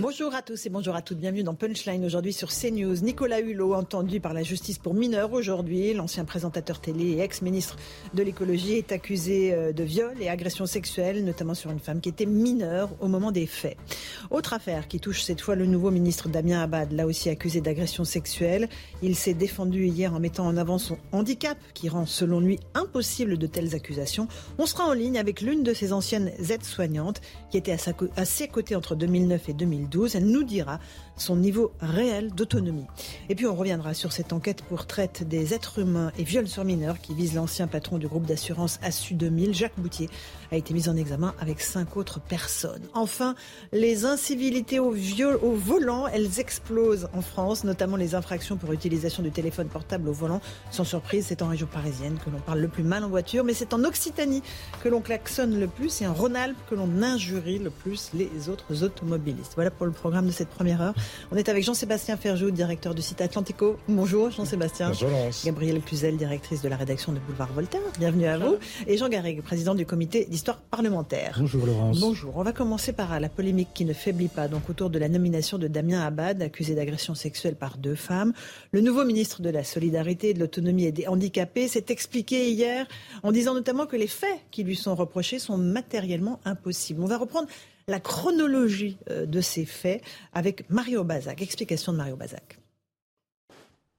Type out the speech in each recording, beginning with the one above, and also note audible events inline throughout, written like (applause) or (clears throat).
Bonjour à tous et bonjour à toutes. Bienvenue dans Punchline aujourd'hui sur CNews. Nicolas Hulot, entendu par la justice pour mineurs aujourd'hui. L'ancien présentateur télé et ex-ministre de l'écologie est accusé euh, de viol et agression sexuelle, notamment sur une femme qui était mineure au moment des faits. Autre affaire qui touche cette fois le nouveau ministre Damien Abad, là aussi accusé d'agression sexuelle. Il s'est défendu hier en mettant en avant son handicap qui rend selon lui impossible de telles accusations. On sera en ligne avec l'une de ses anciennes aides-soignantes qui était à, à ses côtés entre 2009 et 2012. Elle nous dira son niveau réel d'autonomie. Et puis on reviendra sur cette enquête pour traite des êtres humains et viol sur mineurs qui vise l'ancien patron du groupe d'assurance Assu 2000, Jacques Boutier, a été mis en examen avec cinq autres personnes. Enfin, les incivilités au, viol, au volant, elles explosent en France, notamment les infractions pour utilisation du téléphone portable au volant. Sans surprise, c'est en région parisienne que l'on parle le plus mal en voiture, mais c'est en Occitanie que l'on klaxonne le plus et en Rhône-Alpes que l'on injurie le plus les autres automobilistes. Voilà pour le programme de cette première heure. On est avec Jean-Sébastien Ferjou, directeur du site Atlantico. Bonjour Jean-Sébastien. Bonjour Laurence. Gabrielle Cluzel, directrice de la rédaction de Boulevard Voltaire. Bienvenue à vous. Et Jean Garrigue, président du comité d'histoire parlementaire. Bonjour Laurence. Bonjour. On va commencer par la polémique qui ne faiblit pas, donc autour de la nomination de Damien Abad, accusé d'agression sexuelle par deux femmes. Le nouveau ministre de la Solidarité, de l'Autonomie et des Handicapés s'est expliqué hier en disant notamment que les faits qui lui sont reprochés sont matériellement impossibles. On va reprendre la chronologie euh, de ces faits avec Mario Bazac. Explication de Mario Bazac.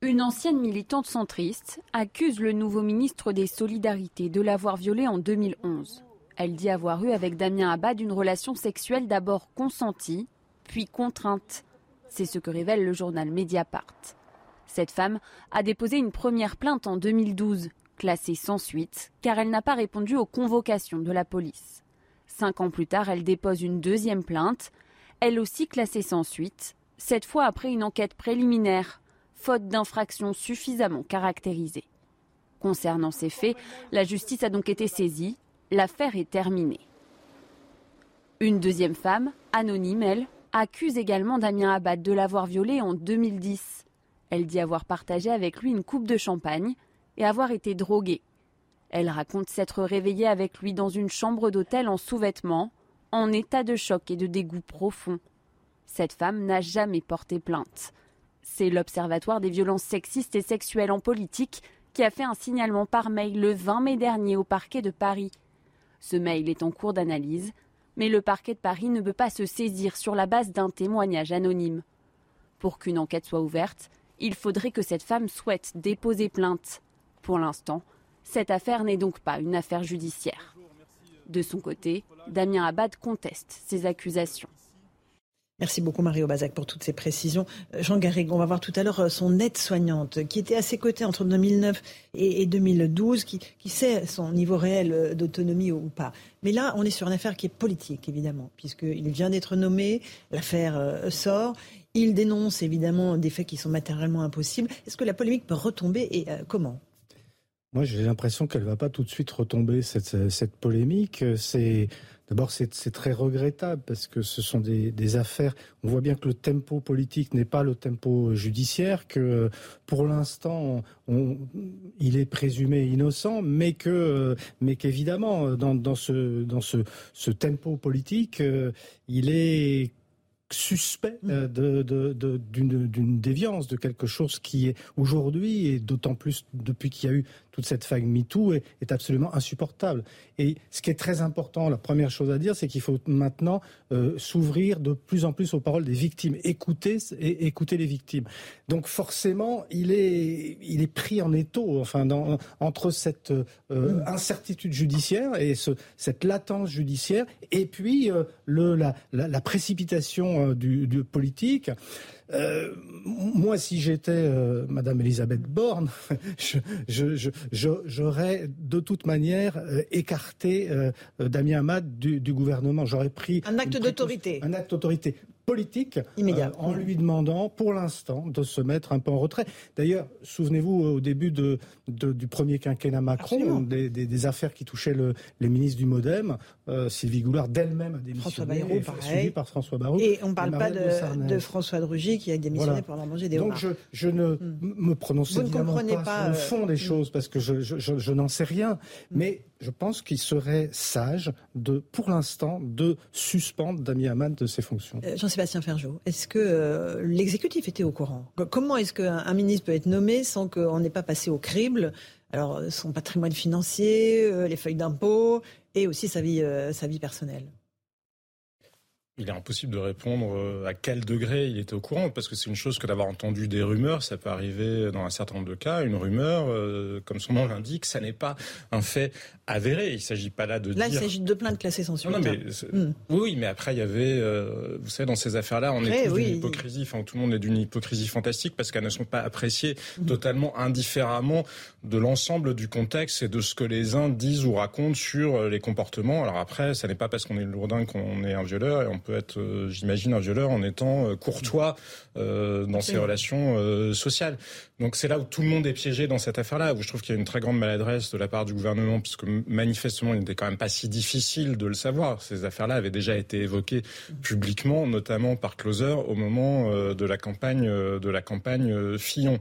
Une ancienne militante centriste accuse le nouveau ministre des Solidarités de l'avoir violée en 2011. Elle dit avoir eu avec Damien Abad une relation sexuelle d'abord consentie, puis contrainte. C'est ce que révèle le journal Mediapart. Cette femme a déposé une première plainte en 2012, classée sans suite, car elle n'a pas répondu aux convocations de la police. Cinq ans plus tard, elle dépose une deuxième plainte, elle aussi classée sans suite, cette fois après une enquête préliminaire, faute d'infraction suffisamment caractérisée. Concernant ces faits, la justice a donc été saisie, l'affaire est terminée. Une deuxième femme, anonyme elle, accuse également Damien Abad de l'avoir violée en 2010. Elle dit avoir partagé avec lui une coupe de champagne et avoir été droguée. Elle raconte s'être réveillée avec lui dans une chambre d'hôtel en sous-vêtements, en état de choc et de dégoût profond. Cette femme n'a jamais porté plainte. C'est l'Observatoire des violences sexistes et sexuelles en politique qui a fait un signalement par mail le 20 mai dernier au parquet de Paris. Ce mail est en cours d'analyse, mais le parquet de Paris ne peut pas se saisir sur la base d'un témoignage anonyme. Pour qu'une enquête soit ouverte, il faudrait que cette femme souhaite déposer plainte. Pour l'instant, cette affaire n'est donc pas une affaire judiciaire. De son côté, Damien Abad conteste ces accusations. Merci beaucoup Mario Bazac pour toutes ces précisions. Euh, Jean Garrigue, on va voir tout à l'heure euh, son aide-soignante qui était à ses côtés entre 2009 et, et 2012, qui, qui sait son niveau réel euh, d'autonomie ou pas. Mais là, on est sur une affaire qui est politique, évidemment, puisqu'il vient d'être nommé, l'affaire sort. Il dénonce évidemment des faits qui sont matériellement impossibles. Est-ce que la polémique peut retomber et comment? Moi, j'ai l'impression qu'elle va pas tout de suite retomber cette, cette polémique. C'est d'abord c'est très regrettable parce que ce sont des, affaires. On voit bien que le tempo politique n'est pas le tempo judiciaire. Que pour l'instant, il est présumé innocent, mais que mais qu'évidemment dans, dans ce dans ce, ce tempo politique, il est suspect euh, de, de- de- d'une, déviance, de quelque chose qui est aujourd'hui, et d'autant plus depuis qu'il y a eu toute cette vague MeToo, est, est absolument insupportable. Et ce qui est très important, la première chose à dire, c'est qu'il faut maintenant euh, s'ouvrir de plus en plus aux paroles des victimes, écouter, et, écouter les victimes. Donc forcément, il est, il est pris en étau, enfin, dans, entre cette euh, incertitude judiciaire et ce, cette latence judiciaire, et puis euh, le, la, la, la précipitation du, politique. Euh, moi, si j'étais euh, Madame Elisabeth Borne, j'aurais (laughs) je, je, de toute manière euh, écarté euh, Damien Amad du, du gouvernement. J'aurais pris un acte d'autorité. Un acte d'autorité politique euh, en lui demandant pour l'instant de se mettre un peu en retrait. D'ailleurs, souvenez-vous au début de, de, du premier quinquennat Macron, des, des, des, affaires qui touchaient le, les ministres du MoDem, Sylvie Goulard d'elle-même a démissionné, François Bayrou, pareil. par François Bayrou. Et on ne parle pas de, de, François Drugy qui a démissionné voilà. pour leur manger des Donc je, je, ne hmm. me prononce évidemment pas, pas sur le fond des hmm. choses parce que je, je, je n'en sais rien, hmm. mais je pense qu'il serait sage de, pour l'instant, de suspendre Damien Hamad de ses fonctions. Euh, Jean-Sébastien Ferjot, est-ce que euh, l'exécutif était au courant? Comment est-ce qu'un ministre peut être nommé sans qu'on n'ait pas passé au crible? Alors euh, son patrimoine financier, euh, les feuilles d'impôt et aussi sa vie, euh, sa vie personnelle il est impossible de répondre euh, à quel degré il était au courant, parce que c'est une chose que d'avoir entendu des rumeurs, ça peut arriver dans un certain nombre de cas. Une rumeur, euh, comme son nom l'indique, ça n'est pas un fait avéré. Il ne s'agit pas là de là, dire... il s'agit de plaintes classées sans suite. Non, mais, mm. Oui, mais après, il y avait... Euh, vous savez, dans ces affaires-là, on est tous oui. d'une hypocrisie, enfin, tout le monde est d'une hypocrisie fantastique, parce qu'elles ne sont pas appréciées mm. totalement indifféremment de l'ensemble du contexte et de ce que les uns disent ou racontent sur les comportements. Alors après, ça n'est pas parce qu'on est lourdin qu'on est un violeur, et on peut être, euh, j'imagine, un violeur en étant euh, courtois euh, dans ses relations euh, sociales. Donc c'est là où tout le monde est piégé dans cette affaire-là, où je trouve qu'il y a une très grande maladresse de la part du gouvernement, puisque manifestement, il n'était quand même pas si difficile de le savoir. Ces affaires-là avaient déjà été évoquées publiquement, notamment par Closer, au moment euh, de la campagne, euh, de la campagne Fillon.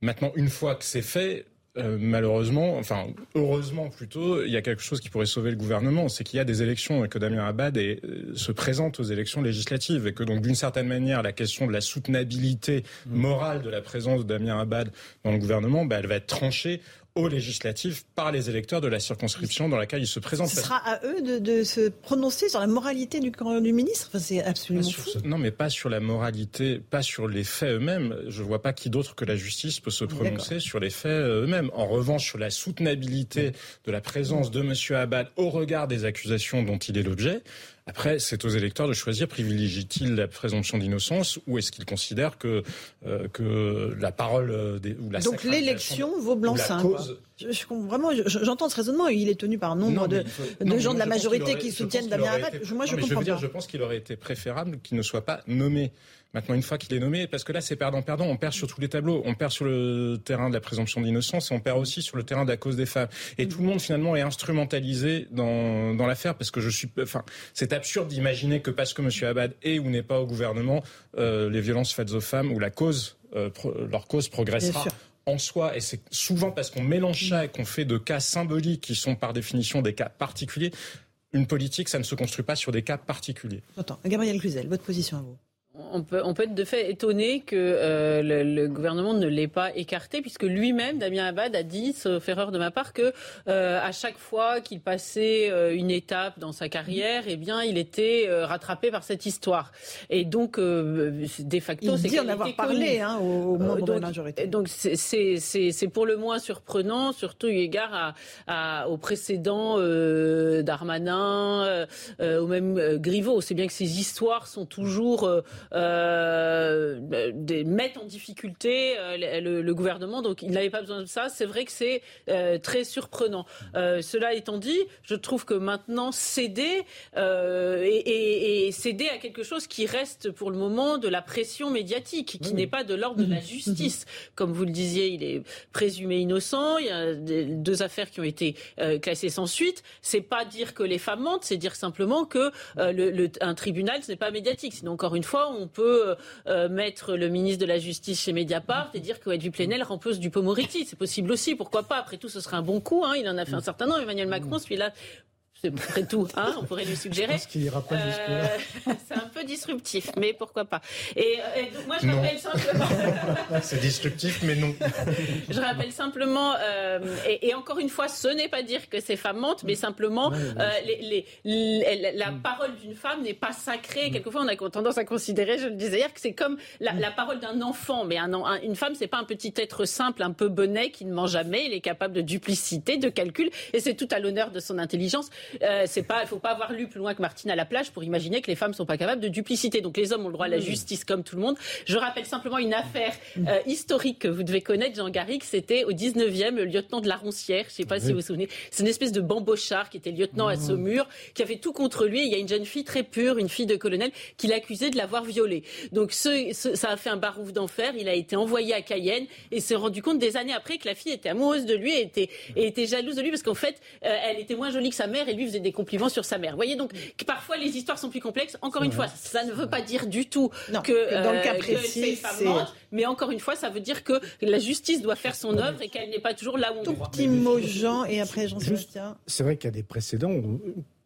Maintenant, une fois que c'est fait, euh, malheureusement, enfin heureusement plutôt, il y a quelque chose qui pourrait sauver le gouvernement, c'est qu'il y a des élections et que Damien Abad est, euh, se présente aux élections législatives et que donc d'une certaine manière la question de la soutenabilité mmh. morale de la présence de Damien Abad dans le gouvernement, bah, elle va être tranchée aux législatives par les électeurs de la circonscription dans laquelle ils se présentent. Ce sera à eux de, de se prononcer sur la moralité du, du ministre? Enfin, C'est absolument fou. Ce, non, mais pas sur la moralité, pas sur les faits eux-mêmes. Je vois pas qui d'autre que la justice peut se prononcer sur les faits eux-mêmes. En revanche, sur la soutenabilité de la présence de M. Abad au regard des accusations dont il est l'objet, après, c'est aux électeurs de choisir privilégie-t-il la présomption d'innocence ou est-ce qu'ils considèrent que, euh, que la parole euh, des, ou la Donc l'élection vaut blanc-seing. Je, je, vraiment, j'entends ce raisonnement. Il est tenu par un nombre non, de, faut, de non, gens de la majorité qui soutiennent Damien Abad. Moi, je non, comprends je veux dire, pas. Je pense qu'il aurait été préférable qu'il ne soit pas nommé. Maintenant, une fois qu'il est nommé, parce que là, c'est perdant-perdant, on perd sur tous les tableaux. On perd sur le terrain de la présomption d'innocence et on perd aussi sur le terrain de la cause des femmes. Et tout le monde, finalement, est instrumentalisé dans, dans l'affaire parce que je suis, enfin, c'est absurde d'imaginer que parce que M. Abad est ou n'est pas au gouvernement, euh, les violences faites aux femmes ou la cause, euh, pro, leur cause progressera en soi, et c'est souvent parce qu'on mélange ça et qu'on fait de cas symboliques qui sont par définition des cas particuliers, une politique, ça ne se construit pas sur des cas particuliers. Attends, Gabriel Cluzel, votre position à vous on peut, on peut être de fait étonné que euh, le, le, gouvernement ne l'ait pas écarté, puisque lui-même, Damien Abad, a dit, sauf erreur de ma part, que euh, à chaque fois qu'il passait euh, une étape dans sa carrière, eh bien, il était euh, rattrapé par cette histoire. Et donc, euh, de facto, c'est qu'il en avoir parlé hein, au, membre donc, de la majorité. Donc, c'est pour le moins surprenant, surtout eu égard à, à, au précédent Darmanin, ou même Griveaux. C'est bien que ces histoires sont toujours euh, des, mettent en difficulté euh, le, le, gouvernement. Donc il n'avait pas besoin de ça. C'est vrai que c'est euh, très surprenant. Euh, cela étant dit, je trouve que maintenant céder euh, et, et, et, céder à quelque chose qui reste pour le moment de la pression médiatique, qui n'est pas de l'ordre de la (laughs) justice. Comme vous le disiez, il est présumé innocent. Il y a des, deux affaires qui ont été euh, classées sans suite. C'est pas dire que les femmes mentent, c'est dire simplement que le, le, un tribunal ce n'est pas médiatique. Sinon encore une fois, on peut euh, mettre le ministre de la Justice chez Mediapart et dire que Plenel remplace Dupont-Moretti. C'est possible aussi, pourquoi pas? Après tout, ce serait un bon coup. Hein. Il en a fait un certain nombre. Emmanuel Macron, celui-là, c'est près tout, hein, on pourrait lui suggérer. Euh, (laughs) c'est un peu disruptif, mais pourquoi pas. Et, et donc moi, je non. rappelle simplement. (laughs) c'est disruptif, mais non. (laughs) je rappelle simplement, euh, et, et, encore une fois, ce n'est pas dire que ces femmes mentent, mais simplement, ouais, euh, les, les, les, la mm. parole d'une femme n'est pas sacrée. Mm. Quelquefois, on a tendance à considérer, je le disais hier, que c'est comme la, mm. la, parole d'un enfant, mais un, un, une femme, c'est pas un petit être simple, un peu bonnet qui ne ment jamais. Il est capable de duplicité, de calcul, et c'est tout à l'honneur de son intelligence. Euh, c'est pas, faut pas avoir lu plus loin que Martine à la plage pour imaginer que les femmes sont pas capables de duplicité. Donc les hommes ont le droit à la justice comme tout le monde. Je rappelle simplement une affaire euh, historique que vous devez connaître, Jean Garrigue. C'était au 19e, le lieutenant de la Roncière. Je ne sais pas si vous vous souvenez. C'est une espèce de bambochard qui était lieutenant à Saumur, qui avait tout contre lui. il y a une jeune fille très pure, une fille de colonel, qui l'accusait de l'avoir violée. Donc ce, ça a fait un barouf d'enfer. Il a été envoyé à Cayenne et s'est rendu compte des années après que la fille était amoureuse de lui et était, et était jalouse de lui parce qu'en fait, euh, elle était moins jolie que sa mère et lui faisait des compliments sur sa mère. Vous voyez donc que parfois les histoires sont plus complexes. Encore une fois, ça ne veut pas dire du tout que, dans le cas euh, précis, c'est mais encore une fois, ça veut dire que la justice doit faire son œuvre et qu'elle n'est pas toujours là où on Tout petit mot Jean et après Jean-Sébastien. C'est vrai qu'il y a des précédents.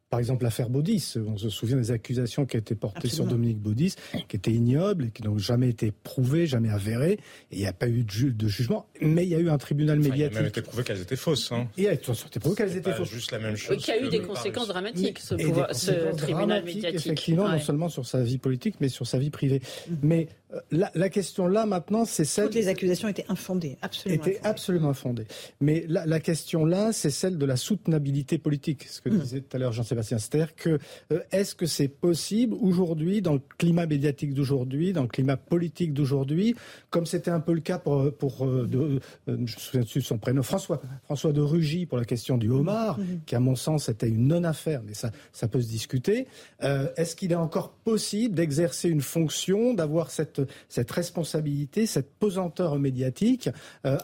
Par exemple, l'affaire Baudis, on se souvient des accusations qui ont été portées sur Dominique Baudis, qui étaient ignobles et qui n'ont jamais été prouvées, jamais avérées. Et il n'y a pas eu de, jugement, mais il y a eu un tribunal médiatique. Il a même été prouvé qu'elles étaient fausses. Hein. Il a été prouvé qu'elles étaient fausses. juste la même chose. Qui a eu des conséquences dramatiques, ce, ce tribunal médiatique. Effectivement, non seulement sur sa vie politique, mais sur sa vie privée. Mm. Mais la, question là maintenant, c'est celle. Toutes les accusations étaient infondées, absolument. Étaient infondées. absolument infondées. Mais la, la question là, c'est celle de la soutenabilité politique. Ce que mm. disait tout à l'heure Jean-Sébastien Ster, que euh, est-ce que c'est possible aujourd'hui, dans le climat médiatique d'aujourd'hui, dans le climat politique d'aujourd'hui, comme c'était un peu le cas pour, pour euh, de, euh, je me souviens de son prénom, François, François de Rugy pour la question du homard, mhm. qui à mon sens était une non-affaire, mais ça, ça peut se discuter. est-ce qu'il est encore possible d'exercer une fonction, d'avoir cette, cette responsabilité, cette pesanteur médiatique,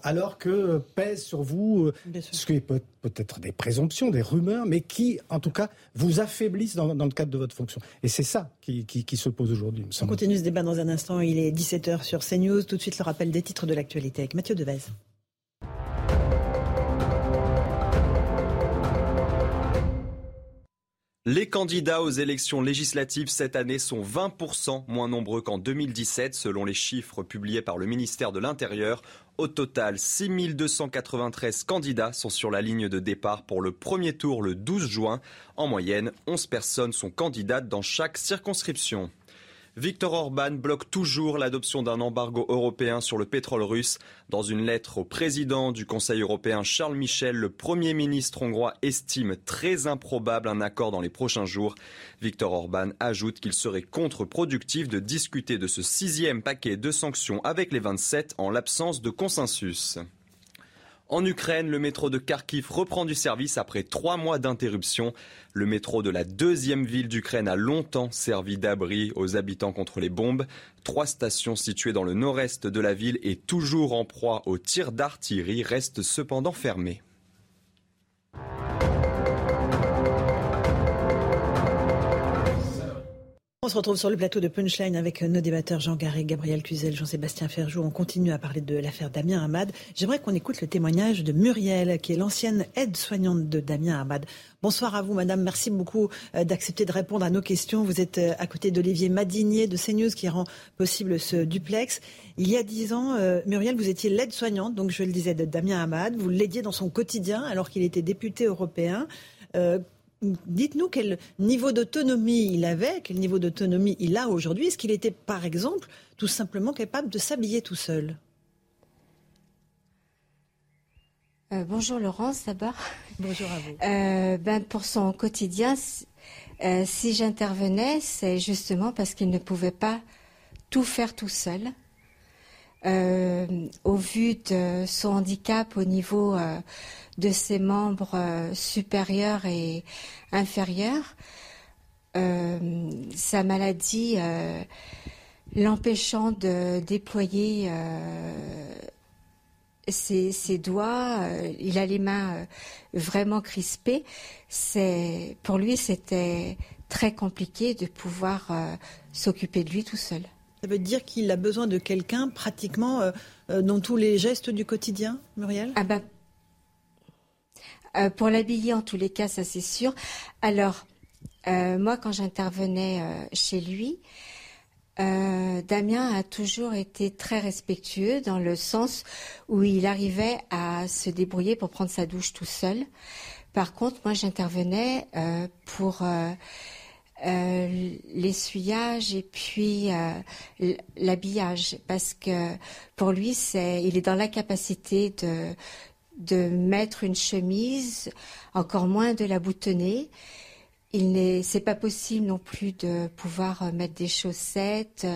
alors que pèse sur vous ce qui peut, peut être des présomptions, des rumeurs, mais qui, en tout cas, vous affaiblit dans, le cadre de votre fonction. Et c'est ça qui, se pose aujourd'hui. On continue ce débat dans un instant. Il est 17h sur CNews. Tout de suite, le rappel des titres de l'actualité avec Mathieu Devez. Les candidats aux élections législatives cette année sont 20% moins nombreux qu'en 2017 selon les chiffres publiés par le ministère de l'Intérieur. Au total, 6293 candidats sont sur la ligne de départ pour le premier tour le 12 juin. En moyenne, 11 personnes sont candidates dans chaque circonscription. Viktor Orban bloque toujours l'adoption d'un embargo européen sur le pétrole russe. Dans une lettre au président du Conseil européen Charles Michel, le Premier ministre hongrois estime très improbable un accord dans les prochains jours. Viktor Orban ajoute qu'il serait contre-productif de discuter de ce sixième paquet de sanctions avec les 27 en l'absence de consensus. En Ukraine, le métro de Kharkiv reprend du service après trois mois d'interruption. Le métro de la deuxième ville d'Ukraine a longtemps servi d'abri aux habitants contre les bombes. Trois stations situées dans le nord-est de la ville et toujours en proie aux tirs d'artillerie restent cependant fermées. On se retrouve sur le plateau de Punchline avec nos débatteurs Jean Garret, Gabriel Cluzel, Jean-Sébastien Ferjou. On continue à parler de l'affaire Damien Hamad. J'aimerais qu'on écoute le témoignage de Muriel, qui est l'ancienne aide-soignante de Damien Hamad. Bonsoir à vous, madame. Merci beaucoup euh, d'accepter de répondre à nos questions. Vous êtes euh, à côté d'Olivier Madinier de CNews qui rend possible ce duplex. Il y a dix ans, euh, Muriel, vous étiez l'aide-soignante, donc je le disais, de Damien Hamad. Vous l'aidiez dans son quotidien alors qu'il était député européen dites-nous quel niveau d'autonomie il avait, quel niveau d'autonomie il a aujourd'hui. Est-ce qu'il était, par exemple, tout simplement capable de s'habiller tout seul? Euh, Bonjour Laurence, d'abord. Bonjour à vous. (laughs) Euh, ben, pour son quotidien, euh, si j'intervenais, c'est justement parce qu'il ne pouvait pas tout faire tout seul. au vu de son handicap au niveau de ses membres euh, supérieurs et inférieurs. Euh, sa maladie euh, l'empêchant de déployer ses, doigts, il a les mains vraiment crispées. C'est pour lui c'était très compliqué de pouvoir s'occuper de lui tout seul. Ça veut dire qu'il a besoin de quelqu'un pratiquement dans tous les gestes du quotidien, Muriel? Ah ben, euh, pour l'habiller, en tous les cas, ça c'est sûr. Alors, euh, moi, quand j'intervenais euh, chez lui, Damien a toujours été très respectueux dans le sens où il arrivait à se débrouiller pour prendre sa douche tout seul. Par contre, moi, j'intervenais pour l'essuyage et puis l'habillage parce que pour lui c'est il est dans la capacité de de mettre une chemise, encore moins de la boutonner. il n'est, c'est pas possible non plus de pouvoir mettre des chaussettes,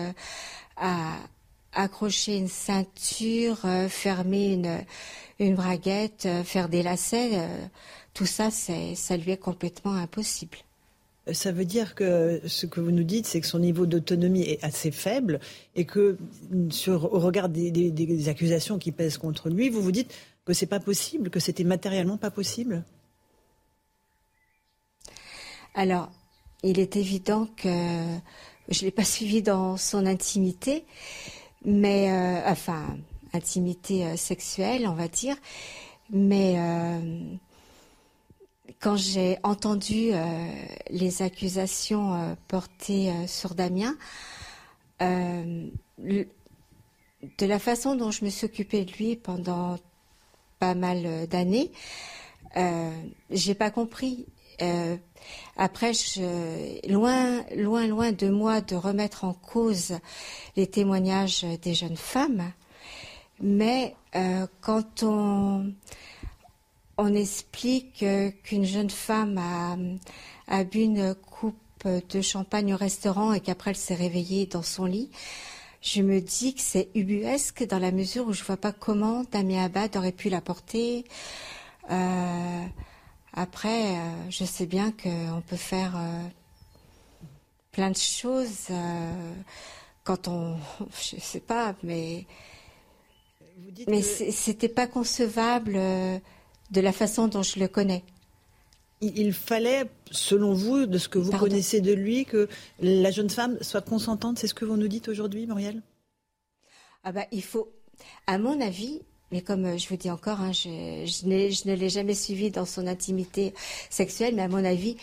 à accrocher une ceinture, fermer une, une braguette, faire des lacets. tout ça, c'est, ça lui est complètement impossible. Ça veut dire que ce que vous nous dites, c'est que son niveau d'autonomie est assez faible et que, au regard des, accusations qui pèsent contre lui, vous vous dites que c'est pas possible, que c'était matériellement pas possible. Alors, il est évident que je ne l'ai pas suivi dans son intimité, mais euh, enfin, intimité euh, sexuelle, on va dire, mais euh, quand j'ai entendu les accusations portées sur Damien, de la façon dont je me suis occupée de lui pendant pas mal d'années, j'ai pas compris. après, je, loin, loin, loin de moi de remettre en cause les témoignages des jeunes femmes, mais quand on on explique qu'une jeune femme a, bu une coupe de champagne au restaurant et qu'après elle s'est réveillée dans son lit. Je me dis que c'est ubuesque dans la mesure où je vois pas comment Damien Abad aurait pu la porter. Euh, après, euh, je sais bien qu'on peut faire euh, plein de choses quand on, (laughs) je sais pas, mais mais c'était pas concevable de la façon dont je le connais. Il fallait, selon vous, de ce que vous connaissez de lui, que la jeune femme soit consentante. C'est ce que vous nous dites aujourd'hui, Muriel? Ah bah, il faut, à mon avis, mais comme euh, je vous dis encore, hein, je, ne l'ai jamais suivi dans son intimité sexuelle, mais à mon avis,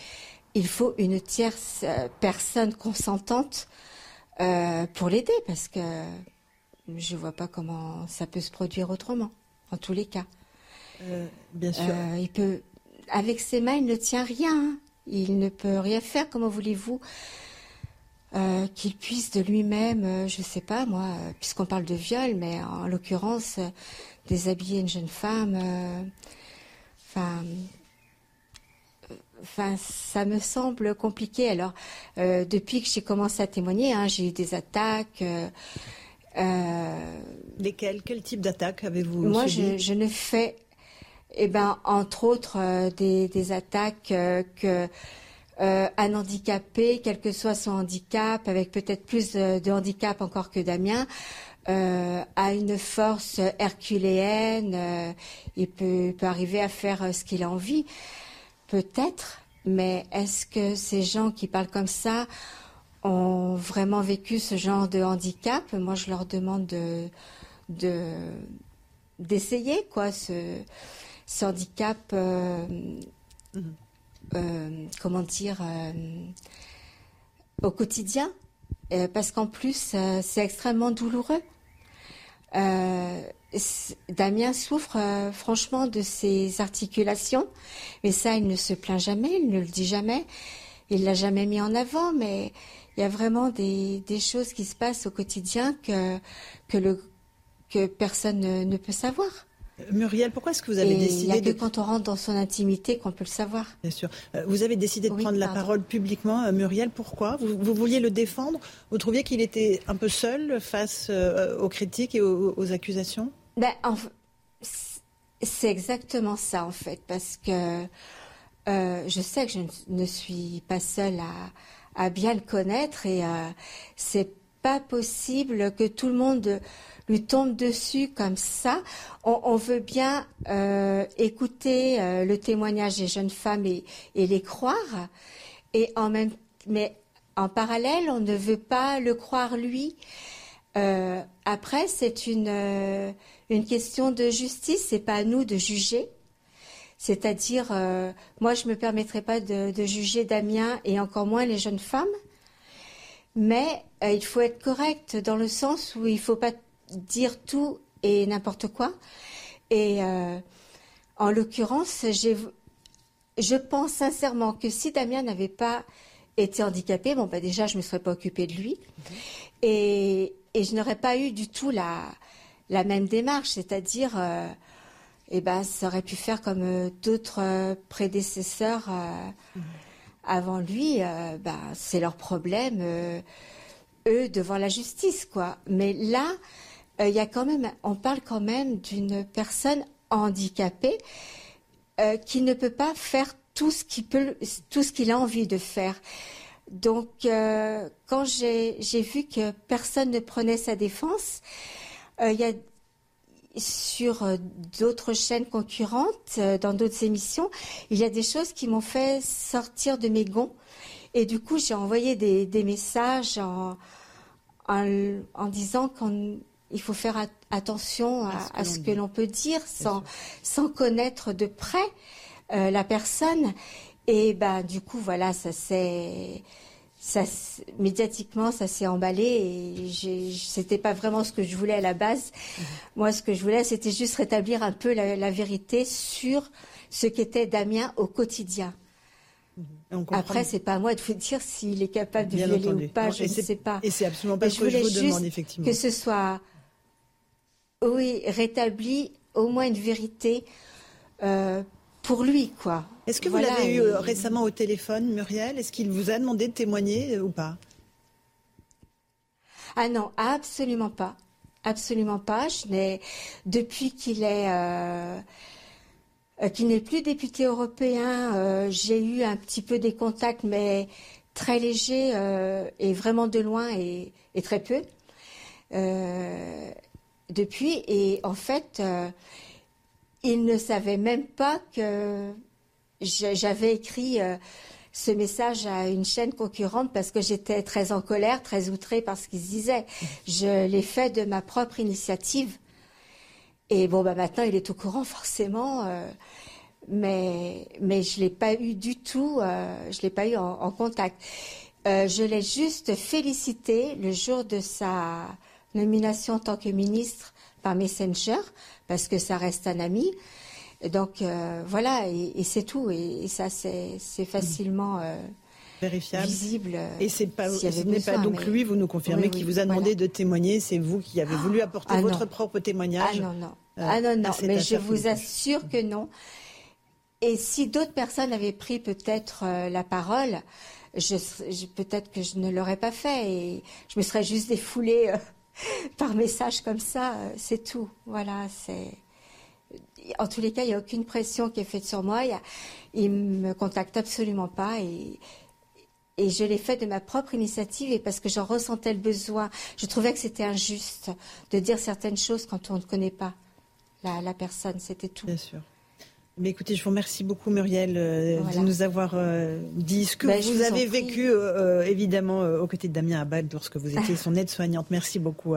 il faut une tierce euh, personne consentante euh, pour l'aider, parce que je ne vois pas comment ça peut se produire autrement, en tous les cas. Euh, bien sûr. Euh, il peut, avec ses mains, il ne tient rien. Hein. Il ne peut rien faire. Comment voulez-vous euh, qu'il puisse de lui-même, je ne sais pas moi, puisqu'on parle de viol, mais en l'occurrence, déshabiller une jeune femme. Enfin. Enfin, ça me semble compliqué. Alors, depuis que j'ai commencé à témoigner, hein, j'ai eu des attaques. Lesquelles? Quel type d'attaques avez-vous Moi, je, je, ne fais eh ben, entre autres, euh, des, attaques euh, euh, handicapé, quel que soit son handicap, avec peut-être plus de, handicap encore que Damien, a une force herculéenne. il peut, peut, arriver à faire ce qu'il a envie, peut-être. Mais est-ce que ces gens qui parlent comme ça ont vraiment vécu ce genre de handicap? Moi, je leur demande de d'essayer quoi ce handicap, euh, mhm. euh, comment dire, euh, au quotidien, parce qu'en plus, c'est extrêmement douloureux. Damien souffre franchement de ses articulations, mais ça, il ne se plaint jamais, il ne le dit jamais, il l'a jamais mis en avant, mais il y a vraiment des, choses qui se passent au quotidien que, que, le, que personne ne peut savoir. Muriel, pourquoi est-ce que vous avez décidé Il n'y a que quand on rentre dans son intimité qu'on peut le savoir. Bien sûr. Euh, vous avez décidé de prendre la parole publiquement, euh, Muriel. Pourquoi? Vous, vouliez le défendre? Vous trouviez qu'il était un peu seul face euh, aux critiques et aux, accusations? Ben, C'est exactement ça, en fait, parce que je sais que je ne suis pas seule à, bien le connaître et c'est pas possible que tout le monde lui tombe dessus comme ça. On, veut bien euh, écouter euh, le témoignage des jeunes femmes et, les croire, et en même, mais en parallèle, on ne veut pas le croire lui. Euh, après, c'est une une question de justice. C'est pas à nous de juger. C'est-à-dire, moi, je me permettrai pas de, juger Damien et encore moins les jeunes femmes. Mais il faut être correct dans le sens où il faut pas dire tout et n'importe quoi. Et euh, en l'occurrence, je pense sincèrement que si Damien n'avait pas été handicapé, bon, bah déjà, je ne me serais pas occupée de lui. Et, je n'aurais pas eu du tout la, la même démarche, c'est-à-dire, euh, eh ben, ça aurait pu faire comme euh, d'autres prédécesseurs avant lui, bah, c'est leur problème, eux, devant la justice, quoi. Mais là, il y a quand même, on parle quand même d'une personne handicapée qui ne peut pas faire tout ce qu'il peut, tout ce qu'il a envie de faire. Donc, euh, quand j'ai vu que personne ne prenait sa défense, euh, il y a sur euh, d'autres chaînes concurrentes, dans d'autres émissions, il y a des choses qui m'ont fait sortir de mes gonds. Et du coup, j'ai envoyé des, messages en, en, disant qu'il faut faire attention à, ce que l'on peut dire sans, sans connaître de près euh, la personne. Et ben du coup voilà, ça s'est ça médiatiquement ça s'est emballé et c'était pas vraiment ce que je voulais à la base. Mhm. Moi, ce que je voulais, c'était juste rétablir un peu la, vérité sur ce qu'était Damien au quotidien. Mhm. Après, c'est pas à moi de vous dire s'il est capable de violer ou pas, je ne sais pas. Et c'est absolument pas ce que je vous demande, effectivement. Que ce soit, oui, rétabli au moins une vérité euh, pour lui, quoi. Est-ce que vous l'avez eu euh, récemment au téléphone, Muriel? Est-ce qu'il vous a demandé de témoigner euh, ou pas? Ah non, absolument pas. Absolument pas. Je n'ai, depuis qu'il est, euh, qu'il n'est plus député européen, j'ai eu un petit peu des contacts, mais très légers et vraiment de loin et, et très peu. Depuis, et en fait, il ne savait même pas que j'avais écrit euh, ce message à une chaîne concurrente parce que j'étais très en colère, très outrée par ce qu'il se disait. Je l'ai fait de ma propre initiative. Et bon, bah maintenant, il est au courant, forcément. Euh, mais, je ne l'ai pas eu du tout, euh, je ne l'ai pas eu en, contact. je l'ai juste félicité le jour de sa nomination en tant que ministre par Messenger parce que ça reste un ami. Donc euh, voilà, et, c'est tout. Et, ça, c'est facilement euh, vérifiable, visible. Et c'est pas, ce n'est pas donc lui, vous nous confirmez, qui vous a demandé de témoigner. C'est vous qui avez voulu apporter ah, votre propre témoignage. Ah non non, euh, ah non non. Mais je vous assure que non. Et si d'autres personnes avaient pris peut-être la parole, je, peut-être que je ne l'aurais pas fait et je me serais juste défoulée (laughs) par message comme ça, c'est tout. Voilà, c'est. En tous les cas, il n'y a aucune pression qui est faite sur moi. Il ne me contacte absolument pas et, et je l'ai fait de ma propre initiative et parce que j'en ressentais le besoin. Je trouvais que c'était injuste de dire certaines choses quand on ne connaît pas la, la personne. C'était tout. Bien sûr. Mais écoutez, je vous remercie beaucoup, Muriel, euh, de nous avoir euh, dit ce que ben, vous, avez vécu, euh, évidemment, aux côtés de Damien Abad lorsque vous étiez son aide-soignante. Merci beaucoup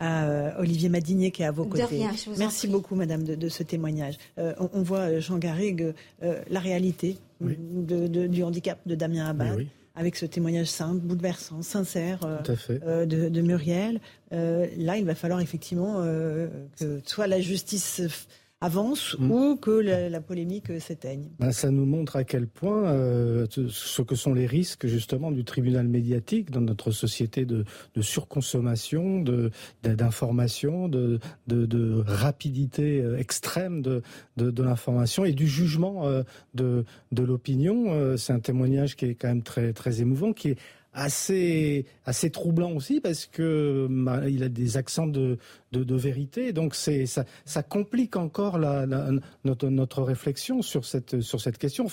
à, Olivier Madinier qui est à vos côtés. Rien, Merci beaucoup, Madame, de, ce témoignage. On, voit, Jean Garrigue, la réalité de, du handicap de Damien Abad. Avec ce témoignage simple, bouleversant, sincère de, de, Muriel. là, il va falloir effectivement que soit la justice avance mm. ou que la, polémique s'éteigne. Ben, ça nous montre à quel point euh, ce que sont les risques justement du tribunal médiatique dans notre société de, surconsommation, d'information, de, de, rapidité euh, extrême de, l'information et du jugement euh, de, l'opinion. C'est un témoignage qui est quand même très, très émouvant, qui est assez assez troublant aussi parce que il a des accents de de, vérité. Donc c'est ça complique encore notre réflexion sur cette sur question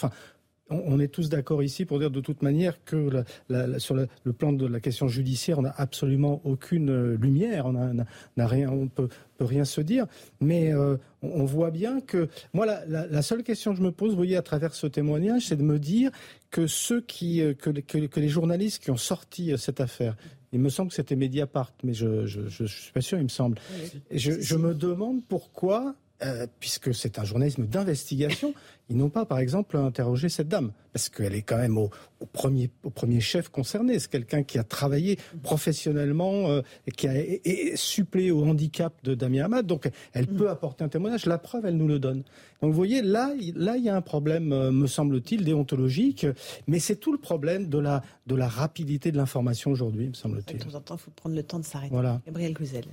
on est tous d'accord ici pour dire de toute manière que sur le plan de la question judiciaire, on n'a absolument aucune euh, lumière, on n'a rien, on peut, peut rien se dire. Mais euh, on voit bien que moi, la, seule question que je me pose, vous voyez, à travers ce témoignage, c'est de me dire que ceux qui, euh, que, que, les journalistes qui ont sorti cette affaire, il me semble que c'était Mediapart, mais je, ne suis pas sûr, il me semble. je, je me demande pourquoi euh, puisque c'est un journalisme d'investigation, ils n'ont pas, par exemple, interrogé cette dame, parce qu'elle est quand même au, premier, au premier chef concerné. C'est quelqu'un qui a travaillé professionnellement euh, et qui a et, suppléé au handicap de Damien Hamad, donc elle peut apporter un témoignage. La preuve, elle nous le donne. Donc vous voyez, là, là, il y a un problème, euh, me semble-t-il, déontologique, mais c'est tout le problème de la, de la rapidité de l'information aujourd'hui, me semble-t-il. De temps en temps, il faut prendre le temps de s'arrêter. Voilà. Gabriel Guzel.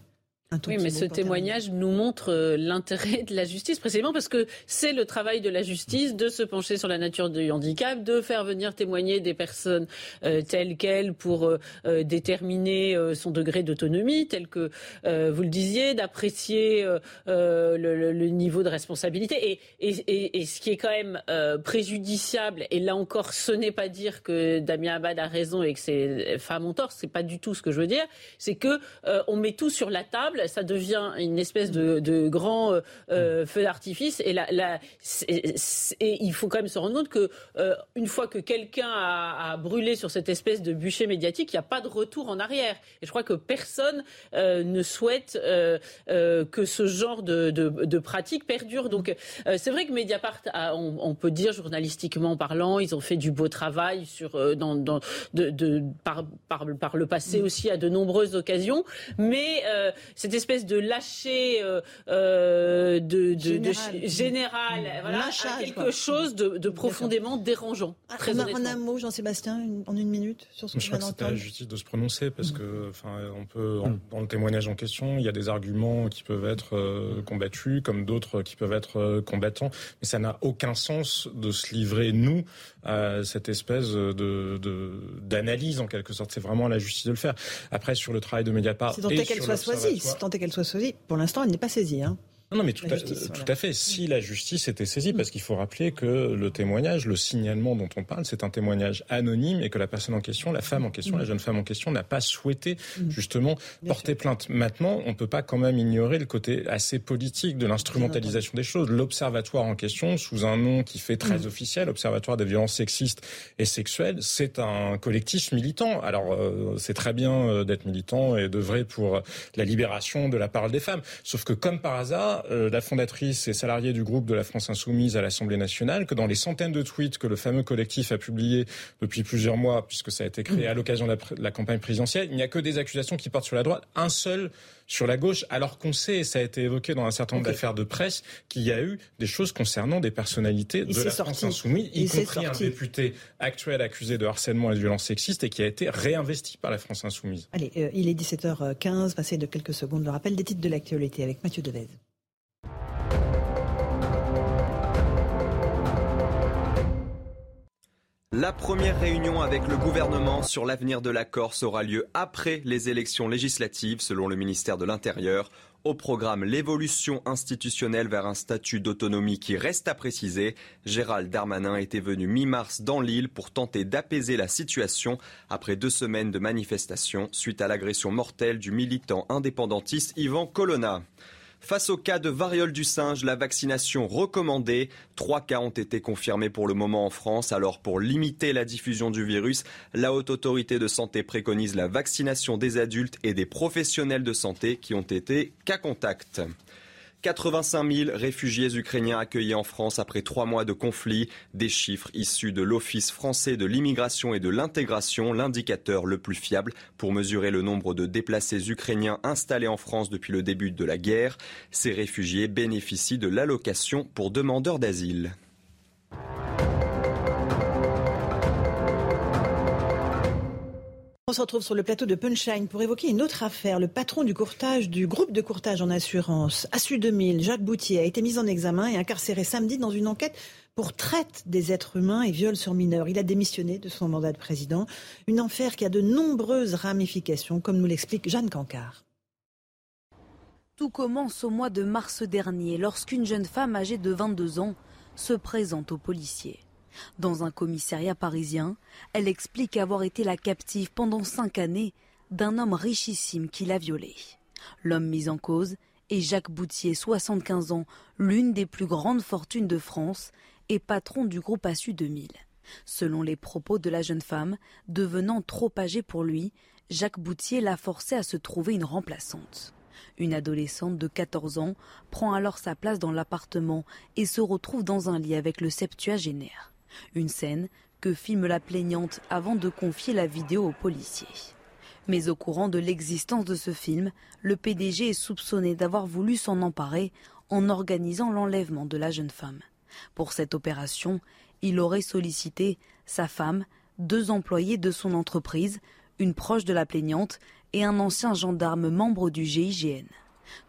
Oui, mais ce témoignage nous montre euh, l'intérêt de la justice, précisément parce que c'est le travail de la justice de se pencher sur la nature du handicap, de faire venir témoigner des personnes euh, telles quelles pour euh, déterminer son degré d'autonomie, tel que vous le disiez, d'apprécier le, niveau de responsabilité. Et, et, ce qui est quand même préjudiciable, et là encore, ce n'est pas dire que Damien Abad a raison et que ces femmes ont tort, c'est pas du tout ce que je veux dire, c'est que on met tout sur la table ça devient une espèce de, grand euh, euh, feu d'artifice. Et, il faut quand même se rendre compte que euh, une fois que quelqu'un a, brûlé sur cette espèce de bûcher médiatique, il n'y a pas de retour en arrière. Et je crois que personne ne souhaite que ce genre de, pratique perdure. Donc c'est vrai que Mediapart, on, peut dire journalistiquement parlant, ils ont fait du beau travail sur, par, par, le passé aussi à de nombreuses occasions. Mais c'est cette espèce de lâcher euh, euh, de, général, à quelque chose de, profondément dérangeant. Ah, très en, un mot, Jean-Sébastien, en une minute sur ce que je crois que c'est à la justice de se prononcer parce que, enfin, on peut dans le témoignage en question, il y a des arguments qui peuvent être euh, combattus, comme d'autres qui peuvent être combattants, mais ça n'a aucun sens de se livrer nous à cette espèce de d'analyse en quelque sorte. C'est vraiment à la justice de le faire. Après, sur le travail de Mediapart, c'est qu'elle soit choisie tant qu'elle soit saisie. Pour l'instant, elle n'est pas saisie. Hein. Non, mais tout, à, tout à, fait. Si la justice était saisie, parce qu'il faut rappeler que le témoignage, le signalement dont on parle, c'est un témoignage anonyme et que la personne en question, la femme en question, la jeune femme en question, n'a pas souhaité mm. justement porter plainte. Maintenant, on ne peut pas quand même ignorer le côté assez politique de l'instrumentalisation des choses. L'observatoire en question, sous un nom qui fait très mm. officiel, Observatoire des violences sexistes et sexuelles, c'est un collectif militant. Alors, euh, c'est très bien euh, d'être militant et d'œuvrer pour la libération de la parole des femmes. Sauf que comme par hasard, euh, la fondatrice et salariée du groupe de la France Insoumise à l'Assemblée nationale, que dans les centaines de tweets que le fameux collectif a publiés depuis plusieurs mois, puisque ça a été créé à l'occasion de la, campagne présidentielle, il n'y a que des accusations qui portent sur la droite, un seul sur la gauche, alors qu'on sait, et ça a été évoqué dans un certain nombre d'affaires de presse, qu'il y a eu des choses concernant des personnalités de la France insoumise, y compris un député actuel accusé de harcèlement et de violence sexiste et qui a été réinvesti par la France insoumise. Allez, euh, il est 17h15, passé de quelques secondes le rappel des titres de l'actualité avec Mathieu Devez. La première réunion avec le gouvernement sur l'avenir de la Corse aura lieu après les élections législatives, selon le ministère de l'Intérieur. Au programme, l'évolution institutionnelle vers un statut d'autonomie qui reste à préciser. Gérald Darmanin était venu mi-mars dans l'île pour tenter d'apaiser la situation après deux semaines de manifestations suite à l'agression mortelle du militant indépendantiste Ivan Colonna. Face au cas de variole du singe, la vaccination recommandée. Trois cas ont été confirmés pour le moment en France. Alors pour limiter la diffusion du virus, la haute autorité de santé préconise la vaccination des adultes et des professionnels de santé qui ont été cas contact. 85 000 réfugiés ukrainiens accueillis en France après trois mois de conflit. Des chiffres issus de l'Office français de l'immigration et de l'intégration, l'indicateur le plus fiable pour mesurer le nombre de déplacés ukrainiens installés en France depuis le début de la guerre. Ces réfugiés bénéficient de l'allocation pour demandeurs d'asile. On se retrouve sur le plateau de Punchline pour évoquer une autre affaire. Le patron du courtage du groupe de courtage en assurance, Assu 2000, Jacques Boutier, a été mis en examen et incarcéré samedi dans une enquête pour traite des êtres humains et viol sur mineurs. Il a démissionné de son mandat de président. Une affaire qui a de nombreuses ramifications, comme nous l'explique Jeanne Cancard. Tout commence au mois de mars dernier, lorsqu'une jeune femme âgée de 22 ans se présente aux policiers. Dans un commissariat parisien, elle explique avoir été la captive pendant cinq années d'un homme richissime qui l'a violée. L'homme mis en cause est Jacques Boutier, 75 ans, l'une des plus grandes fortunes de France et patron du groupe Assu 2000. Selon les propos de la jeune femme, devenant trop âgée pour lui, Jacques Boutier l'a forcé à se trouver une remplaçante. Une adolescente de 14 ans prend alors sa place dans l'appartement et se retrouve dans un lit avec le septuagénaire. Une scène que filme la plaignante avant de confier la vidéo aux policiers. Mais au courant de l'existence de ce film, le PDG est soupçonné d'avoir voulu s'en emparer en organisant l'enlèvement de la jeune femme. Pour cette opération, il aurait sollicité sa femme, deux employés de son entreprise, une proche de la plaignante et un ancien gendarme membre du GIGN.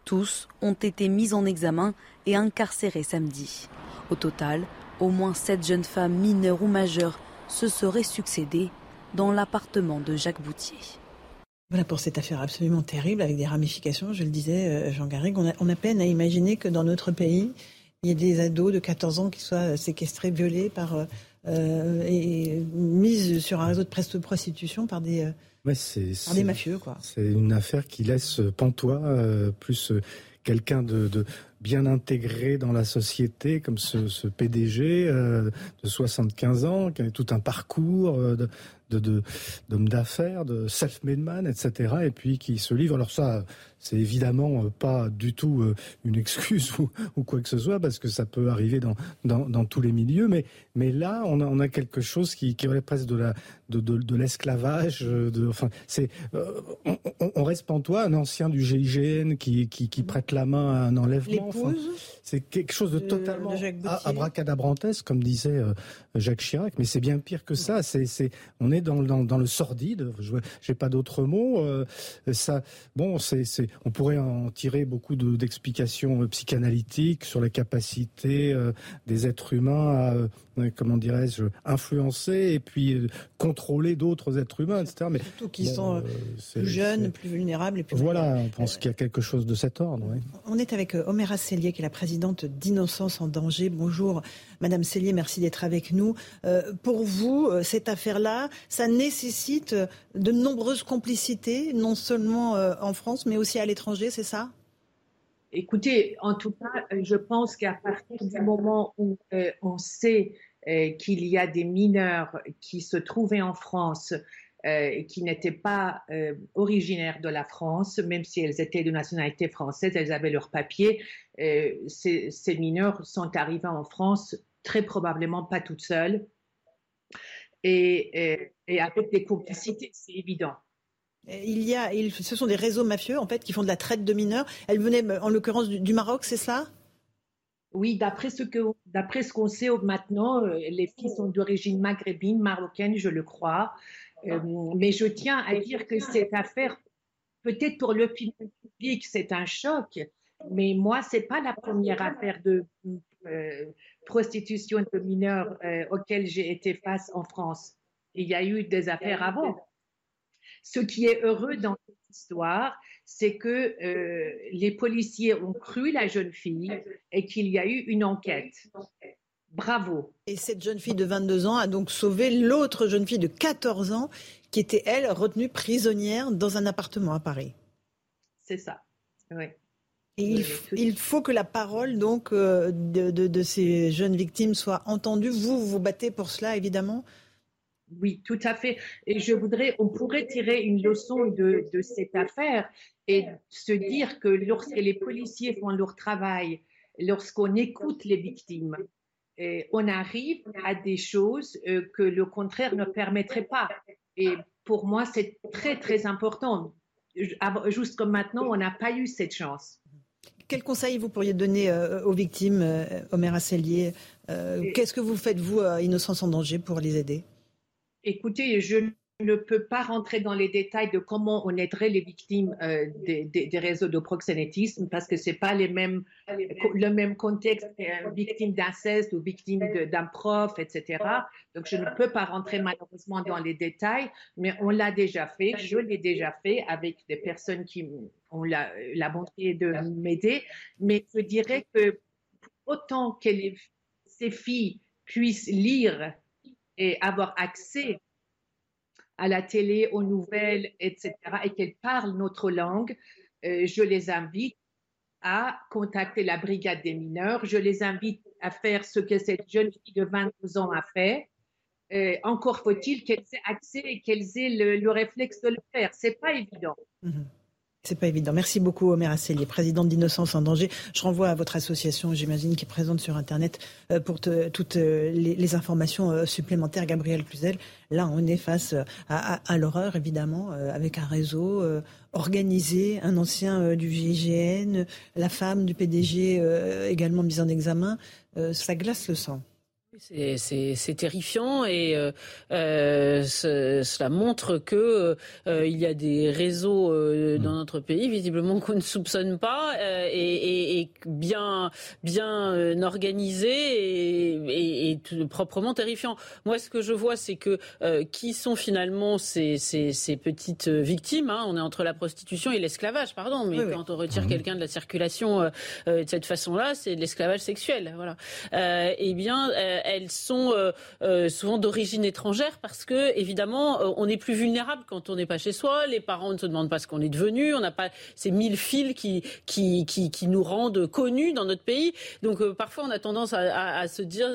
Tous ont été mis en examen et incarcérés samedi. Au total, au moins sept jeunes femmes mineures ou majeures se seraient succédées dans l'appartement de Jacques Boutier. Voilà pour cette affaire absolument terrible avec des ramifications, je le disais, euh, Jean Garrigue. On a, on a peine à imaginer que dans notre pays, il y ait des ados de 14 ans qui soient séquestrés, violés par, euh, euh, et mis sur un réseau de prostitution par des, par des mafieux. C'est une affaire qui laisse pantois, plus quelqu'un de, de, bien intégré dans la société, comme ce, PDG de 75 ans, qui a tout un parcours de, d'hommes d'affaires, de self-made man, etc. Et puis qui se livrent. Alors ça, c'est évidemment euh, pas du tout euh, une (laughs) excuse ou, quoi que ce soit, parce que ça peut arriver dans, dans, tous les milieux. Mais, mais là, on a, on a quelque chose qui, qui relève presque de la de, de, l'esclavage. Euh, de, enfin, c'est on, on, reste pantois, un ancien du GIGN qui, qui, qui prête la main à un enlèvement. c'est quelque chose de, totalement abracadabrantesque, comme disait Jacques Chirac. Mais c'est bien pire que ça. C'est, c'est, on est dans, dans, dans le sordide. Je n'ai pas d'autre mot. ça, bon, c'est, on pourrait en tirer beaucoup d'explications psychanalytiques sur la capacité euh, des êtres humains à euh, euh, comment dirais-je, influencer et puis euh, contrôler d'autres êtres humains, etc. Mais surtout qui sont euh, plus jeunes, plus vulnérables. Et plus voilà, on pense qu'il y a quelque chose de cet ordre. On est avec Oméra Cellier, qui est la présidente d'Innocence en danger. Bonjour, Madame Cellier, merci d'être avec nous. pour vous, cette affaire-là, ça nécessite de nombreuses complicités, non seulement en France, mais aussi à l'étranger, c'est ça? Écoutez, en tout cas, je pense qu'à partir du moment où on sait euh, qu'il y a des mineurs qui se trouvaient en France euh, qui n'étaient pas euh, originaires de la France, même si elles étaient de nationalité française, elles avaient leurs papiers. Ces, ces, mineurs sont arrivés en France très probablement pas toutes seules et, et avec des complicités, c'est évident. Il y a, ce sont des réseaux mafieux en fait qui font de la traite de mineurs. Elles venaient en l'occurrence du Maroc, c'est ça? Oui, d'après ce que, d'après ce qu'on sait maintenant, euh, les filles sont d'origine maghrébine, marocaine, je le crois. Euh, mais je tiens à dire que cette affaire, peut-être pour l'opinion publique, c'est un choc, mais moi, c'est pas la première affaire de euh, prostitution de mineurs auquel j'ai été face en France. Il y a eu des affaires avant. Ce qui est heureux dans cette histoire, c'est que euh, les policiers ont cru la jeune fille et qu'il y a eu une enquête. Bravo. Et cette jeune fille de 22 ans a donc sauvé l'autre jeune fille de 14 ans qui était, elle, retenue prisonnière dans un appartement à Paris. C'est ça, oui. Et il, faut que la parole donc euh, de, de, ces jeunes victimes soit entendue. Vous, vous battez pour cela, évidemment? Oui, tout à fait. Et je voudrais, on pourrait tirer une leçon de, cette affaire et se dire que lorsque les policiers font leur travail, lorsqu'on écoute les victimes, et on arrive à des choses euh, que le contraire ne permettrait pas. Et pour moi, c'est très, très important. Juste comme maintenant, on n'a pas eu cette chance. Quel conseil vous pourriez donner euh, aux victimes, euh, Omer Asselier? Qu'est-ce que vous faites, vous, à Innocence en danger, pour les aider? Écoutez, je ne peux pas rentrer dans les détails de comment on aiderait les victimes euh, des, réseaux de proxénétisme parce que c'est pas les mêmes, le même contexte qu'une victime d'inceste ou victime d'un prof, etc. Donc je ne peux pas rentrer malheureusement dans les détails, mais on l'a déjà fait, je l'ai déjà fait avec des personnes qui ont la, la bonté de m'aider, mais je dirais que autant que ces filles puissent lire et avoir accès à la télé, aux nouvelles, etc., et qu'elles parlent notre langue, euh, je les invite à contacter la brigade des mineurs. Je les invite à faire ce que cette jeune fille de 22 ans a fait. Euh, encore faut-il qu'elles aient accès et qu'elles aient le, réflexe de le faire. C'est pas évident. Mhm. C'est pas évident. Merci beaucoup, Omer Asselier, présidente d'Innocence en danger. Je renvoie à votre association, j'imagine, qui présente sur Internet euh, pour toutes euh, les, informations euh, supplémentaires. Gabriel Cluzel, là, on est face à, l'horreur, évidemment, avec un réseau organisé, un ancien du GIGN, la femme du PDG également mise en examen. ça glace le sang. C'est terrifiant et euh, euh cela montre que euh, il y a des réseaux euh, dans notre pays visiblement qu'on ne soupçonne pas et, et, et, bien bien organisés et, et, proprement terrifiants. Moi, ce que je vois, c'est que qui sont finalement ces, ces, ces petites victimes hein, On est entre la prostitution et l'esclavage, pardon, mais quand on retire mmh. quelqu'un de la circulation de cette façon-là, c'est de l'esclavage sexuel. Voilà. eh bien elles sont euh, euh, souvent d'origine étrangère parce que évidemment euh, on est plus vulnérable quand on n'est pas chez soi. Les parents ne se demandent pas ce qu'on est devenu. On n'a pas ces mille fils qui, qui, qui, nous rendent connus dans notre pays. Donc parfois on a tendance à, se dire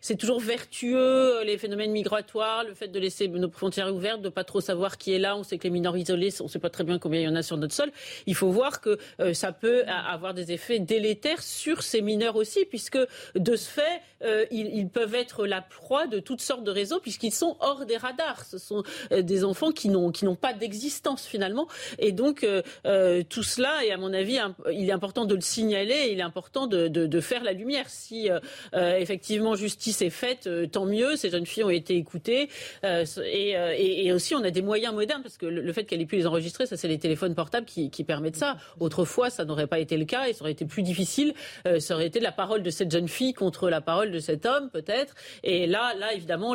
c'est toujours vertueux les phénomènes migratoires, le fait de laisser nos frontières ouvertes, de pas trop savoir qui est là. On sait que les mineurs isolés, on ne sait pas très bien combien il y en a sur notre sol. Il faut voir que ça peut avoir des effets délétères sur ces mineurs aussi, puisque de ce fait, ils, ils peuvent être la proie de toutes sortes de réseaux puisqu'ils sont hors des radars. Ce sont euh, des enfants qui n'ont pas d'existence finalement. Et donc euh, euh, tout cela est à mon avis il est important de le signaler. il est important de, de, de, faire la lumière. Si effectivement justice est faite, tant mieux. Ces jeunes filles ont été écoutées et, et, aussi on a des moyens modernes parce que le, fait qu'elle ait pu les enregistrer, ça c'est les téléphones portables qui, qui permettent ça. Autrefois, ça n'aurait pas été le cas et ça aurait été plus difficile. ça aurait été la parole de cette jeune fille contre la parole de cet homme peut-être. Et là, là évidemment,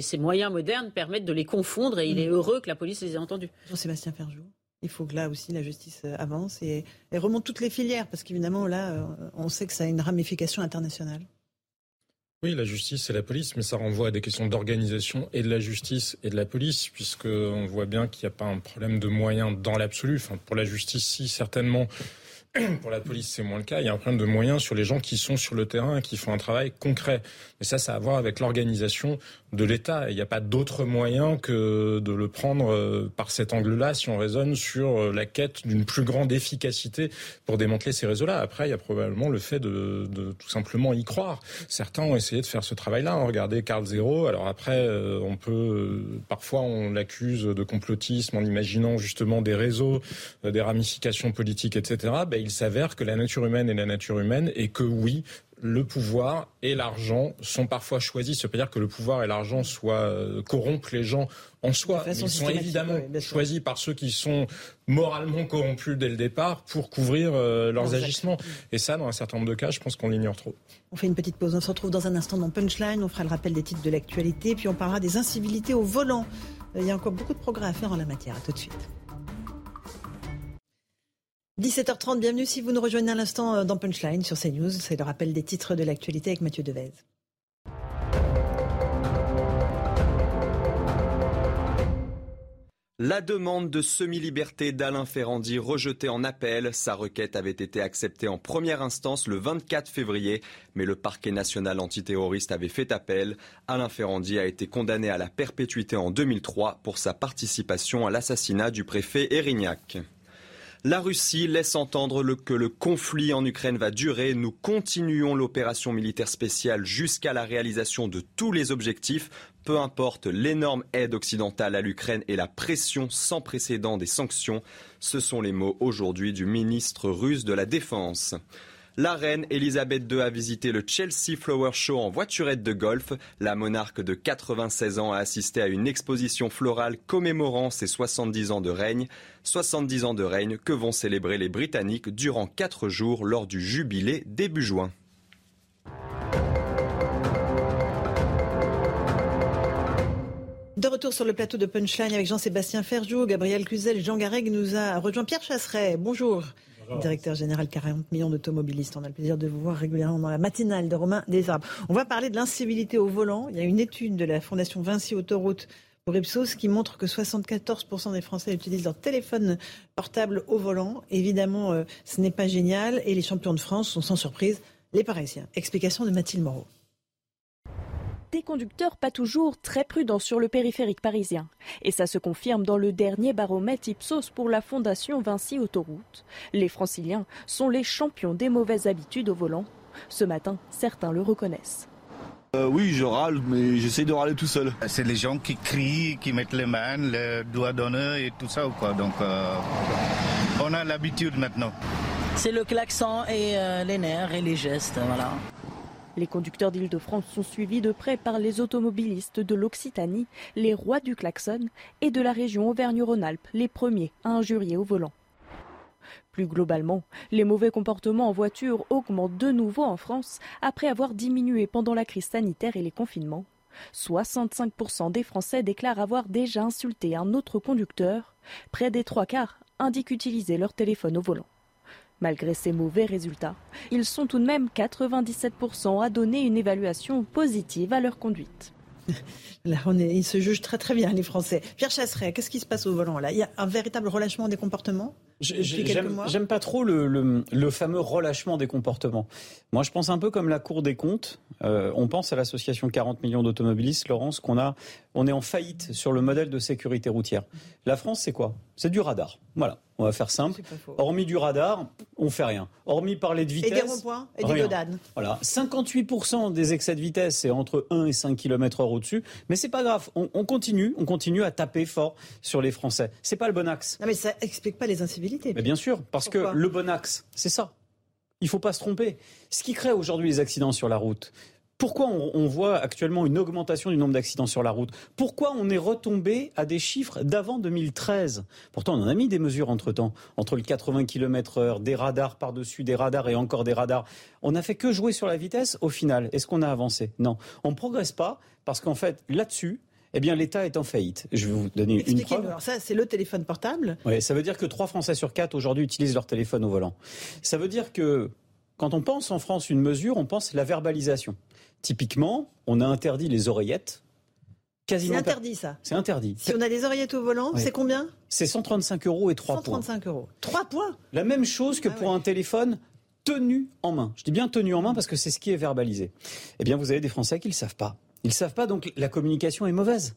ces moyens modernes permettent de les confondre et il est mm. heureux que la police les ait entendus. Jean-Sébastien Ferjou. Il faut que là aussi la justice euh, avance et, remonte toutes les filières parce qu'évidemment là, euh, on sait que ça a une ramification internationale. Oui, la justice et la police, mais ça renvoie à des questions d'organisation et de la justice et de la police, puisqu'on voit bien qu'il n'y a pas un problème de moyens dans l'absolu. Enfin, pour la justice, si, certainement, (clears throat) Pour la police, c'est moins le cas. Il y a un problème de moyens sur les gens qui sont sur le terrain qui font un travail concret. Mais ça, ça a à voir avec l'organisation de l'État. Il n'y a pas d'autre moyen que de le prendre euh, par cet angle-là si on raisonne sur euh, la quête d'une plus grande efficacité pour démanteler ces réseaux-là. Après, il y a probablement le fait de, tout simplement y croire. Certains ont essayé de faire ce travail-là. Regardez Carl Zero. Alors après, euh, on peut parfois on l'accuse de complotisme en imaginant justement des réseaux, des ramifications politiques, etc. il s'avère que la nature humaine est la nature humaine et que oui, le pouvoir et l'argent sont parfois choisis. Ça veut pas dire que le pouvoir et l'argent soient euh, corrompent les gens en soi. Ils sont évidemment choisis par ceux qui sont moralement corrompus dès le départ pour couvrir euh, leurs agissements. Et ça, dans un certain nombre de cas, je pense qu'on l'ignore trop. On fait une petite pause. On se retrouve dans un instant dans Punchline. On fera le rappel des titres de l'actualité. Puis on parlera des incivilités au volant. Il y a encore beaucoup de progrès à faire en la matière. À tout de suite. 17h30, bienvenue si vous nous rejoignez à l'instant euh, dans Punchline sur CNews. C'est le rappel des titres de l'actualité avec Mathieu Devez. La demande de semi-liberté d'Alain Ferrandi rejetée en appel, sa requête avait été acceptée en première instance le 24 février, mais le parquet national antiterroriste avait fait appel. Alain Ferrandi a été condamné à la perpétuité en 2003 pour sa participation à l'assassinat du préfet Erignac. La Russie laisse entendre que le conflit en Ukraine va durer. Nous continuons l'opération militaire spéciale jusqu'à la réalisation de tous les objectifs, peu importe l'énorme aide occidentale à l'Ukraine et la pression sans précédent des sanctions. Ce sont les mots aujourd'hui du ministre russe de la Défense. La reine Elisabeth II a visité le Chelsea Flower Show en voiturette de golf. La monarque de 96 ans a assisté à une exposition florale commémorant ses 70 ans de règne. 70 ans de règne que vont célébrer les Britanniques durant 4 jours lors du jubilé début juin. De retour sur le plateau de Punchline avec Jean-Sébastien Ferjou, Gabriel Cluzel, Jean Gareg nous a rejoint Pierre Chasseret. Bonjour directeur général 40 millions d'automobilistes. On a le plaisir de vous voir régulièrement dans la matinale de Romain Desarbres. On va parler de l'incivilité au volant. Il y a une étude de la Fondation Vinci Autoroute pour Ipsos qui montre que 74% des Français utilisent leur téléphone portable au volant. Évidemment, euh, ce n'est pas génial et les champions de France sont sans surprise les Parisiens. Explication de Mathilde Moreau des conducteurs pas toujours très prudents sur le périphérique parisien. Et ça se confirme dans le dernier baromètre Ipsos pour la Fondation Vinci Autoroute. Les franciliens sont les champions des mauvaises habitudes au volant. Ce matin, certains le reconnaissent. Euh, oui, je râle, mais j'essaie de râler tout seul. C'est les gens qui crient, qui mettent les mains, les doigts d'honneur et tout ça, quoi. Donc, euh, on a l'habitude maintenant. C'est le klaxon et euh, les nerfs et les gestes, voilà. Les conducteurs d'Île-de-France sont suivis de près par les automobilistes de l'Occitanie, les rois du klaxon, et de la région Auvergne-Rhône-Alpes, les premiers à injurier au volant. Plus globalement, les mauvais comportements en voiture augmentent de nouveau en France après avoir diminué pendant la crise sanitaire et les confinements. 65% des Français déclarent avoir déjà insulté un autre conducteur. Près des trois quarts indiquent utiliser leur téléphone au volant. Malgré ces mauvais résultats, ils sont tout de même 97% à donner une évaluation positive à leur conduite. (laughs) Là, on est, ils se jugent très très bien, les Français. Pierre Chasseret, qu'est-ce qui se passe au volant là? Il y a un véritable relâchement des comportements? J'aime pas trop le, le, fameux relâchement des comportements. Moi, je pense un peu comme la Cour des comptes. Euh, on pense à l'association 40 millions d'automobilistes, Laurence, qu'on a, on est en faillite sur le modèle de sécurité routière. La France, c'est quoi? C'est du radar. Voilà. On va faire simple. Hormis du radar, on fait rien. Hormis parler de vitesse. Et des ronds-points et des godades. Voilà. 58% des excès de vitesse, c'est entre 1 et 5 km heure au-dessus. Mais c'est pas grave. On, continue, on continue à taper fort sur les Français. C'est pas le bon axe. Non, mais ça explique pas les incivilités. Mais bien sûr. Parce que le bon axe, c'est ça. Il faut pas se tromper. Ce qui crée aujourd'hui les accidents sur la route, pourquoi on, voit actuellement une augmentation du nombre d'accidents sur la route? Pourquoi on est retombé à des chiffres d'avant 2013 Pourtant, on en a mis des mesures entre-temps, entre le 80 km/h, des radars par-dessus des radars et encore des radars. On n'a fait que jouer sur la vitesse au final. Est-ce qu'on a avancé? Non. On ne progresse pas parce qu'en fait, là-dessus, eh bien, l'État est en faillite. Je vais vous donner une preuve. Alors ça, c'est le téléphone portable. Oui, ça veut dire que 3 Français sur 4 aujourd'hui utilisent leur téléphone au volant. Ça veut dire que quand on pense en France une mesure, on pense la verbalisation. Typiquement, on a interdit les oreillettes. C'est interdit ça. C'est interdit. Si on a des oreillettes au volant, c'est combien C'est 135 euros et 3 points. 135 euros. 3 points La même chose que ah pour un téléphone tenu en main. Je dis bien tenu en main parce que c'est ce qui est verbalisé. Eh bien, vous avez des Français qui ne le savent pas. Ils ne savent pas, donc la communication est mauvaise.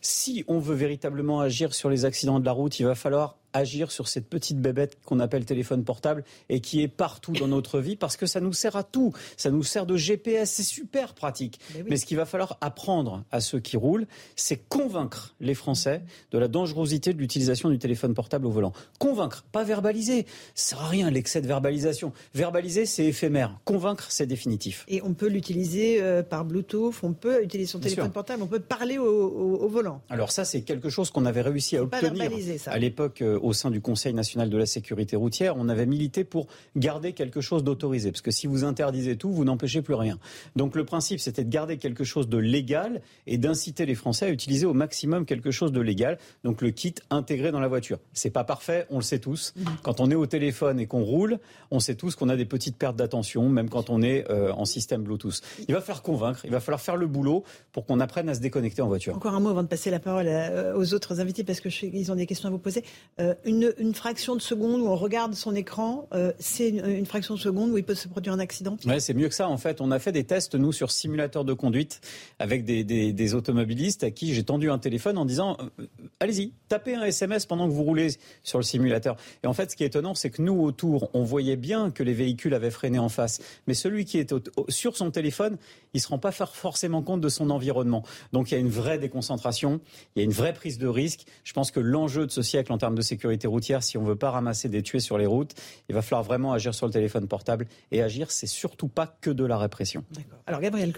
Si on veut véritablement agir sur les accidents de la route, il va falloir agir sur cette petite bébête qu'on appelle téléphone portable et qui est partout dans notre vie parce que ça nous sert à tout. Ça nous sert de GPS, c'est super pratique. Mais, ce qu'il va falloir apprendre à ceux qui roulent, c'est convaincre les Français de la dangerosité de l'utilisation du téléphone portable au volant. Convaincre, pas verbaliser. Ça sert à rien l'excès de verbalisation. Verbaliser, c'est éphémère. Convaincre, c'est définitif. Et on peut l'utiliser euh, par Bluetooth, on peut utiliser son téléphone portable, on peut parler au, volant. Alors ça, c'est quelque chose qu'on avait réussi à obtenir à l'époque euh, au sein du Conseil national de la sécurité routière, on avait milité pour garder quelque chose d'autorisé. Parce que si vous interdisez tout, vous n'empêchez plus rien. Donc le principe, c'était de garder quelque chose de légal et d'inciter les Français à utiliser au maximum quelque chose de légal. Donc le kit intégré dans la voiture. C'est pas parfait, on le sait tous. Quand on est au téléphone et qu'on roule, on sait tous qu'on a des petites pertes d'attention, même quand on est euh, en système Bluetooth. Il va falloir convaincre, il va falloir faire le boulot pour qu'on apprenne à se déconnecter en voiture. Encore un mot avant de passer la parole euh, aux autres invités, parce que ils ont des questions à vous poser. Euh, une, fraction de seconde où on regarde son écran, euh, c'est une, fraction de seconde où il peut se produire un accident Ouais, c'est mieux que ça en fait. On a fait des tests, nous, sur simulateur de conduite avec des, automobilistes à qui j'ai tendu un téléphone en disant euh, allez-y, tapez un SMS pendant que vous roulez sur le simulateur. Et en fait, ce qui est étonnant, c'est que nous, autour, on voyait bien que les véhicules avaient freiné en face. Mais celui qui est sur son téléphone, il ne se rend pas forcément compte de son environnement. Donc il y a une vraie déconcentration, il y a une vraie prise de risque. Je pense que l'enjeu de ce siècle en termes de sécurité routière, si on ne veut pas ramasser des tués sur les routes, il va falloir vraiment agir sur le téléphone portable. Et agir, c'est surtout pas que de la répression. D'accord. Alors Gabriel.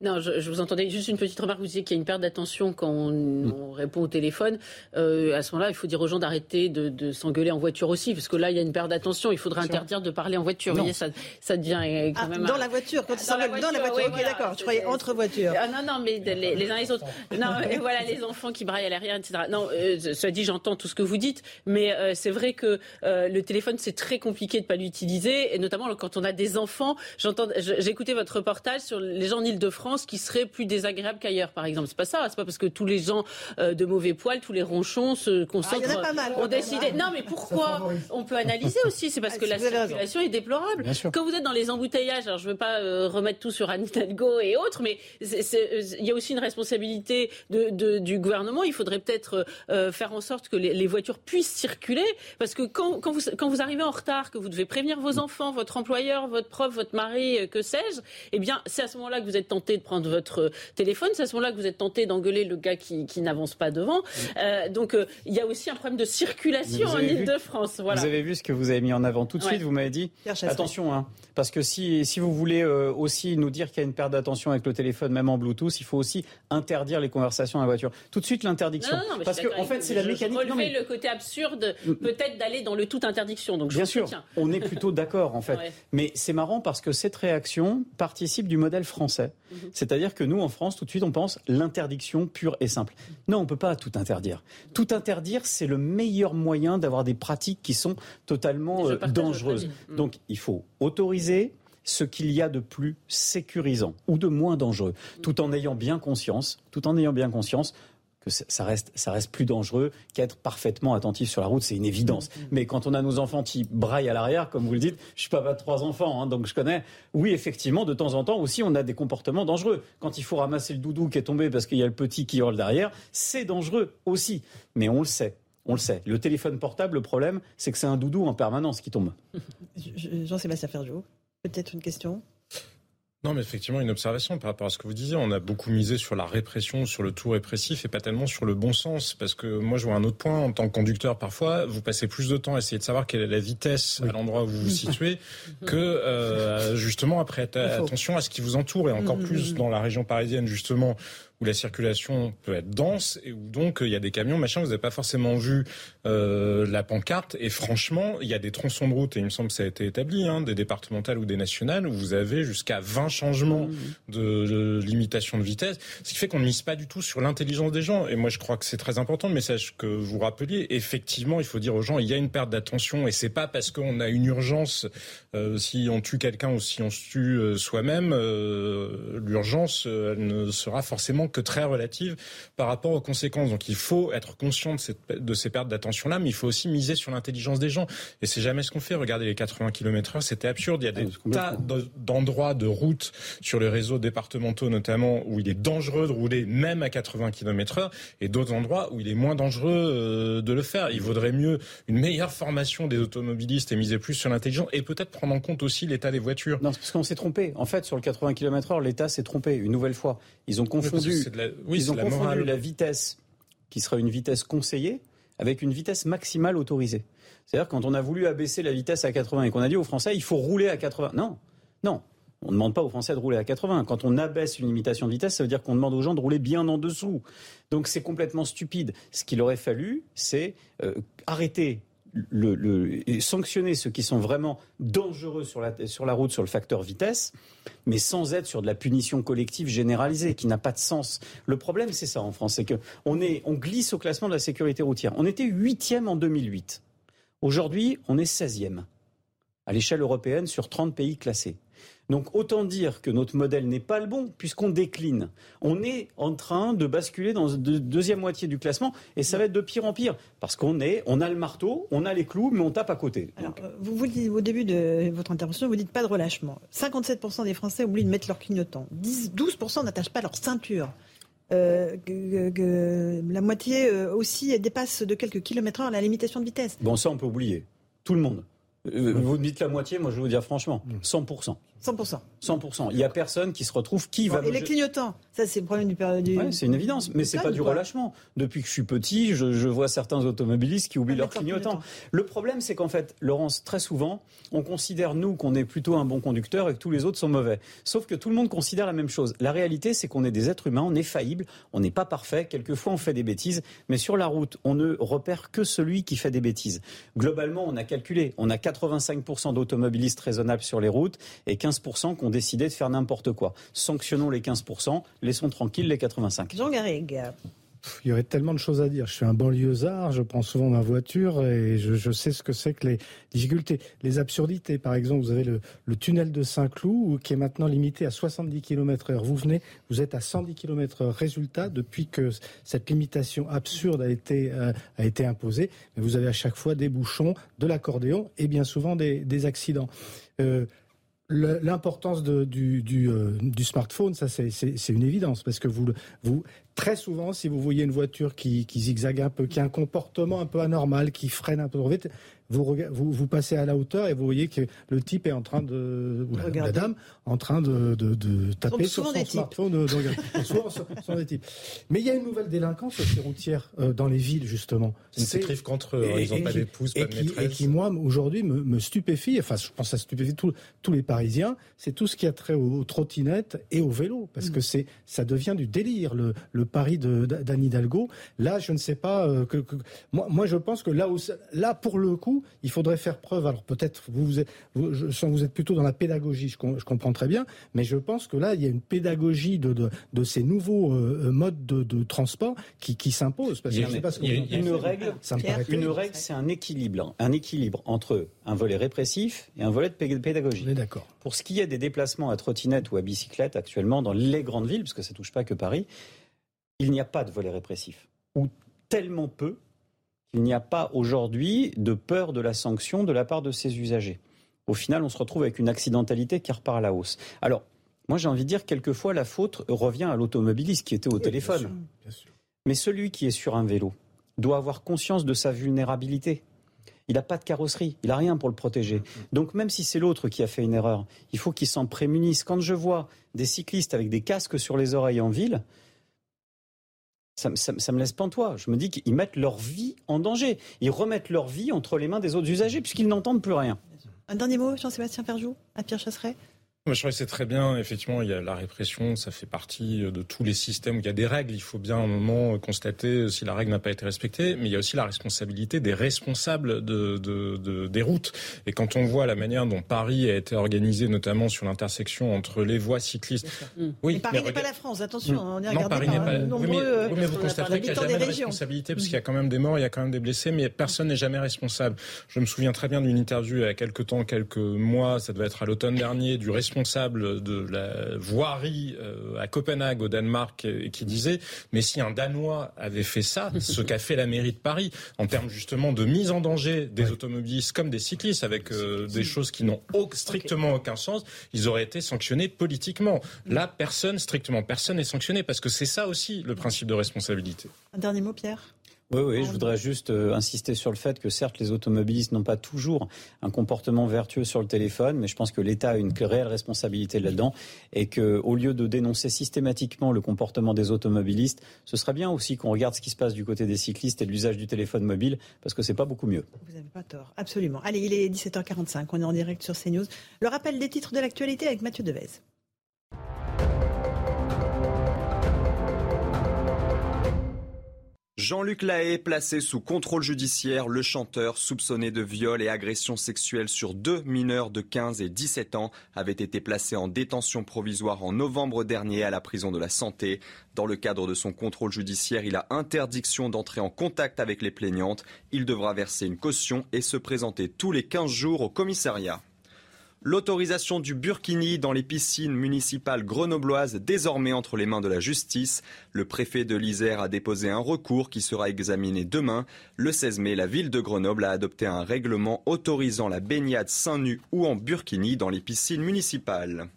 Non, je, vous entendais juste une petite remarque. Vous disiez qu'il y a une perte d'attention quand on, mm. répond au téléphone. Euh, à ce moment-là, il faut dire aux gens d'arrêter de, s'engueuler en voiture aussi, parce que là, il y a une perte d'attention. Il faudrait interdire de parler en voiture. Vous voyez, ça, ça devient euh, quand ah, même. Dans la voiture, quand ils s'engueulent dans la voiture. ok, d'accord. Je croyais entre voitures. Ah, non, non, mais les, uns et les autres. Non, et voilà, les enfants qui braillent à l'arrière, etc. Non, euh, cela dit, j'entends tout ce que vous dites, mais euh, c'est vrai que le téléphone, c'est très compliqué de pas l'utiliser, et notamment quand on a des enfants. J'entends, j'ai écouté votre reportage sur les gens en Qui seraient plus désagréable qu'ailleurs, par exemple. C'est pas ça. C'est pas parce que tous les gens euh, de mauvais poil, tous les ronchons se concentrent. Ah, y en a pas mal. Ont décidé. Non, mais pourquoi On peut analyser aussi. C'est parce ah, que la circulation est déplorable. Quand vous êtes dans les embouteillages, alors je veux pas euh, remettre tout sur Anne Hidalgo et autres, mais il y a aussi une responsabilité de, du gouvernement. Il faudrait peut-être euh, faire en sorte que les, voitures puissent circuler, parce que quand, quand, vous, quand vous arrivez en retard, que vous devez prévenir vos enfants, votre employeur, votre prof, votre mari, que sais-je, eh bien, c'est à ce moment-là que vous êtes tenté de prendre votre téléphone. C'est à ce moment-là que vous êtes tenté d'engueuler le gars qui, n'avance pas devant. Euh, donc il y a aussi un problème de circulation en Ile-de-France. Voilà. Vous avez vu ce que vous avez mis en avant tout de suite. Vous m'avez dit attention, hein, parce que si, si vous voulez aussi nous dire qu'il y a une perte d'attention avec le téléphone, même en Bluetooth, il faut aussi interdire les conversations à la voiture. Tout de suite l'interdiction. Parce que en fait c'est la mécanique. Je relevais le côté absurde mm. peut-être d'aller dans le tout interdiction. Donc Bien sûr, on est plutôt d'accord en fait. (laughs) Mais c'est marrant parce que cette réaction participe du modèle français. Mhm. C'est-à-dire que nous, en France, tout de suite, on pense l'interdiction pure et simple. Non, on ne peut pas tout interdire. Tout interdire, c'est le meilleur moyen d'avoir des pratiques qui sont totalement euh, dangereuses. Mhm. Donc, il faut autoriser ce qu'il y a de plus sécurisant ou de moins dangereux, tout en ayant bien conscience, tout en ayant bien conscience que ça reste, ça reste plus dangereux qu'être parfaitement attentif sur la route, c'est une évidence. Mm, mm. Mais quand on a nos enfants qui braillent à l'arrière, comme vous le dites, je suis papa de trois enfants, hein, donc je connais. Oui, effectivement, de temps en temps aussi, on a des comportements dangereux. Quand il faut ramasser le doudou qui est tombé parce qu'il y a le petit qui hurle derrière, c'est dangereux aussi. Mais on le sait. On le sait. Le téléphone portable, le problème, c'est que c'est un doudou en permanence qui tombe. (laughs) Jean-Sébastien Ferjou, peut-être une question? Non, mais effectivement, une observation par rapport à ce que vous disiez. On a beaucoup misé sur la répression, sur le tout répressif et pas tellement sur le bon sens. Parce que moi, je vois un autre point. En tant que conducteur, parfois, vous passez plus de temps à essayer de savoir quelle est la vitesse à l'endroit où vous vous situez (laughs) que, euh, justement, après attention à ce qui vous entoure et encore mm, mm, plus mm. dans la région parisienne, justement, où la circulation peut être dense et où donc il y a des camions, machin, vous n'avez pas forcément vu euh, la pancarte. Et franchement, il y a des tronçons de route, et il me semble que ça a été établi, hein, des départementales ou des nationales, où vous avez jusqu'à 20 changements mmh. de, limitation de vitesse, ce qui fait qu'on ne mise pas du tout sur l'intelligence des gens. Et moi, je crois que c'est très important le message que vous rappeliez. Effectivement, il faut dire aux gens, il y a une perte d'attention, et c'est pas parce qu'on a une urgence, euh, si on tue quelqu'un ou si on se tue euh, soi-même, euh, l'urgence, elle ne sera forcément que très relative par rapport aux conséquences. Donc il faut être conscient de, cette, de ces pertes d'attention-là, mais il faut aussi miser sur l'intelligence des gens. Et c'est jamais ce qu'on fait. Regardez les 80 km heure, c'était absurde. Il y a des ah, tas d'endroits de route sur les réseaux départementaux notamment où il est dangereux de rouler même à 80 km heure et d'autres endroits où il est moins dangereux euh, de le faire. Il vaudrait mieux une meilleure formation des automobilistes et miser plus sur l'intelligence et peut-être prendre en compte aussi l'état des voitures. Non, c'est parce qu'on s'est trompé. En fait, sur le 80 km heure, l'État s'est trompé une nouvelle fois. Ils ont confondu ils ont confondu la vitesse qui sera une vitesse conseillée avec une vitesse maximale autorisée. C'est-à-dire quand on a voulu abaisser la vitesse à 80 et qu'on a dit aux Français il faut rouler à 80. Non, non. On ne demande pas aux Français de rouler à 80. Quand on abaisse une limitation de vitesse, ça veut dire qu'on demande aux gens de rouler bien en dessous. Donc c'est complètement stupide. Ce qu'il aurait fallu, c'est euh, arrêter sanctionner ceux qui sont vraiment dangereux sur la, sur la route sur le facteur vitesse, mais sans être sur de la punition collective généralisée qui n'a pas de sens. Le problème, c'est ça en France, c'est qu'on on glisse au classement de la sécurité routière. On était huitième en 2008. Aujourd'hui, on est 16e à l'échelle européenne sur 30 pays classés. Donc autant dire que notre modèle n'est pas le bon puisqu'on décline. On est en train de basculer dans la deuxième moitié du classement et ça va être de pire en pire parce qu'on est, on a le marteau, on a les clous, mais on tape à côté. Alors, euh, vous, vous dites au début de votre intervention, vous dites pas de relâchement. 57% des Français oublient de mettre leur clignotant. 12% n'attachent pas leur ceinture. Euh, la moitié euh, aussi dépasse de quelques kilomètres heure la limitation de vitesse. Bon, ça on peut oublier. Tout le monde. Vous me dites la moitié, moi je vais vous dire franchement, 100%. 100%. 100%. Il n'y a personne qui se retrouve qui va. Et les clignotants, ça c'est le problème du. du... c'est une évidence, mais c'est pas du relâchement. Depuis que je suis petit, je, vois certains automobilistes qui oublient ah, leurs clignotants. Le problème, c'est qu'en fait, Laurence, très souvent, on considère nous qu'on est plutôt un bon conducteur et que tous les autres sont mauvais. Sauf que tout le monde considère la même chose. La réalité, c'est qu'on est des êtres humains, on est faillible, on n'est pas parfait. Quelquefois, on fait des bêtises, mais sur la route, on ne repère que celui qui fait des bêtises. Globalement, on a calculé, on a 85% d'automobilistes raisonnables sur les routes et 15% qui ont décidé de faire n'importe quoi. Sanctionnons les 15%, laissons tranquilles les 85%. Jean Garrigue. Il y aurait tellement de choses à dire. Je suis un banlieusard, je prends souvent ma voiture et je, sais ce que c'est que les difficultés. Les absurdités, par exemple, vous avez le, tunnel de Saint-Cloud qui est maintenant limité à 70 km heure. Vous venez, vous êtes à 110 km heure. Résultat, depuis que cette limitation absurde a été, euh, a été imposée, vous avez à chaque fois des bouchons, de l'accordéon et bien souvent des, accidents. Euh, L'importance euh, du, smartphone, ça c'est une évidence, parce que vous, vous très souvent, si vous voyez une voiture qui, qui zigzague un peu, qui a un comportement un peu anormal, qui freine un peu trop vite, vous, vous, passez à la hauteur et vous voyez que le type est en train de, ou la, dame, en train de, de, taper sur son smartphone. De, (laughs) souvent, des types. Mais il y a une nouvelle délinquance aussi routière euh, dans les villes, justement. Ils s'écrivent qu'entre eux, hein. ils n'ont pas d'épouse, pas de maîtresse. Et qui, moi, aujourd'hui, me, me, stupéfie, enfin, je pense que ça stupéfie tous, tous les Parisiens, c'est tout ce qui a trait aux, trottinettes et au vélo, parce mm. que c'est, ça devient du délire, le, le pari d'Anne Hidalgo. Là, je ne sais pas, euh, que, moi, moi, je pense que là, où, là, pour le coup, il faudrait faire preuve. Alors peut-être vous, vous, êtes, je sens que vous êtes plutôt dans la pédagogie, je, comprends très bien, mais je pense que là il y a une pédagogie de, de, ces nouveaux euh, modes de, transport qui, qui s'imposent. Parce que une règle, une règle, c'est un équilibre, un équilibre entre un volet répressif et un volet de pédagogie. On est d'accord. Pour ce qui est des déplacements à trottinette ou à bicyclette actuellement dans les grandes villes, parce que ça touche pas que Paris, il n'y a pas de volet répressif ou tellement peu il n'y a pas aujourd'hui de peur de la sanction de la part de ces usagers. Au final, on se retrouve avec une accidentalité qui repart à la hausse. Alors, moi j'ai envie de dire, quelquefois la faute revient à l'automobiliste qui était au téléphone. Mais celui qui est sur un vélo doit avoir conscience de sa vulnérabilité. Il n'a pas de carrosserie, il n'a rien pour le protéger. Donc même si c'est l'autre qui a fait une erreur, il faut qu'il s'en prémunisse. Quand je vois des cyclistes avec des casques sur les oreilles en ville, ça, me laisse pantois. Je me dis qu'ils mettent leur vie en danger. Ils remettent leur vie entre les mains des autres usagers puisqu'ils n'entendent plus rien. Un dernier mot, Jean-Sébastien Ferjou, à Pierre Chasseret je crois que c'est très bien. Effectivement, il y a la répression, ça fait partie de tous les systèmes où il y a des règles. Il faut bien un moment constater si la règle n'a pas été respectée. Mais il y a aussi la responsabilité des responsables de, de, de, des routes. Et quand on voit la manière dont Paris a été organisé, notamment sur l'intersection entre les voies cyclistes. Oui, mais Paris n'est pas la France. Attention, on est regardé Paris par pas... nombreux, oui, mais, vous constaterez qu'il n'y a jamais de responsabilité parce qu'il y a quand même des morts, il y a quand même des blessés, mais personne n'est jamais responsable. Je me souviens très bien d'une interview il y a quelques temps, quelques mois, ça devait être à l'automne dernier, du responsable responsable de la voirie euh, à Copenhague au Danemark qui disait mais si un Danois avait fait ça, (laughs) ce qu'a fait la mairie de Paris en termes justement de mise en danger des automobilistes comme des cyclistes avec euh, des choses qui n'ont strictement aucun sens, ils auraient été sanctionnés politiquement. Là, personne, strictement personne n'est sanctionné parce que c'est ça aussi le principe de responsabilité. Un dernier mot, Pierre? Oui, oui, je voudrais juste euh, insister sur le fait que certes, les automobilistes n'ont pas toujours un comportement vertueux sur le téléphone, mais je pense que l'État a une réelle responsabilité là-dedans et que, au lieu de dénoncer systématiquement le comportement des automobilistes, ce serait bien aussi qu'on regarde ce qui se passe du côté des cyclistes et de l'usage du téléphone mobile, parce que c'est pas beaucoup mieux. Vous n'avez pas tort, absolument. Allez, il est 17h45, on est en direct sur CNews. Le rappel des titres de l'actualité avec Mathieu Devez. Jean-Luc Lahaye, placé sous contrôle judiciaire, le chanteur soupçonné de viol et agression sexuelle sur deux mineurs de 15 et 17 ans, avait été placé en détention provisoire en novembre dernier à la prison de la Santé. Dans le cadre de son contrôle judiciaire, il a interdiction d'entrer en contact avec les plaignantes. Il devra verser une caution et se présenter tous les 15 jours au commissariat. L'autorisation du burkini dans les piscines municipales grenobloises désormais entre les mains de la justice. Le préfet de l'Isère a déposé un recours qui sera examiné demain. Le 16 mai, la ville de Grenoble a adopté un règlement autorisant la baignade seins nus ou en burkini dans les piscines municipales.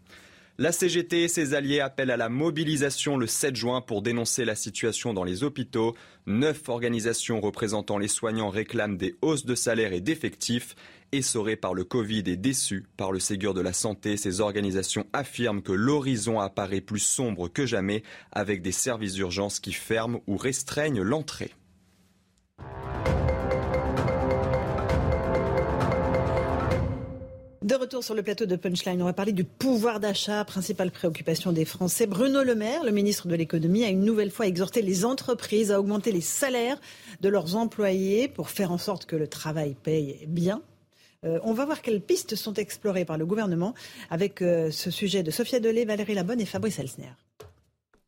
La CGT et ses alliés appellent à la mobilisation le 7 juin pour dénoncer la situation dans les hôpitaux. Neuf organisations représentant les soignants réclament des hausses de salaire et d'effectifs. Essorées par le Covid et déçues par le Ségur de la Santé, ces organisations affirment que l'horizon apparaît plus sombre que jamais avec des services d'urgence qui ferment ou restreignent l'entrée. De retour sur le plateau de Punchline, on va parler du pouvoir d'achat, principale préoccupation des Français. Bruno Le Maire, le ministre de l'économie, a une nouvelle fois exhorté les entreprises à augmenter les salaires de leurs employés pour faire en sorte que le travail paye bien. Euh, on va voir quelles pistes sont explorées par le gouvernement avec euh, ce sujet de Sophia Delay, Valérie Labonne et Fabrice Elsner.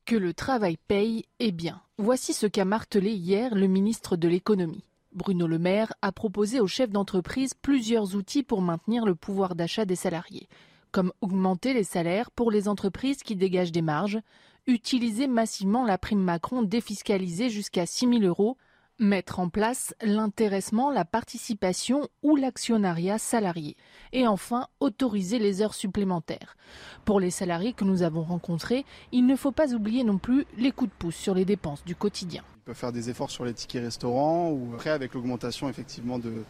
Que le travail paye est bien. Voici ce qu'a martelé hier le ministre de l'économie. Bruno Le Maire a proposé aux chefs d'entreprise plusieurs outils pour maintenir le pouvoir d'achat des salariés, comme augmenter les salaires pour les entreprises qui dégagent des marges, utiliser massivement la prime Macron défiscalisée jusqu'à 6 000 euros, Mettre en place l'intéressement, la participation ou l'actionnariat salarié. Et enfin, autoriser les heures supplémentaires. Pour les salariés que nous avons rencontrés, il ne faut pas oublier non plus les coups de pouce sur les dépenses du quotidien. Ils peuvent faire des efforts sur les tickets restaurants ou après avec l'augmentation effectivement de,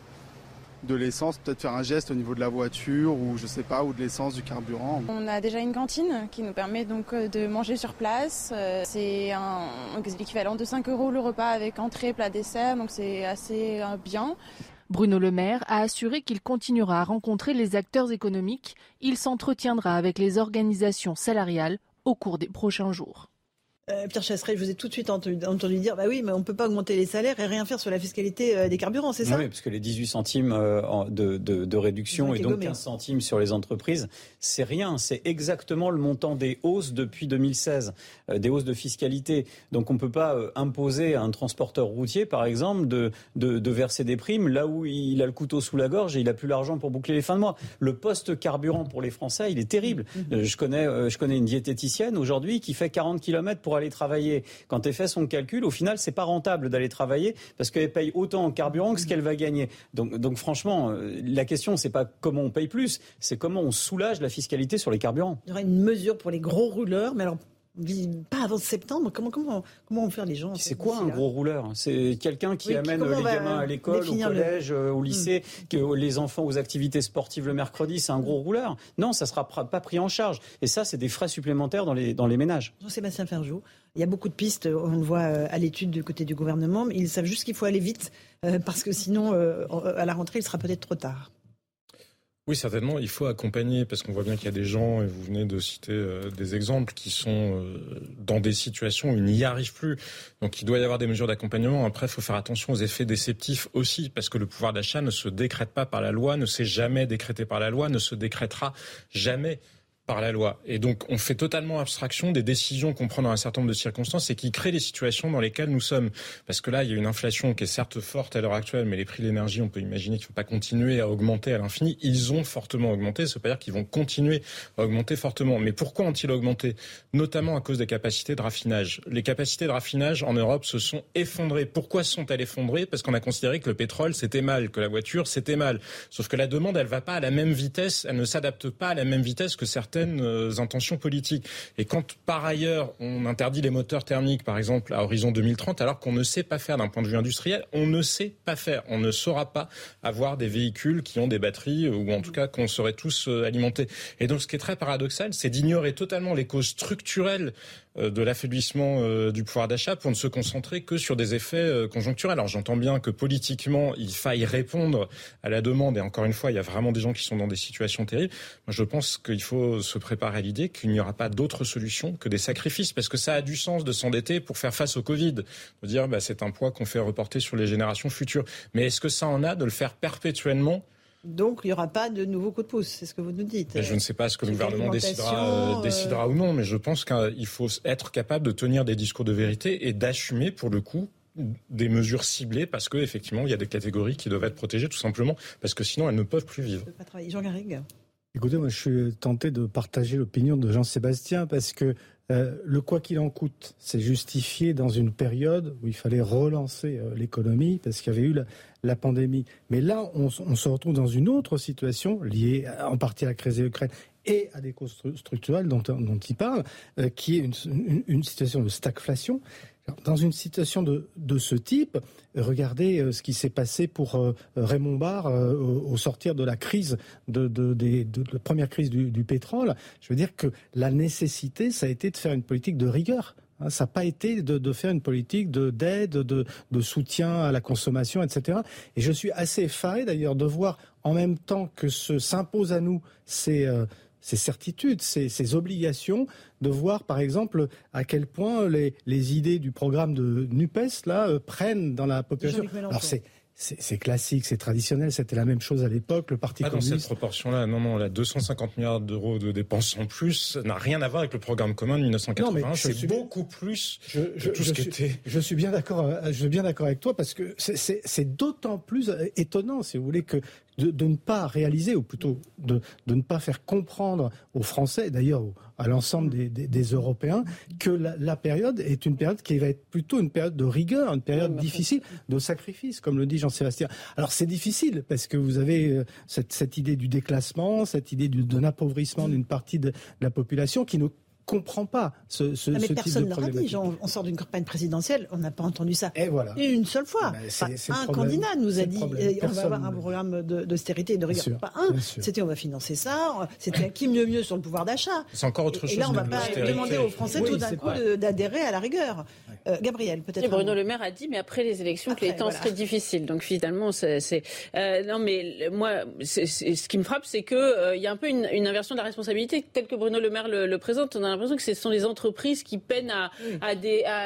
de l'essence, peut-être faire un geste au niveau de la voiture ou je sais pas, ou de l'essence, du carburant. On a déjà une cantine qui nous permet donc euh, de manger sur place. Euh, c'est l'équivalent de 5 euros le repas avec entrée, plat, dessert, donc c'est assez euh, bien. Bruno Le Maire a assuré qu'il continuera à rencontrer les acteurs économiques. Il s'entretiendra avec les organisations salariales au cours des prochains jours. Euh, Pierre Chasseret, je vous ai tout de suite entendu, dire bah oui, mais on ne peut pas augmenter les salaires et rien faire sur la fiscalité euh, des carburants, c'est ça Oui, parce que les 18 centimes euh, de, de, réduction et donc 15 centimes sur les entreprises, c'est rien. C'est exactement le montant des hausses depuis 2016, des hausses de fiscalité. Donc on ne peut pas imposer à un transporteur routier, par exemple, de, de, verser des primes là où il a le couteau sous la gorge et il n'a plus l'argent pour boucler les fins de mois. Le poste carburant pour les Français, il est terrible. Mm-hmm. Je, connais, je connais une diététicienne aujourd'hui qui fait 40 km pour aller travailler. Quand elle fait son calcul, au final, c'est pas rentable d'aller travailler parce qu'elle paye autant en carburant que ce qu'elle va gagner. Donc, donc franchement, euh, la question, c'est pas comment on paye plus, c'est comment on soulage la fiscalité sur les carburants. Il y aurait une mesure pour les gros rouleurs, mais alors pas avant septembre. Comment, comment, comment vont faire les gens C'est quoi un gros rouleur? C'est quelqu'un qui amène les gamins à l'école, au collège, euh, au lycée, hmm. que les enfants aux activités sportives le mercredi, c'est un gros rouleur? Non, ça ne sera pas pris en charge. Et ça, c'est des frais supplémentaires dans les, dans les ménages. Jean-Sébastien Ferjou, il y a beaucoup de pistes, on le voit euh, à l'étude du côté du gouvernement, mais ils savent juste qu'il faut aller vite, euh, parce que sinon, à la rentrée, il sera peut-être trop tard. Oui, certainement, il faut accompagner parce qu'on voit bien qu'il y a des gens, et vous venez de citer euh, des exemples, qui sont euh, dans des situations où ils n'y arrivent plus. Donc il doit y avoir des mesures d'accompagnement. Après, il faut faire attention aux effets déceptifs aussi parce que le pouvoir d'achat ne se décrète pas par la loi, ne s'est jamais décrété par la loi, ne se décrétera jamais par la loi. Et donc, on fait totalement abstraction des décisions qu'on prend dans un certain nombre de circonstances et qui créent les situations dans lesquelles nous sommes. Parce que là, il y a une inflation qui est certes forte à l'heure actuelle, mais les prix de l'énergie, on peut imaginer qu'il ne faut pas continuer à augmenter à l'infini. Ils ont fortement augmenté. Ça veut pas dire qu'ils vont continuer à augmenter fortement. Mais pourquoi ont-ils augmenté? Notamment à cause des capacités de raffinage. Les capacités de raffinage en Europe se sont effondrées. Pourquoi sont-elles effondrées? Parce qu'on a considéré que le pétrole, c'était mal, que la voiture, c'était mal. Sauf que la demande, elle va pas à la même vitesse, elle ne s'adapte pas à la même vitesse que certains certaines euh, intentions politiques. Et quand par ailleurs on interdit les moteurs thermiques, par exemple à horizon 2030, alors qu'on ne sait pas faire d'un point de vue industriel, on ne sait pas faire. On ne saura pas avoir des véhicules qui ont des batteries ou en tout cas qu'on serait tous euh, alimentés. Et donc ce qui est très paradoxal, c'est d'ignorer totalement les causes structurelles de l'affaiblissement euh, du pouvoir d'achat pour ne se concentrer que sur des effets euh, conjoncturels. Alors j'entends bien que politiquement, il faille répondre à la demande, et encore une fois, il y a vraiment des gens qui sont dans des situations terribles. Moi, je pense qu'il faut se préparer à l'idée qu'il n'y aura pas d'autre solution que des sacrifices, parce que ça a du sens de s'endetter pour faire face au Covid, de dire bah, c'est un poids qu'on fait reporter sur les générations futures. Mais est-ce que ça en a de le faire perpétuellement donc il n'y aura pas de nouveaux coups de pouce, c'est ce que vous nous dites. je ne sais pas ce que le gouvernement décidera, euh, décidera ou non, mais je pense qu'il faut être capable de tenir des discours de vérité et d'assumer pour le coup des mesures ciblées parce qu'effectivement il y a des catégories qui doivent être protégées tout simplement parce que sinon elles ne peuvent plus vivre. Jean Garrigue. Écoutez, moi je suis tenté de partager l'opinion de Jean-Sébastien parce que euh, le quoi qu'il en coûte, c'est justifié dans une période où il fallait relancer euh, l'économie parce qu'il y avait eu la, pandémie. Mais là, on, se retrouve dans une autre situation liée en partie à la crise de l'Ukraine et à des causes structurelles dont, il parle, euh, qui est une situation de stagflation. Dans une situation de, ce type, regardez euh, ce qui s'est passé pour euh, Raymond Barre euh, au sortir de la crise, de, la première crise du, pétrole. Je veux dire que la nécessité, ça a été de faire une politique de rigueur. Hein. Ça n'a pas été de, faire une politique d'aide, de, soutien à la consommation, etc. Et je suis assez effaré d'ailleurs de voir en même temps que s'impose à nous ces, ces certitudes, ces, obligations, de voir par exemple à quel point les, les idées du programme de NUPES là, euh, prennent dans la population. Alors c'est c'est classique, c'est traditionnel, c'était la même chose à l'époque, le Parti communiste. Dans cette proportion-là, non, non, la 250 milliards d'euros de dépenses en plus n'a rien à voir avec le programme commun de 1980. C'est beaucoup plus je, je, tout ce qui était. Je suis bien d'accord, euh, je suis bien d'accord avec toi parce que c'est d'autant plus euh, étonnant, si vous voulez, que de, ne pas réaliser, ou plutôt de, ne pas faire comprendre aux Français, d'ailleurs à l'ensemble des, Européens, que la, période est une période qui va être plutôt une période de rigueur, une période difficile, de sacrifice, comme le dit Jean-Sébastien. Alors c'est difficile parce que vous avez euh, cette, idée du déclassement, cette idée d'un appauvrissement d'une partie de la population qui ne comprend pas ce, ce, ah, mais ce personne type de dit. On sort d'une campagne présidentielle, on n'a pas entendu ça. Et voilà. Une seule fois. Ben, un candidat nous a dit eh, on va avoir un programme d'austérité et de rigueur. Pas un. C'était on va financer ça. C'était qui mieux mieux sur le pouvoir d'achat. C'est encore autre chose. Et là, on ne va pas demander aux Français tout d'un coup d'adhérer à la rigueur. Euh, Gabriel, peut-être. Bruno Le Maire a dit, mais après les élections, que les temps seraient difficiles. Donc finalement, c'est. Euh, non, mais moi, ce qui me frappe, c'est qu'il euh, y a un peu une, inversion de la responsabilité, telle que Bruno Le Maire le, présente. On a l'impression que ce sont les entreprises qui peinent à, à,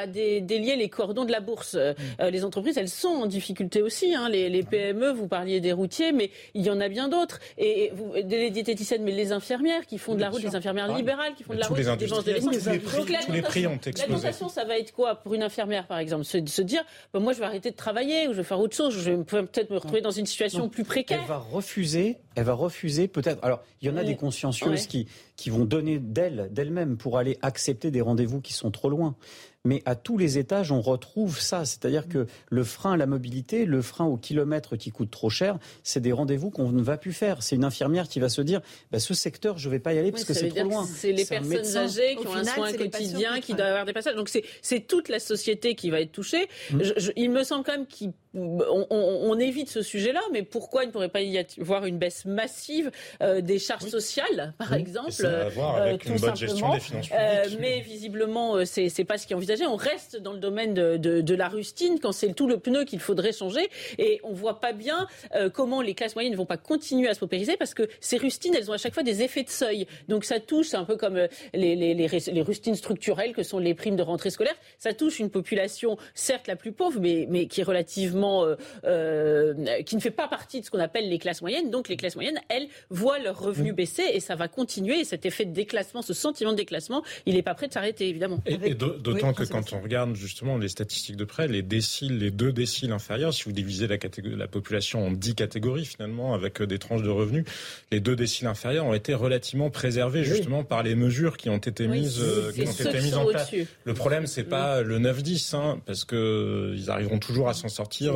délier les cordons de la bourse. les entreprises, elles sont en difficulté aussi. Hein. Les, PME, vous parliez des routiers, mais il y en a bien d'autres. Et, vous, les diététiciennes, mais les infirmières qui font de la route, les infirmières libérales qui font de la route, qui dépensent de l'essence. Tous les prix ont explosé. L'alimentation, ça va être quoi pour une infirmière, par exemple? Se, se dire, bah, moi, je vais arrêter de travailler ou je vais faire autre chose, je vais peut-être me retrouver dans une situation plus précaire. Elle va refuser, elle va refuser peut-être. Alors, il y en a des consciencieuses qui, qui vont donner d'elles, d'elles-mêmes, pour aller accepter des rendez-vous qui sont trop loin mais à tous les étages, on retrouve ça. C'est-à-dire que le frein à la mobilité, le frein au kilomètre qui coûte trop cher, c'est des rendez-vous qu'on ne va plus faire. C'est une infirmière qui va se dire, bah, ce secteur, je ne vais pas y aller parce que c'est trop loin. C'est les personnes âgées qui ont un soin quotidien, qui doivent avoir des passages. Donc c'est toute la société qui va être touchée. Mmh. il me semble quand même qu'on évite ce sujet-là, mais pourquoi il ne pourrait pas y avoir une baisse massive euh, des charges sociales, par exemple Ça a à avec euh, une bonne gestion des finances publiques. Euh, mais visiblement, c'est pas ce qui est envisagé on reste dans le domaine de, la rustine quand c'est tout le pneu qu'il faudrait changer. Et on voit pas bien euh, comment les classes moyennes ne vont pas continuer à se paupériser parce que ces rustines, elles ont à chaque fois des effets de seuil. Donc ça touche, un peu comme euh, les, rustines structurelles que sont les primes de rentrée scolaire. Ça touche une population, certes la plus pauvre, mais, qui est relativement, euh, qui ne fait pas partie de ce qu'on appelle les classes moyennes. Donc les classes moyennes, elles, voient leurs revenus baisser et ça va continuer. Et cet effet de déclassement, ce sentiment de déclassement, il n'est pas prêt de s'arrêter, évidemment. Et, d'autant que quand on regarde justement les statistiques de près, les déciles, les deux déciles inférieurs, si vous divisez la, la population en dix catégories finalement, avec euh, des tranches de revenus, les deux déciles inférieurs ont été relativement préservés justement par les mesures qui ont été mises, euh, qui ont été mises en place. Le problème, c'est pas le 9-10, hein, parce que euh, ils arriveront toujours à s'en sortir.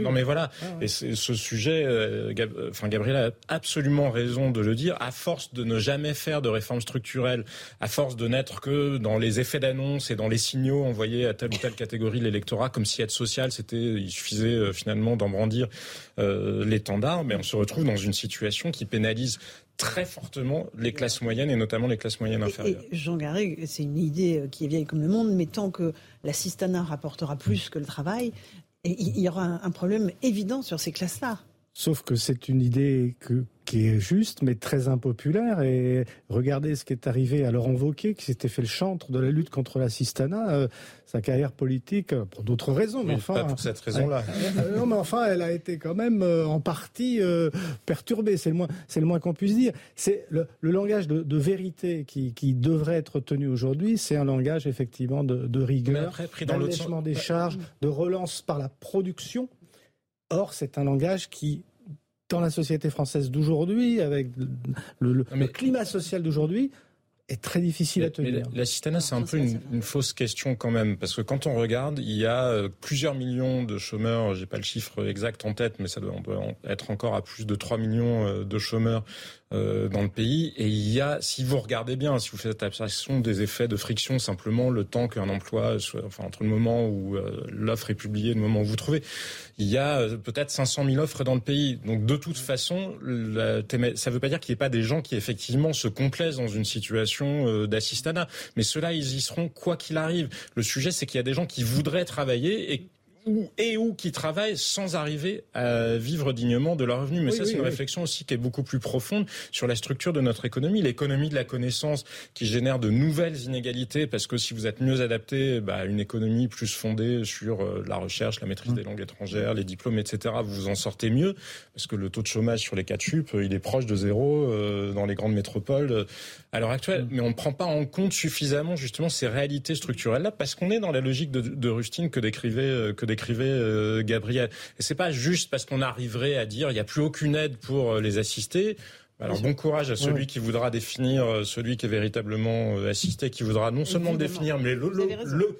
non mais voilà. Ah Et ce sujet, enfin Gabriel a absolument raison de le dire. À force de ne jamais faire de réformes structurelles, à force de n'être que dans les effets d'annonce et dans les signaux envoyés à telle ou telle catégorie de l'électorat, comme si être social, c'était, il suffisait euh, finalement d'en brandir euh, l'étendard, mais on se retrouve dans une situation qui pénalise très fortement les classes moyennes et notamment les classes moyennes inférieures. Jean Garrig, c'est une idée euh, qui est vieille comme le monde, mais tant que l'assistanat rapportera plus que le travail, il y aura un problème évident sur ces classes-là. Sauf que c'est une idée que, qui est juste, mais très impopulaire. Et regardez ce qui est arrivé à Laurent Wauquiez, qui s'était fait le chantre de la lutte contre l'assistanat. Euh, sa carrière politique, euh, pour d'autres raisons, mais enfin... Pas pour cette raison-là. (laughs) Euh, non, mais enfin, elle a été quand même en partie perturbée, c'est le moins, c'est le moins qu'on puisse dire. C'est le, langage de, vérité qui, qui, devrait être tenu aujourd'hui, c'est un langage effectivement de, de rigueur, d'allègement des charges, de relance par la production Or, c'est un langage qui, dans la société française d'aujourd'hui, avec le, climat social d'aujourd'hui, est très difficile à tenir. L'assistanat, c'est un peu une, fausse question quand même, parce que quand on regarde, il y a euh, plusieurs millions de chômeurs, j'ai pas le chiffre exact en tête, mais ça doit, on doit être encore à plus de 3 millions euh, de chômeurs euh, dans le pays. Et il y a, si vous regardez bien, si vous faites abstraction des effets de friction, simplement le temps qu'un emploi, soit, enfin entre le moment où euh, l'offre est publiée et le moment où vous trouvez, il y a euh, peut-être 500 000 offres dans le pays. Donc de toute façon, ça ne veut pas dire qu'il n'y ait pas des gens qui effectivement se complaisent dans une situation d'assistanat, mais ceux-là, ils y seront quoi qu'il arrive. Le sujet, c'est qu'il y a des gens qui voudraient travailler et et ou qui travaillent sans arriver à vivre dignement de leurs revenus. Mais ça, c'est une réflexion aussi qui est beaucoup plus profonde sur la structure de notre économie, l'économie de la connaissance qui génère de nouvelles inégalités, parce que si vous êtes mieux adapté bah, à une économie plus fondée sur euh, la recherche, la maîtrise des langues étrangères, les diplômes, etc., vous vous en sortez mieux, parce que le taux de chômage sur les 4 chup, il est proche de zéro euh, dans les grandes métropoles euh, à l'heure actuelle. Mais on ne prend pas en compte suffisamment justement ces réalités structurelles-là, parce qu'on est dans la logique de, de Rustine que décrivait, que décrivait l'écrivait Gabriel. Et c'est pas juste parce qu'on arriverait à dire il n'y a plus aucune aide pour les assister. Alors bon courage à celui qui voudra définir celui qui est véritablement assisté, qui voudra non seulement le définir, mais le, le, le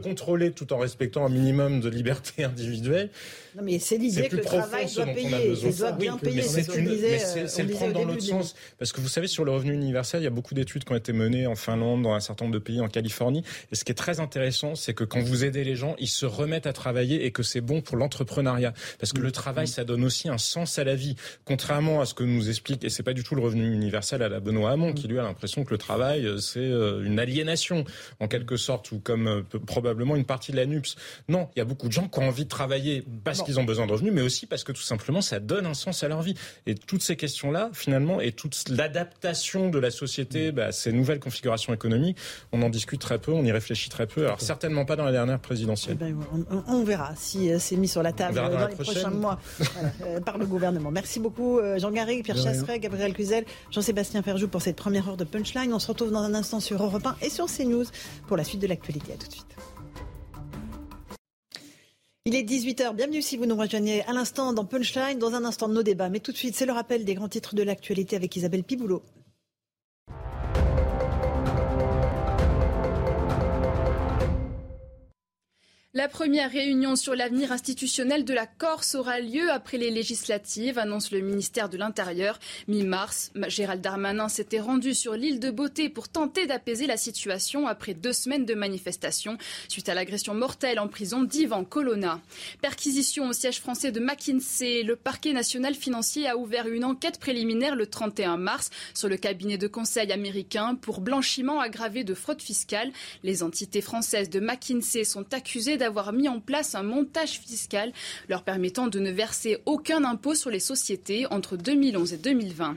contrôler tout en respectant un minimum de liberté (laughs) individuelle. Non, mais c'est l'idée que le travail doit payer, doit bien payer. C'est le prendre dans l'autre sens. Parce que vous savez, sur le revenu universel, il y a beaucoup d'études qui ont été menées en Finlande, dans un certain nombre de pays, en Californie. Et ce qui est très intéressant, c'est que quand vous aidez les gens, ils se remettent à travailler et que c'est bon pour l'entrepreneuriat. Parce que le travail, ça donne aussi un sens à la vie. Contrairement à ce que nous explique, et c'est pas du tout le revenu universel à la Benoît Hamon, qui lui a l'impression que le travail, c'est euh, une aliénation, en quelque sorte, ou comme euh, probablement une partie de la NUPS. Non, il y a beaucoup de gens qui ont envie de travailler parce qu'ils ont besoin de revenus, mais aussi parce que tout simplement ça donne un sens à leur vie. Et toutes ces questions-là, finalement, et toute l'adaptation de la société bah, à ces nouvelles configurations économiques, on en discute très peu, on y réfléchit très peu. Alors certainement pas dans la dernière présidentielle. Eh ben, on, verra si euh, c'est mis sur la table dans, les prochains mois (laughs) euh, par le gouvernement. Merci beaucoup euh, Jean Garry, Pierre Chasseret, Gabriel Cluzel, Jean-Sébastien Ferjou pour cette première heure de Punchline. On se retrouve dans un instant sur Europe 1 et sur CNews pour la suite de l'actualité. À tout de suite. Il est 18h, bienvenue si vous nous rejoignez à l'instant dans Punchline, dans un instant de nos débats. Mais tout de suite, c'est le rappel des grands titres de l'actualité avec Isabelle Piboulot. La première réunion sur l'avenir institutionnel de la Corse aura lieu après les législatives, annonce le ministère de l'Intérieur. Mi-mars, Gérald Darmanin s'était rendu sur l'île de Beauté pour tenter d'apaiser la situation après deux semaines de manifestations suite à l'agression mortelle en prison d'Ivan Colonna. Perquisition au siège français de McKinsey. Le parquet national financier a ouvert une enquête préliminaire le 31 mars sur le cabinet de conseil américain pour blanchiment aggravé de fraude fiscale. Les entités françaises de McKinsey sont accusées d'avoir avoir mis en place un montage fiscal leur permettant de ne verser aucun impôt sur les sociétés entre 2011 et 2020.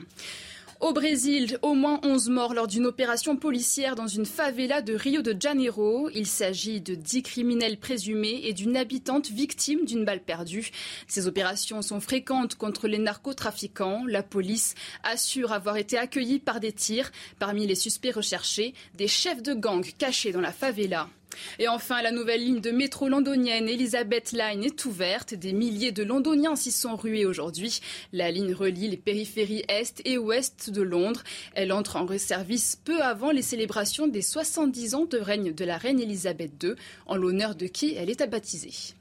Au Brésil, au moins 11 morts lors d'une opération policière dans une favela de Rio de Janeiro. Il s'agit de 10 criminels présumés et d'une habitante victime d'une balle perdue. Ces opérations sont fréquentes contre les narcotrafiquants. La police assure avoir été accueillie par des tirs. Parmi les suspects recherchés, des chefs de gang cachés dans la favela. Et enfin, la nouvelle ligne de métro londonienne Elizabeth Line est ouverte. Des milliers de londoniens s'y sont rués aujourd'hui. La ligne relie les périphéries est et ouest de Londres. Elle entre en service peu avant les célébrations des 70 ans de règne de la reine Elisabeth II, en l'honneur de qui elle est baptisée.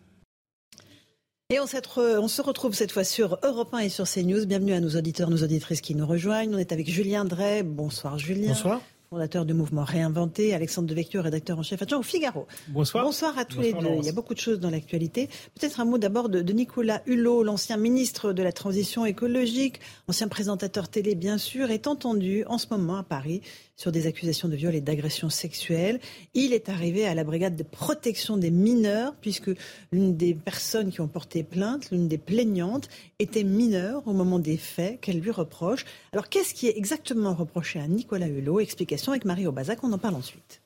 Et on, on, se retrouve cette fois sur Europe 1 et sur CNews. Bienvenue à nos auditeurs, nos auditrices qui nous rejoignent. On est avec Julien Drey. Bonsoir Julien. Bonsoir fondateur du mouvement Réinventé, Alexandre Devecchio, rédacteur en chef adjoint au Figaro. Bonsoir. Bonsoir à tous les deux. Il y a beaucoup de choses dans l'actualité. Peut-être un mot d'abord de, de, Nicolas Hulot, l'ancien ministre de la Transition écologique, ancien présentateur télé bien sûr, est entendu en ce moment à Paris sur des accusations de viol et d'agression sexuelle. Il est arrivé à la brigade de protection des mineurs, puisque l'une des personnes qui ont porté plainte, l'une des plaignantes, était mineure au moment des faits qu'elle lui reproche. Alors qu'est-ce qui est exactement reproché à Nicolas Hulot? Explication avec Marie Aubazac, on en parle ensuite.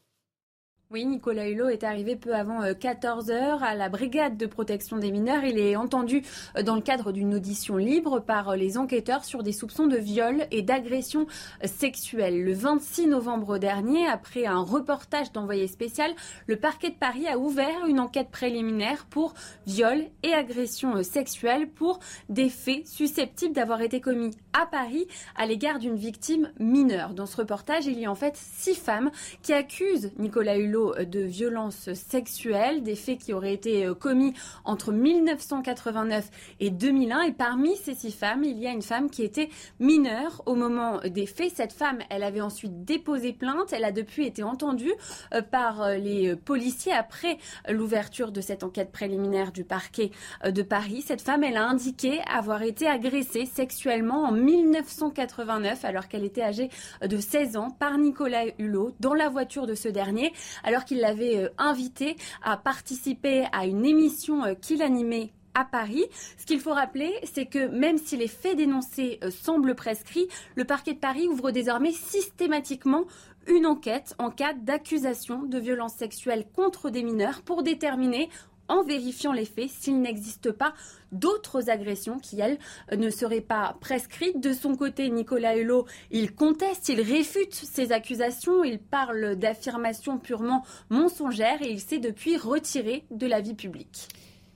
Oui, Nicolas Hulot est arrivé peu avant 14 euh, à la brigade de protection des mineurs. Il est entendu euh, dans le cadre d'une audition libre par euh, les enquêteurs sur des soupçons de viol et d'agression sexuelle. Le 26 novembre dernier, après un reportage d'envoyé spécial, le parquet de Paris a ouvert une enquête préliminaire pour viol et agression sexuelle pour des faits susceptibles d'avoir été commis à Paris à l'égard d'une victime mineure. Dans ce reportage, il y a en fait six femmes qui accusent Nicolas Hulot de violences sexuelles, des faits qui auraient été euh, commis entre 1989 et 2001. Et parmi ces six femmes, il y a une femme qui était mineure au moment des faits. Cette femme, elle avait ensuite déposé plainte. Elle a depuis été entendue euh, par euh, les policiers après l'ouverture de cette enquête préliminaire du parquet de Paris. Cette femme, elle a indiqué avoir été agressée sexuellement en 1989 alors qu'elle était âgée de 16 ans par Nicolas Hulot dans la voiture de ce dernier alors qu'il l'avait euh, invité à participer à une émission euh, qu'il animait à Paris. Ce qu'il faut rappeler, c'est que même si les faits dénoncés euh, semblent prescrits, le parquet de Paris ouvre désormais systématiquement une enquête en cas d'accusation de violences sexuelles contre des mineurs pour déterminer en vérifiant les faits s'il n'existe pas d'autres agressions qui, elles, ne seraient pas prescrites. De son côté, Nicolas Hulot, il conteste, il réfute ces accusations, il parle d'affirmations purement mensongères et il s'est depuis retiré de la vie publique.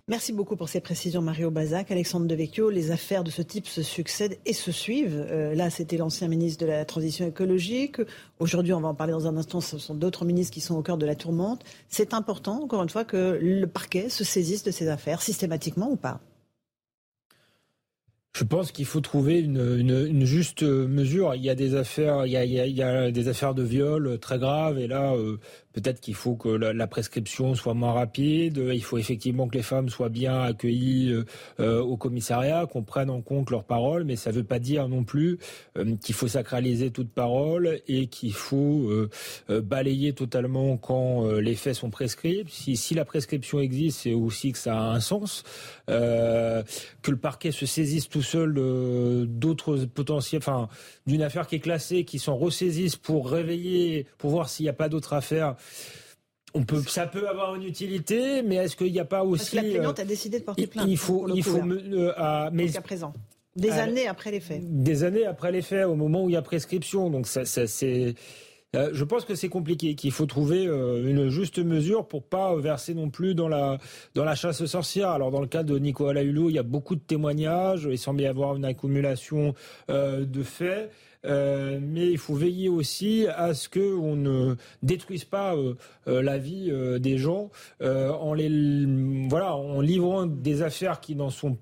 Merci beaucoup pour ces précisions, Mario Bazac. Alexandre Devecchio, les affaires de ce type se succèdent et se suivent. Euh, là, c'était l'ancien ministre de la Transition écologique. Aujourd'hui, on va en parler dans un instant, ce sont d'autres ministres qui sont au cœur de la tourmente. C'est important, encore une fois, que le parquet se saisisse de ces affaires, systématiquement ou pas je pense qu'il faut trouver une, juste mesure. Il y a des affaires, il y a, des affaires de viol très graves, et là, euh, Peut-être qu'il faut que la, prescription soit moins rapide. Il faut effectivement que les femmes soient bien accueillies euh, euh, au commissariat, qu'on prenne en compte leurs paroles, mais ça ne veut pas dire non plus euh, qu'il faut sacraliser toute parole et qu'il faut balayer totalement quand les faits sont prescrits. Si, si la prescription existe, c'est aussi que ça a un sens. que le parquet se saisisse tout seul d'autres potentiels, enfin, d'une affaire qui est classée, qui s'en ressaisissent pour réveiller, pour voir s'il n'y a pas d'autres affaires on peut, ça peut avoir une utilité, mais est-ce qu'il n'y a pas aussi Parce que la plaignante a décidé de porter plainte. Il faut, il faut, euh, mais jusqu'à présent. Des années après les faits. Des années après les faits, au moment où il y a prescription. Donc ça, c'est. Euh, je pense que c'est compliqué, qu'il faut trouver euh, une juste mesure pour pas verser non plus dans la dans la chasse sorcière. Alors dans le cas de Nicolas Hulot, il y a beaucoup de témoignages, il semble y avoir une accumulation de faits. Euh, mais il faut veiller aussi à ce qu'on ne détruise pas euh, euh, la vie des gens en les voilà en livrant des affaires qui n'en sont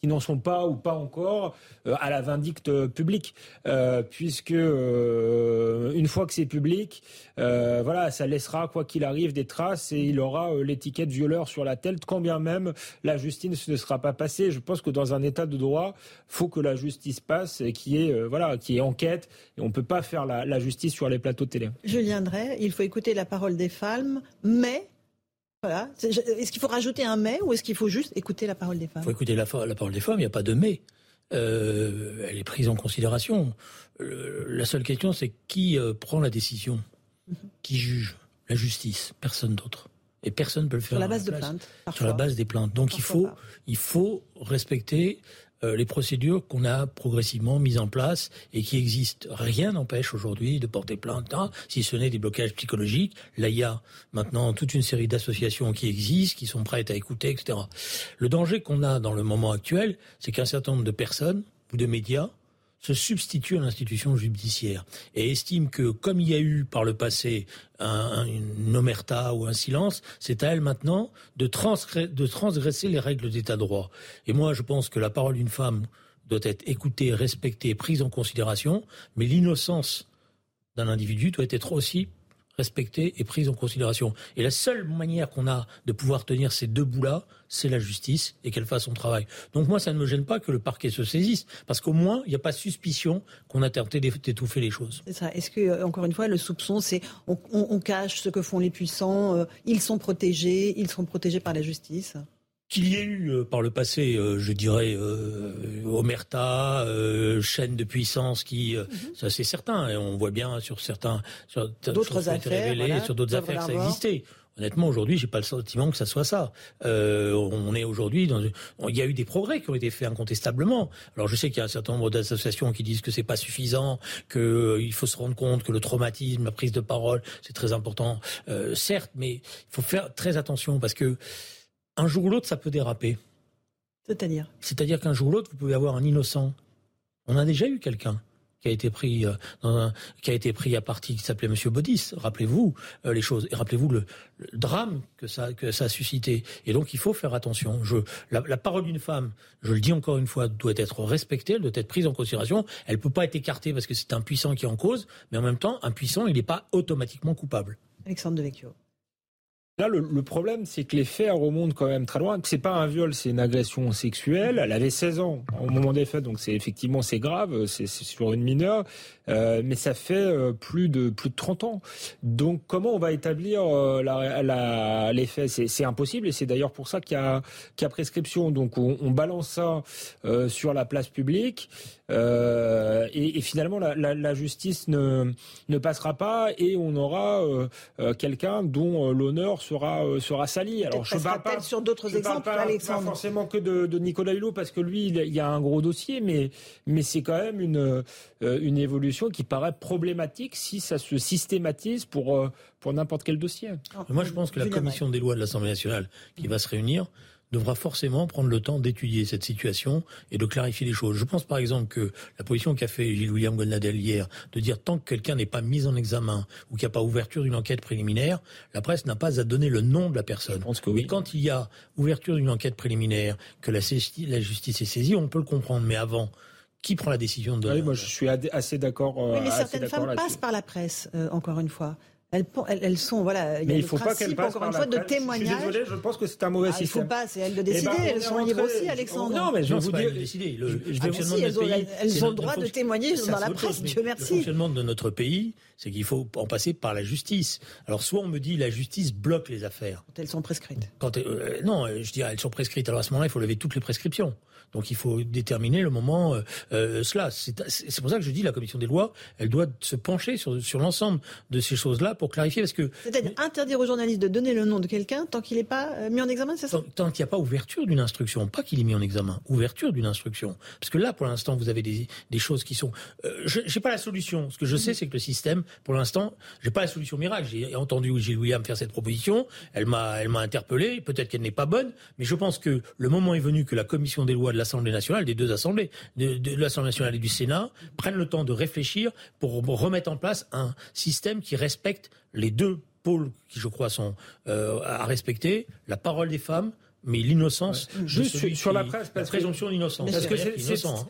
qui n'en sont pas ou pas encore euh, à la vindicte publique, euh, puisque euh, une fois que c'est public, voilà, ça laissera quoi qu'il arrive des traces et il aura l'étiquette violeur sur la tête, quand bien même la justice ne sera pas passée. Je pense que dans un état de droit, faut que la justice passe et qui est voilà, qui est enquête et on peut pas faire la, la justice sur les plateaux de télé. Julien Drey, il faut écouter la parole des femmes, mais voilà. Est-ce qu'il faut rajouter un mais ou est-ce qu'il faut juste écouter la parole des femmes? Il faut écouter la, parole des femmes, il n'y a pas de mais. Euh, elle est prise en considération. la seule question, c'est qui euh, prend la décision? Mhm. Qui juge? La justice, personne d'autre. Et personne ne peut le faire. Sur la base de plaintes. Sur la base des plaintes. Donc il faut, il faut respecter euh, les procédures qu'on a progressivement mises en place et qui existent. Rien n'empêche aujourd'hui de porter plainte, hein, si ce n'est des blocages psychologiques. Là, il y a maintenant toute une série d'associations qui existent, qui sont prêtes à écouter, etc. Le danger qu'on a dans le moment actuel, c'est qu'un certain nombre de personnes ou de médias se substitue à l'institution judiciaire et estime que, comme il y a eu par le passé un, une omerta ou un silence, c'est à elle maintenant de, de transgresser les règles d'état de droit. Et moi, je pense que la parole d'une femme doit être écoutée, respectée, prise en considération, mais l'innocence d'un individu doit être aussi respectée et prise en considération. Et la seule manière qu'on a de pouvoir tenir ces deux bouts-là, c'est la justice et qu'elle fasse son travail. Donc moi, ça ne me gêne pas que le parquet se saisisse, parce qu'au moins, il n'y a pas suspicion qu'on a tenté d'étouffer les choses. Est-ce que, euh, encore une fois, le soupçon, c'est on, cache ce que font les puissants, euh, ils sont protégés, ils sont protégés par la justice? Qu'il y ait eu euh, par le passé, euh, je dirais, euh, Omerta, chaîne de puissance, qui, mhm. ça c'est certain, et on voit bien sur certains, sur d'autres affaires, sur d'autres affaires, ça existait. Honnêtement, aujourd'hui, j'ai pas le sentiment que ça soit ça. on est aujourd'hui dans. Il y a eu des progrès qui ont été faits incontestablement. Alors, je sais qu'il y a un certain nombre d'associations qui disent que c'est pas suffisant, que il faut se rendre compte que le traumatisme, la prise de parole, c'est très important. certes, mais il faut faire très attention parce que un jour ou l'autre, ça peut déraper. C'est-à-dire C'est-à-dire qu'un jour ou l'autre, vous pouvez avoir un innocent. On a déjà eu quelqu'un qui a été pris euh, qui a été pris à partie qui s'appelait Monsieur Baudis. Rappelez-vous euh, les choses et rappelez-vous le, drame que ça que ça a suscité. Et donc il faut faire attention. Je, la, la parole d'une femme, je le dis encore une fois, doit être respectée, elle doit être prise en considération. Elle peut pas être écartée parce que c'est un puissant qui est en cause, mais en même temps, un puissant, il n'est pas automatiquement coupable. Alexandre Devecchio. Là, le, problème, c'est que les faits remontent quand même très loin. C'est pas un viol, c'est une agression sexuelle. Elle avait 16 ans au moment des faits, donc c'est effectivement c'est grave. C'est sur une mineure. Euh, mais ça fait euh, plus de plus de 30 ans. Donc comment on va établir euh, les faits? C'est impossible et c'est d'ailleurs pour ça qu'il y, a prescription. Donc on, balance ça sur la place publique et, finalement la, la, la, justice ne, ne passera pas et on aura quelqu'un dont l'honneur sera sera sali. Alors je parle pas sur d'autres exemples, pas, Pas forcément que de, de, Nicolas Hulot parce que lui il y a un gros dossier, mais mais c'est quand même une une évolution qui paraît problématique si ça se systématise pour, euh, pour n'importe quel dossier. Moi, je pense que la commission des lois de l'Assemblée nationale qui va se réunir devra forcément prendre le temps d'étudier cette situation et de clarifier les choses. Je pense par exemple que la position qu'a fait Gilles William Golnadel hier, de dire tant que quelqu'un n'est pas mis en examen ou qu'il n'y a pas ouverture d'une enquête préliminaire, la presse n'a pas à donner le nom de la personne. pense que oui. Mais quand il y a ouverture d'une enquête préliminaire, que la, la justice est saisie, on peut le comprendre. Mais avant, qui prend la décision de... Oui, moi je suis assez d'accord. oui, mais certaines femmes passent par la presse, euh, encore une fois. Elles, elles, sont, voilà, il y a il le faut principe, pas encore une fois, de témoignage. Je suis désolé, je pense que c'est un mauvais ah, système. Il ne faut pas, c'est elles de décider, eh ben, elles sont libres aussi, Alexandre. Non, mais je vais vous dire, décider. Le, ah, si, notre pays, elles ont le droit de témoigner dans la presse, Dieu merci. Le fonctionnement de notre pays, c'est qu'il faut en passer par la justice. Alors, soit on me dit la justice bloque les affaires. Quand elles sont prescrites. Quand, euh, non, je dirais elles sont prescrites. Alors à ce moment-là, il faut lever toutes les prescriptions. Donc il faut déterminer le moment euh, euh, cela. C'est pour ça que je dis la commission des lois, elle doit se pencher sur, sur l'ensemble de ces choses-là pour clarifier parce que c'est-à-dire interdire aux journalistes de donner le nom de quelqu'un tant qu'il n'est pas euh, mis en examen, c'est ça? Tant, qu'il n'y a pas ouverture d'une instruction, pas qu'il est mis en examen, ouverture d'une instruction. Parce que là, pour l'instant, vous avez des, des choses qui sont. Euh, je n'ai pas la solution. Ce que je sais, c'est que le système, pour l'instant, j'ai pas la solution miracle. J'ai entendu Gilles William faire cette proposition. Elle m'a, elle m'a interpellé. Peut-être qu'elle n'est pas bonne, mais je pense que le moment est venu que la commission des lois de l'Assemblée nationale, des deux assemblées, de, l'Assemblée nationale et du Sénat, prennent le temps de réfléchir pour remettre en place un système qui respecte les deux pôles qui, je crois, sont euh, à respecter, la parole des femmes, mais l'innocence. Juste sur, la presse, la présomption d'innocence. Parce que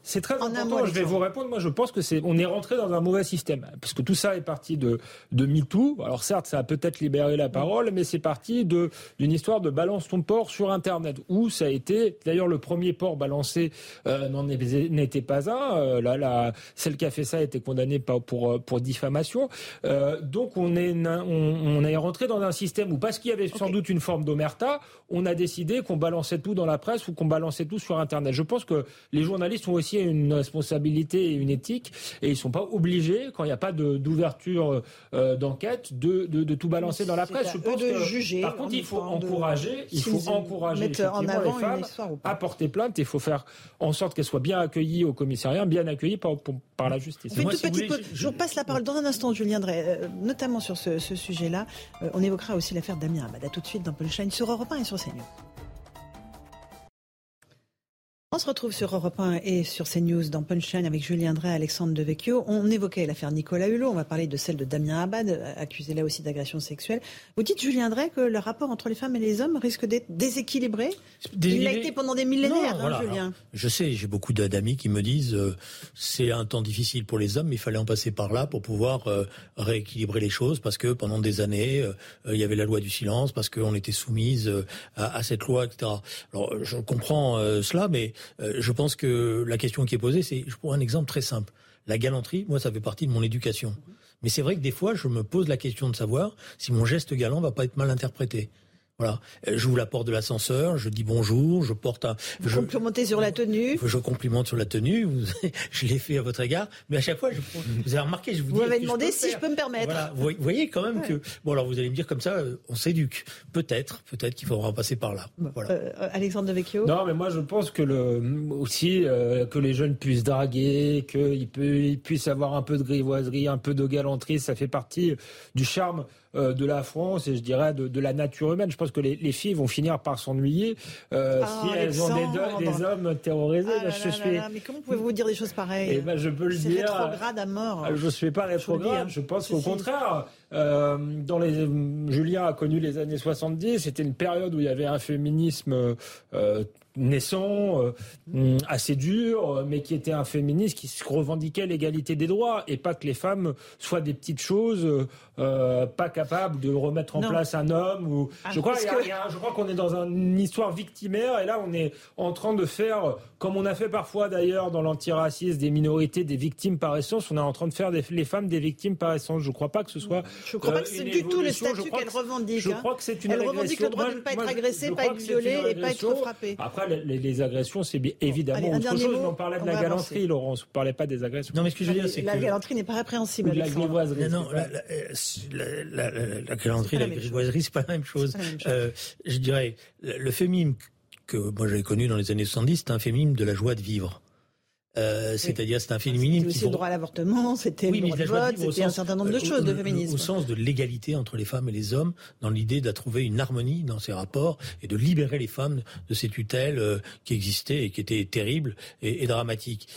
c'est très important. je vais vous répondre. Moi, je pense que c'est on est rentré dans un mauvais système parce que tout ça est parti de de MeToo. Alors certes, ça a peut-être libéré la parole, mais c'est parti de d'une histoire de balance ton port sur Internet où ça a été. D'ailleurs, le premier port balancé euh, n'en n'était pas un. Euh, là, la, celle qui a fait ça a été condamnée pour euh, pour diffamation. Euh, donc on est on, on est rentré dans un système où parce qu'il y avait sans doute une forme d'omerta, on a décidé qu'on balançait tout dans la presse ou qu'on balançait tout sur Internet. Je pense que les journalistes ont aussi une responsabilité et une éthique et ils sont pas obligés, quand il n'y a pas d'ouverture euh, d'enquête, de, de, tout balancer dans la presse. Je pense de que, juger. Par contre, il faut encourager, il faut encourager en avant les femmes à porter plainte. Il faut faire en sorte qu'elles soient bien accueillies au commissariat, bien accueillies par, par la justice. Moi, si voulez, je, vous passe la parole dans un instant, Julien Drey, euh, notamment sur ce, sujet-là. Euh, on évoquera aussi l'affaire Damien Abad. tout de suite dans Punchline sur Europe 1 et sur CNews. On se retrouve sur Europe 1 et sur CNews dans Punchline avec Julien Drey et Alexandre Devecchio. On évoquait l'affaire Nicolas Hulot, on va parler de celle de Damien Abad, accusé là aussi d'agression sexuelle. Vous dites, Julien Drey, que le rapport entre les femmes et les hommes risque d'être déséquilibré Il l'a été pendant des millénaires, hein, Julien. je sais, j'ai beaucoup d'amis qui me disent euh, c'est un temps difficile pour les hommes, mais il fallait en passer par là pour pouvoir euh, rééquilibrer les choses, parce que pendant des années, euh, il y avait la loi du silence, parce qu'on était soumise à, à, cette loi, etc. Alors, je comprends cela, mais euh, je pense que la question qui est posée, c'est, je prends un exemple très simple. La galanterie, moi, ça fait partie de mon éducation. Mais c'est vrai que des fois, je me pose la question de savoir si mon geste galant va pas être mal interprété. Voilà, euh, j'ouvre la porte de l'ascenseur, je dis bonjour, je porte un. Vous je, complimentez sur la tenue. Je complimente sur la tenue. (laughs) je l'ai fait à votre égard, mais à chaque fois, je, vous avez remarqué, je vous. Vous m'avez demandé si je peux me permettre. Voilà, vous voyez quand même que bon, alors vous allez me dire comme ça, euh, on s'éduque. Peut-être, peut-être qu'il faudra passer par là. Voilà. Euh, Alexandre Devecchio. Non, mais moi je pense que le aussi que les jeunes puissent draguer, qu'ils puissent avoir un peu de grivoiserie, un peu de galanterie, ça fait partie du charme euh, de la France et je dirais de, la nature humaine. Je pense que les, filles vont finir par s'ennuyer euh, ah, si elles ont des, hommes terrorisés. Ah je suis... mais comment pouvez-vous dire des choses pareilles eh ben, Je peux le dire. C'est rétrograde à mort. Je ne suis pas rétrograde. Je, je pense qu'au contraire, euh, dans les, Julien a connu les années 70. C'était une période où il y avait un féminisme euh, naissant, euh, assez dur, mais qui était un féministe qui revendiquait l'égalité des droits et pas que les femmes soient des petites choses, euh, pas capables de remettre en place un homme. Ou... Ah, je crois, je crois qu'on est dans une histoire victimaire et là on est en train de faire, comme on a fait parfois d'ailleurs dans l'antiracisme, des minorités, des victimes par essence. On est en train de faire des, les femmes des victimes par essence. Je crois pas que ce soit. Je ne crois pas que c'est du tout le statut qu'elle revendique. Je crois que c'est une Elle revendique le droit de ne pas être agressée, pas être violée et pas être frappée. Après, les, agressions, c'est évidemment autre chose. on parlait de la galanterie, Laurence. On ne parlait pas des agressions. Non, mais ce que je veux dire, c'est que. La galanterie n'est pas répréhensible. la grivoiserie. Non, la galanterie, la grivoiserie, c'est pas la même chose. Euh, je dirais, le féminisme que moi j'avais connu dans les années 70, c'est un féminisme de la joie de vivre. c'est-à-dire c'est un féminisme. C'était aussi le droit à l'avortement, c'était le droit de vote, c'était un certain nombre de choses de féminisme. Au sens de l'égalité entre les femmes et les hommes, dans l'idée de trouver une harmonie dans ces rapports et de libérer les femmes de ces tutelles qui existaient et qui étaient terribles et, et dramatiques.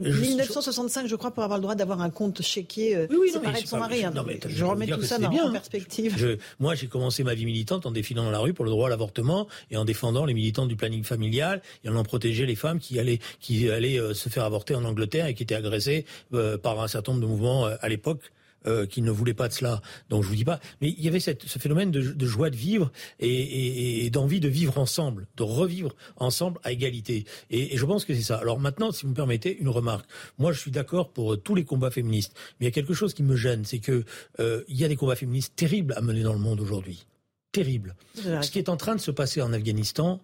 1965, je crois, pour avoir le droit d'avoir un compte chéquier euh, oui, séparé de son mari. Hein. je, remets tout ça dans bien. en perspective. moi, j'ai commencé ma vie militante en défilant dans la rue pour le droit à l'avortement et en défendant les militants du planning familial et en protégeant les femmes qui allaient, qui allaient euh, se faire avorter en Angleterre et qui étaient agressées euh, par un certain nombre de mouvements à l'époque euh, qui ne voulait pas de cela. Donc je vous dis pas. Mais il y avait cette, ce phénomène de, de, joie de vivre et, et, et d'envie de vivre ensemble, de revivre ensemble à égalité. Et, et je pense que c'est ça. Alors maintenant, si vous me permettez, une remarque. Moi, je suis d'accord pour tous les combats féministes, mais il y a quelque chose qui me gêne, c'est que euh, il y a des combats féministes terribles à mener dans le monde aujourd'hui. Terribles. Ce qui est en train de se passer en Afghanistan,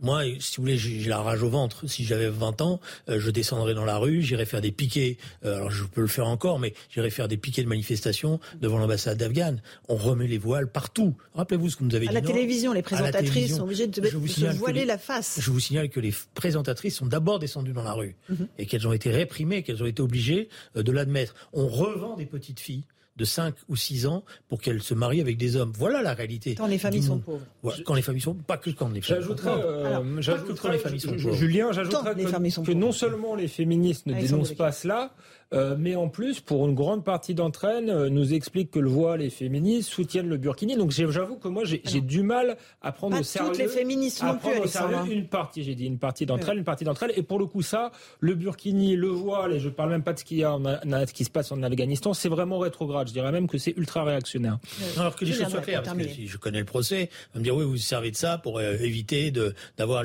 moi, si vous voulez, j'ai la rage au ventre. Si j'avais 20 ans, euh, je descendrais dans la rue, j'irais faire des piquets. Euh, alors, je peux le faire encore, mais j'irais faire des piquets de manifestation devant l'ambassade d'Afghan. On remet les voiles partout. Rappelez-vous ce que nous avez dit. À la télévision, les présentatrices sont obligées de, se voiler la face. Je vous signale que les présentatrices sont d'abord descendues dans la rue mhm. et qu'elles ont été réprimées, qu'elles ont été obligées euh, de l'admettre. On revend des petites filles de 5 ou 6 ans pour qu'elle se marie avec des hommes. Voilà la réalité. Quand les familles sont pauvres. quand les familles sont pas que quand les familles J'ajouterais, euh, j'ajouterais les familles sont pauvres. Julien, j'ajouterais que, que non seulement les féministes ne ah, dénoncent pas cela, euh, mais en plus, pour une grande partie d'entre elles, euh, nous expliquent que le voile et féministes soutiennent le burkini. Donc j'avoue que moi, j'ai du mal à prendre au sérieux. Toutes les féministes non plus, Une partie, j'ai dit, une partie d'entre elles, une partie d'entre elles. Et pour le coup, ça, le burkini, le voile, et je parle même pas de ce qu'il y a, ce qui se passe en Afghanistan, c'est vraiment rétrograde. Je dirais même que c'est ultra réactionnaire. alors que les choses soient claires, parce que si je connais le procès, on va me dire oui, vous servez de ça pour euh, éviter de d'avoir.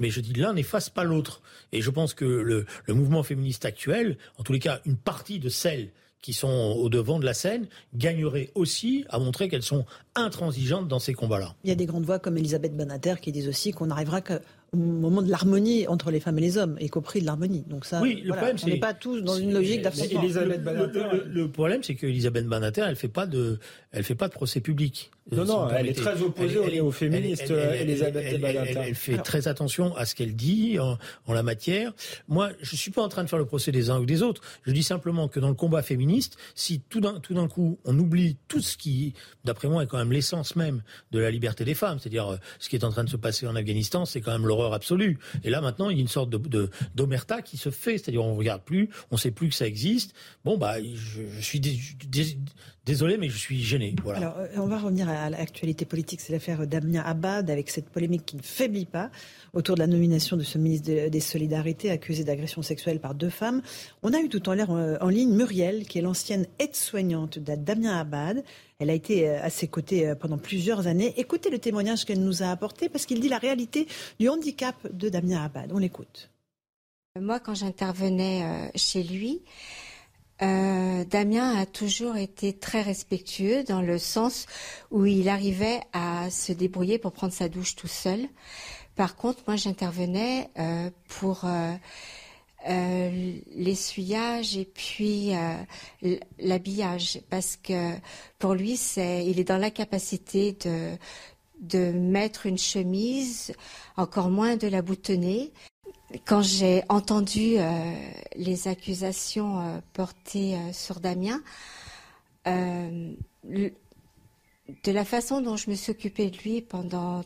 Mais je dis l'un n'efface pas l'autre. Et je pense que le, le mouvement féministe actuel, en tous les cas, une partie de celles qui sont au devant de la scène gagneraient aussi à montrer qu'elles sont intransigeantes dans ces combats-là. Il y a des grandes voix comme Elisabeth Banater qui disent aussi qu'on n'arrivera qu'au moment de l'harmonie entre les femmes et les hommes, y compris de l'harmonie. Donc ça, oui, le problème, on n'est pas tous dans une logique d'affrontement. Le, le, problème, c'est qu'Elisabeth Banater, elle fait pas de, elle fait pas de procès public. Non, non, elle est très opposée aux féministes, Elisabeth Banater. Elle, fait très attention à ce qu'elle dit en, en, la matière. Moi, je suis pas en train de faire le procès des uns ou des autres. Je dis simplement que dans le combat féministe, si tout d'un tout d'un coup on oublie tout ce qui, d'après moi, est quand même l'essence même de la liberté des femmes, c'est-à-dire euh, ce qui est en train de se passer en Afghanistan, c'est quand même l'horreur absolue. Et là maintenant, il y a une sorte de d'omerta qui se fait, c'est-à-dire on regarde plus, on sait plus que ça existe. Bon bah, je, suis désolé, mais je suis gêné. Voilà. Alors, euh, on va revenir à l'actualité politique. C'est l'affaire Damien Abad avec cette polémique qui ne faiblit pas autour de la nomination de ce ministre des Solidarités accusé d'agression sexuelle par deux femmes. On a eu tout en l'air euh, en ligne Muriel, qui est l'ancienne aide-soignante de Abad. Elle a été euh, à ses côtés pendant plusieurs années. Écoutez le témoignage qu'elle nous a apporté parce qu'il dit la réalité du handicap de Damien Abad. On l'écoute. Moi, quand j'intervenais chez lui, euh, Damien a toujours été très respectueux dans le sens où il arrivait à se débrouiller pour prendre sa douche tout seul. Par contre, moi, j'intervenais euh, pour euh, l'essuyage et puis l'habillage parce que pour lui, c'est, il est dans la capacité de de mettre une chemise, encore moins de la boutonner. Quand j'ai entendu euh, les accusations euh, portées euh, sur Damien, de la façon dont je me suis occupée de lui pendant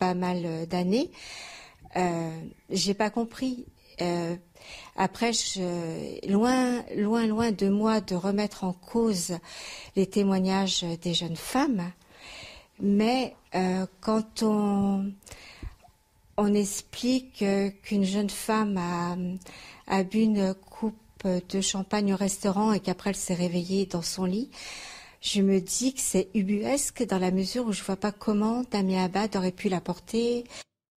pas mal d'années, j'ai pas compris. Après, je, loin, loin, loin de moi de remettre en cause les témoignages des jeunes femmes, mais quand on on explique qu'une jeune femme a, bu une coupe de champagne au restaurant et qu'après elle s'est réveillée dans son lit. Je me dis que c'est ubuesque dans la mesure où je vois pas comment Damien Abad aurait pu l'apporter.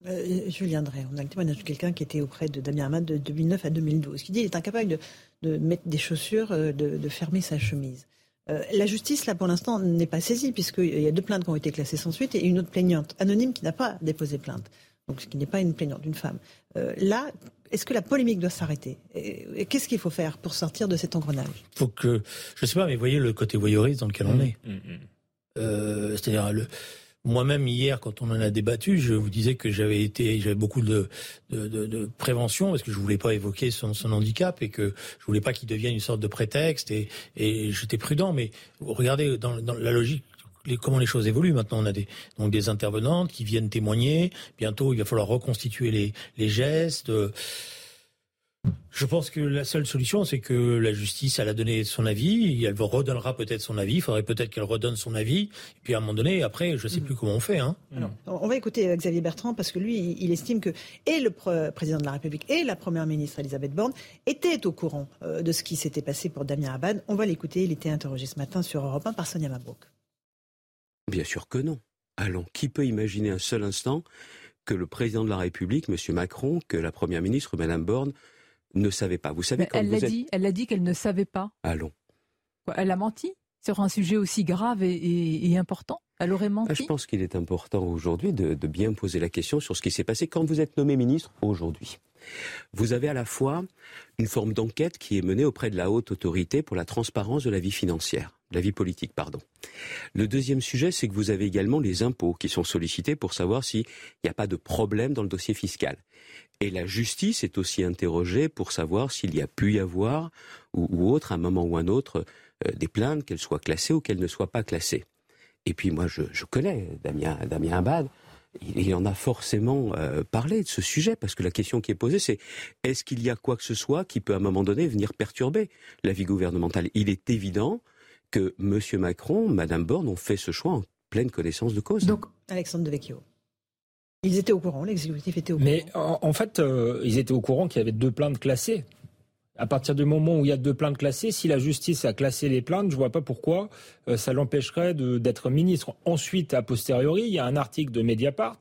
Euh, Julien Drey, on a le témoignage de quelqu'un qui était auprès de Damien Abad de 2009 à 2012, qui dit qu'il est incapable de, mettre des chaussures, euh, de, fermer sa chemise. Euh, la justice, là, pour l'instant, n'est pas saisie, puisqu'il y a deux plaintes qui ont été classées sans suite et une autre plaignante anonyme qui n'a pas déposé plainte donc ce qui n'est pas une plaignante, d'une femme. Euh, là, est-ce que la polémique doit s'arrêter? Et, qu'est-ce qu'il faut faire pour sortir de cet engrenage? Faut que, je sais pas, mais voyez le côté voyeuriste dans lequel on mmh, est. Mmh, mmh. Euh, c'est-à-dire le moi-même hier, quand on en a débattu, je vous disais que j'avais été, j'avais beaucoup de, prévention parce que je voulais pas évoquer son, handicap et que je voulais pas qu'il devienne une sorte de prétexte et, j'étais prudent. Mais regardez dans, la logique comment les choses évoluent. Maintenant, on a des, donc des intervenantes qui viennent témoigner. Bientôt, il va falloir reconstituer les, les gestes. Je pense que la seule solution, c'est que la justice, elle a donné son avis, elle redonnera peut-être son avis, il faudrait peut-être qu'elle redonne son avis, et puis à un moment donné, après, je ne sais plus comment on fait. Hein. on va écouter euh, Xavier Bertrand, parce que lui, il estime que et le président de la République et la première ministre Elisabeth Borne étaient au courant euh, de ce qui s'était passé pour Damien Abad. On va l'écouter, il était interrogé ce matin sur Europe 1 par Sonia Mabrouk. Bien sûr que non. Allons, qui peut imaginer un seul instant que le président de la République, M. Macron, que la première ministre, Mme Borne, ne savait pas. Vous savez elle l'a dit, elle a dit qu'elle ne savait pas. Allons. elle a menti sur un sujet aussi grave et, important? Elle aurait menti. Ah, je pense qu'il est important aujourd'hui de, de, bien poser la question sur ce qui s'est passé quand vous êtes nommé ministre aujourd'hui. Vous avez à la fois une forme d'enquête qui est menée auprès de la haute autorité pour la transparence de la vie financière la vie politique, pardon. Le deuxième sujet, c'est que vous avez également les impôts qui sont sollicités pour savoir s'il n'y a pas de problème dans le dossier fiscal. Et la justice est aussi interrogée pour savoir s'il y a pu y avoir, ou, autre, à un moment ou un autre, euh, des plaintes, qu'elles soient classées ou qu'elles ne soient pas classées. Et puis moi, je, connais Damien, Damien Abad. Il, en a forcément euh, parlé de ce sujet, parce que la question qui est posée, c'est est-ce qu'il y a quoi que ce soit qui peut à un moment donné venir perturber la vie gouvernementale Il est évident que M. Macron, Mme Borne ont fait ce choix en pleine connaissance de cause. Donc, Alexandre Devecchio. Ils étaient au courant, l'exécutif était au courant. Mais en, fait, euh, ils étaient au courant qu'il y avait deux plaintes classées. À partir du moment où il y a deux plaintes classées, si la justice a classé les plaintes, je vois pas pourquoi euh, ça l'empêcherait d'être ministre. Ensuite, a posteriori, il y a un article de Mediapart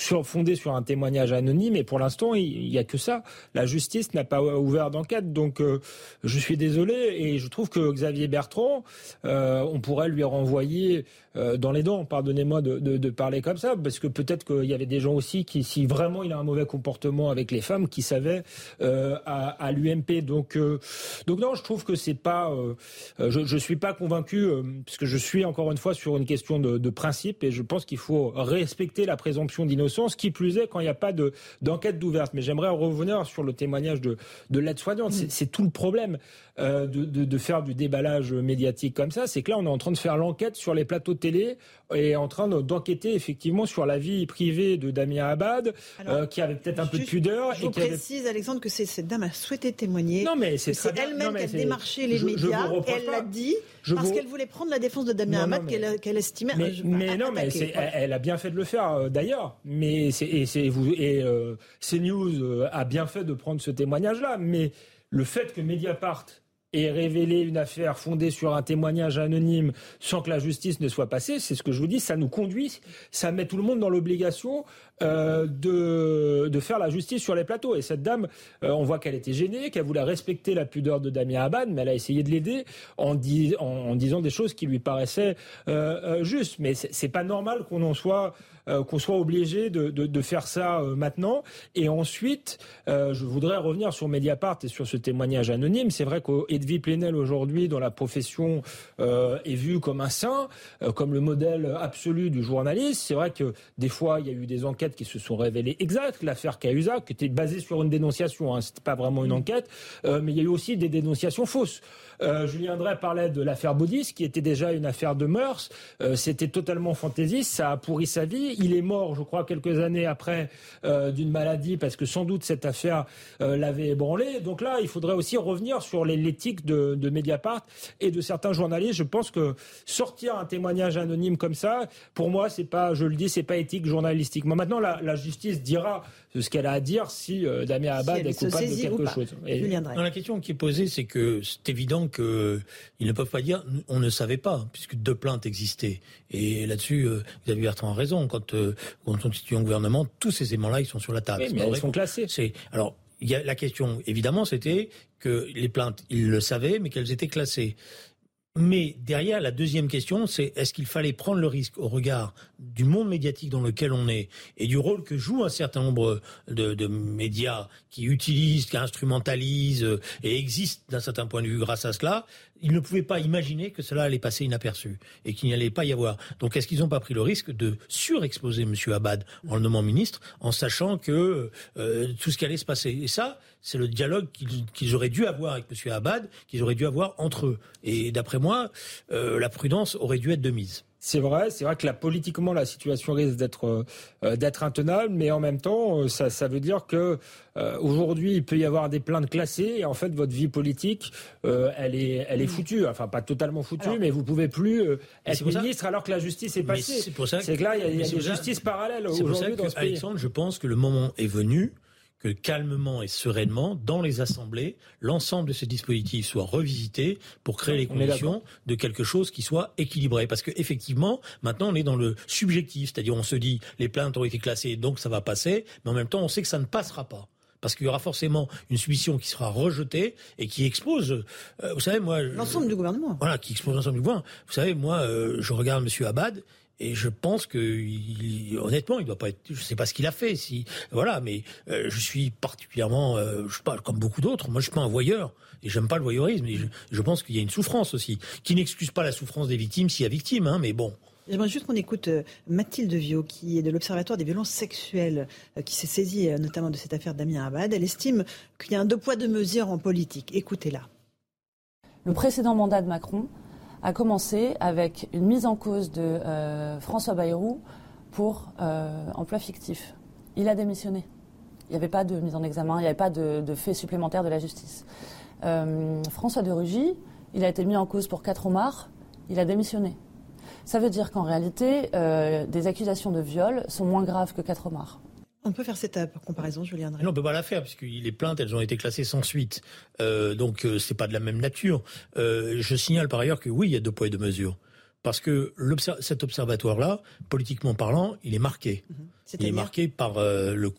sur, fondé sur un témoignage anonyme. Et pour l'instant, il n'y a que ça. La justice n'a pas ouvert d'enquête. Donc, euh, je suis désolé. Et je trouve que Xavier Bertrand, euh, on pourrait lui renvoyer euh, dans les dents, pardonnez-moi de, parler comme ça, parce que peut-être qu'il y avait des gens aussi qui, si vraiment il a un mauvais comportement avec les femmes, qui savaient à, l'UMP. Donc, donc non, je trouve que c'est pas, je, je suis pas convaincu, parce que je suis encore une fois sur une question de principe, et je pense qu'il faut respecter la présomption d'innocence, qui plus est quand il n'y a pas de d'enquête d'ouverte. Mais j'aimerais revenir sur le témoignage de, de l'aide-soignante. C'est tout le problème. Euh, de, de, faire du déballage médiatique comme ça, c'est que là, on est en train de faire l'enquête sur les plateaux de télé et en train d'enquêter effectivement sur la vie privée de Damien Abad, euh, qui avait peut-être un peu de pudeur. Je vous précise, Alexandre, que cette dame a souhaité témoigner. Non, mais c'est elle-même qui a démarché les médias. elle l'a dit parce qu'elle voulait prendre la défense de Damien Abad qu'elle estimait. Mais, mais non, mais elle, a bien fait de le faire euh, d'ailleurs. Mais c'est et, vous, et CNews a bien fait de prendre ce témoignage-là. Mais le fait que Mediapart et révéler une affaire fondée sur un témoignage anonyme sans que la justice ne soit passée, c'est ce que je vous dis, ça nous conduit, ça met tout le monde dans l'obligation euh, de, de faire la justice sur les plateaux. Et cette dame, euh, on voit qu'elle était gênée, qu'elle voulait respecter la pudeur de Damien Abad, mais elle a essayé de l'aider en, en, disant des choses qui lui paraissaient euh, justes. Mais c'est pas normal qu'on en soit qu'on soit obligé de, de, de faire ça maintenant. Et ensuite, je voudrais revenir sur Mediapart et sur ce témoignage anonyme. C'est vrai qu'Edwy Plenel aujourd'hui, dans la profession, est vu comme un saint, comme le modèle absolu du journaliste. C'est vrai que des fois, il y a eu des enquêtes qui se sont révélées exactes. L'affaire Cahuzac, qui était basée sur une dénonciation, hein, c'était pas vraiment une enquête, mais il y a eu aussi des dénonciations fausses. Julien Drey parlait de l'affaire Baudis, qui était déjà une affaire de mœurs. c'était totalement fantaisiste, ça a pourri sa vie. Il est mort, je crois, quelques années après euh, d'une maladie parce que sans doute cette affaire euh, l'avait ébranlé. Donc là, il faudrait aussi revenir sur l'éthique de, de Mediapart et de certains journalistes. Je pense que sortir un témoignage anonyme comme ça, pour moi, c'est pas, je le dis, c'est pas éthique journalistiquement. Maintenant, la, la justice dira ce qu'elle a à dire si euh, Damien Abad est coupable de quelque chose. la question qui est posée, c'est que c'est évident qu'ils ne peuvent pas dire on ne savait pas, puisque deux plaintes existaient. Et là-dessus, euh, Xavier Bertrand a raison. Quand, euh, quand on constitue un gouvernement, tous ces éléments-là, ils sont sur la table. mais ils sont classés. C'est alors. Il y a la question, évidemment, c'était que les plaintes, ils le savaient, mais qu'elles étaient classées. Mais derrière, la deuxième question, c'est est-ce qu'il fallait prendre le risque au regard du monde médiatique dans lequel on est et du rôle que jouent un certain nombre de, de médias qui utilisent, qui instrumentalisent et existent d'un certain point de vue grâce à cela ils ne pouvaient pas imaginer que cela allait passer inaperçu et qu'il n'y allait pas y avoir. Donc est-ce qu'ils n'ont pas pris le risque de surexposer M. Abad en le nommant ministre en sachant que euh, tout ce qui allait se passer? Et ça, c'est le dialogue qu'ils auraient dû avoir avec M. Abad, qu'ils auraient dû avoir entre eux. Et d'après moi, euh, la prudence aurait dû être de mise. C'est vrai, c'est vrai que là, politiquement, la situation risque d'être euh, d'être intenable, mais en même temps, euh, ça, ça veut dire que euh, aujourd'hui, il peut y avoir des plaintes classées, et en fait, votre vie politique, elle est elle est foutue. Enfin, pas totalement foutue, mais vous pouvez plus être ministre alors que la justice est passée. C'est pour ça. C'est que là, il y a, y a des justices parallèles aujourd'hui dans ce pays. Alexandre, je pense que le moment est venu que calmement et sereinement, dans les assemblées, l'ensemble de ce dispositif soit revisité pour créer les conditions de quelque chose qui soit équilibré. Parce que effectivement, maintenant, on est dans le subjectif, c'est-à-dire on se dit les plaintes ont été classées, donc ça va passer, mais en même temps, on sait que ça ne passera pas parce qu'il y aura forcément une submission qui sera rejetée et qui expose, euh, vous savez, moi... L'ensemble du gouvernement. Voilà, qui expose l'ensemble du gouvernement. Vous savez, moi, euh, je regarde M. Abad, et je pense que, il, honnêtement, il doit pas être. Je sais pas ce qu'il a fait. Si voilà, mais euh, je suis particulièrement, euh, je sais pas, comme beaucoup d'autres. Moi, je suis pas un voyeur et j'aime pas le voyeurisme. Et je, pense qu'il y a une souffrance aussi, qui n'excuse pas la souffrance des victimes s'il y a victime, hein, mais bon. J'aimerais juste qu'on écoute euh, Mathilde Viau, qui est de l'Observatoire des violences sexuelles, qui s'est saisie notamment de cette affaire Damien Abad. Elle estime qu'il y a un deux poids deux mesures en politique. Écoutez-la. Le précédent mandat de Macron a commencé avec une mise en cause de euh, François Bayrou pour euh, emploi fictif. Il a démissionné. Il n'y avait pas de mise en examen, il n'y avait pas de, de fait supplémentaire de la justice. Euh, François de Rugy, il a été mis en cause pour quatre homards, il a démissionné. Ça veut dire qu'en réalité, des accusations de viol sont moins graves que quatre homards. On peut faire cette comparaison, Julien Non, on peut pas la faire puisque les plaintes, elles ont été classées sans suite. Euh, donc euh, c'est pas de la même nature. Euh, je signale par ailleurs que oui, il y a deux poids et deux mesures. Parce que cet observatoire-là, politiquement parlant, il est marqué. Mhm. Il est marqué par, euh, le,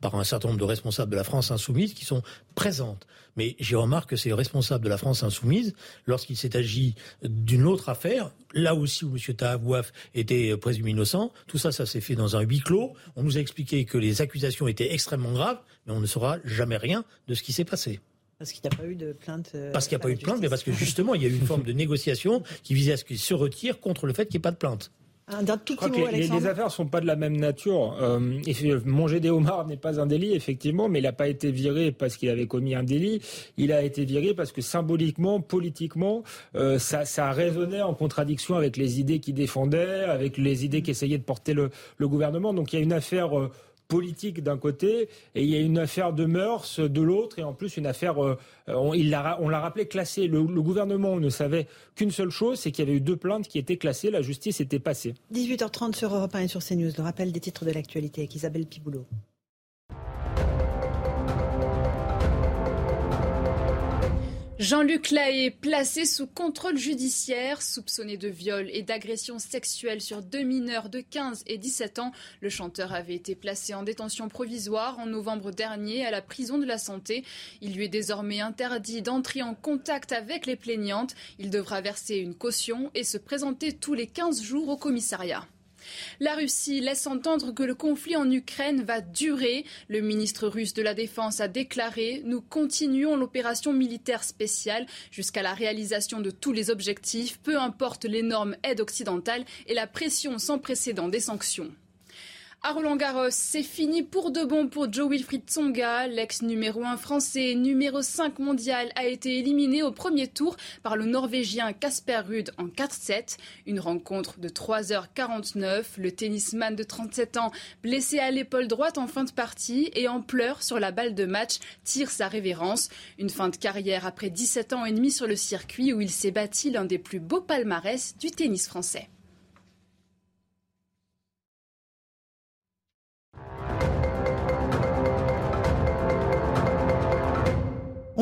par un certain nombre de responsables de la France insoumise qui sont présentes. Mais j'ai remarqué que ces responsables de la France insoumise, lorsqu'il s'est agi d'une autre affaire, là aussi où M. Tahabouaf était présumé innocent, tout ça, ça s'est fait dans un huis clos. On nous a expliqué que les accusations étaient extrêmement graves, mais on ne saura jamais rien de ce qui s'est passé. Parce qu'il n'y a pas eu de plainte. Euh, parce qu'il n'y a pas eu de plainte, mais parce que justement, il y a eu une forme de négociation qui visait à ce qu'il se retire contre le fait qu'il n'y ait pas de plainte. Tout les, les, affaires sont pas de la même nature. Euh, manger des homards n'est pas un délit, effectivement, mais il n'a pas été viré parce qu'il avait commis un délit. Il a été viré parce que symboliquement, politiquement, euh, ça, ça résonnait en contradiction avec les idées qu'il défendait, avec les idées qu'essayait de porter le, le, gouvernement. Donc il y a une affaire. Euh, politique d'un côté et il y a une affaire de mœurs de l'autre et en plus une affaire, euh, on, l'a, rappelé classée. Le, gouvernement ne savait qu'une seule chose, c'est qu'il y avait eu deux plaintes qui étaient classées, la justice était passée. 18h30 sur Europe 1 et sur CNews, le rappel des titres de l'actualité avec Isabelle Piboulot. Jean-Luc Lahaye, placé sous contrôle judiciaire, soupçonné de viol et d'agression sexuelle sur deux mineurs de 15 et 17 ans. Le chanteur avait été placé en détention provisoire en novembre dernier à la prison de la santé. Il lui est désormais interdit d'entrer en contact avec les plaignantes. Il devra verser une caution et se présenter tous les 15 jours au commissariat. La Russie laisse entendre que le conflit en Ukraine va durer. Le ministre russe de la Défense a déclaré Nous continuons l'opération militaire spéciale jusqu'à la réalisation de tous les objectifs, peu importe l'énorme aide occidentale et la pression sans précédent des sanctions. À Garros, c'est fini pour de bon pour Joe Wilfried Tsonga. L'ex numéro 1 français, numéro 5 mondial, a été éliminé au premier tour par le Norvégien Casper Ruud en 4-7. Une rencontre de 3h49. Le tennisman de 37 ans, blessé à l'épaule droite en fin de partie et en pleurs sur la balle de match, tire sa révérence. Une fin de carrière après 17 ans et demi sur le circuit où il s'est bâti l'un des plus beaux palmarès du tennis français.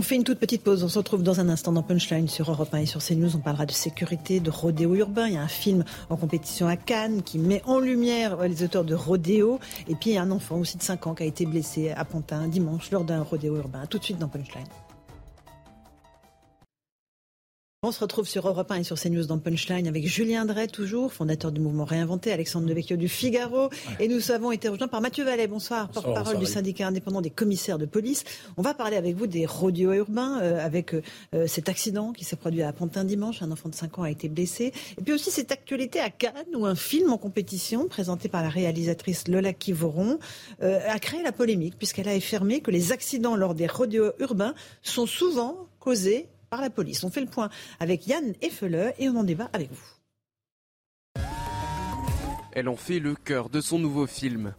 On fait une toute petite pause. On se retrouve dans un instant dans Punchline sur Europe 1 et sur CNews. On parlera de sécurité, de rodéo urbain. Il y a un film en compétition à Cannes qui met en lumière les auteurs de rodéo. Et puis il y a un enfant aussi de 5 ans qui a été blessé à Pantin dimanche lors d'un rodéo urbain. Tout de suite dans Punchline. On se retrouve sur Europe 1 et sur CNews dans Punchline avec Julien Drey, toujours, fondateur du mouvement Réinventé, Alexandre Devecchio du Figaro. Et nous avons été rejoints par Mathieu Vallet, bonsoir, porte-parole du syndicat indépendant des commissaires de police. On va parler avec vous des rodeos urbains, euh, avec euh, euh, cet accident qui s'est produit à Pantin dimanche. Un enfant de 5 ans a été blessé. Et puis aussi cette actualité à Cannes, où un film en compétition, présenté par la réalisatrice Lola Kivoron, a créé la polémique, puisqu'elle a affirmé que les accidents lors des rodeos urbains sont souvent causés par la police. On fait le point avec Yann Effele et on en débat avec vous. Elle en fait le cœur de son nouveau film.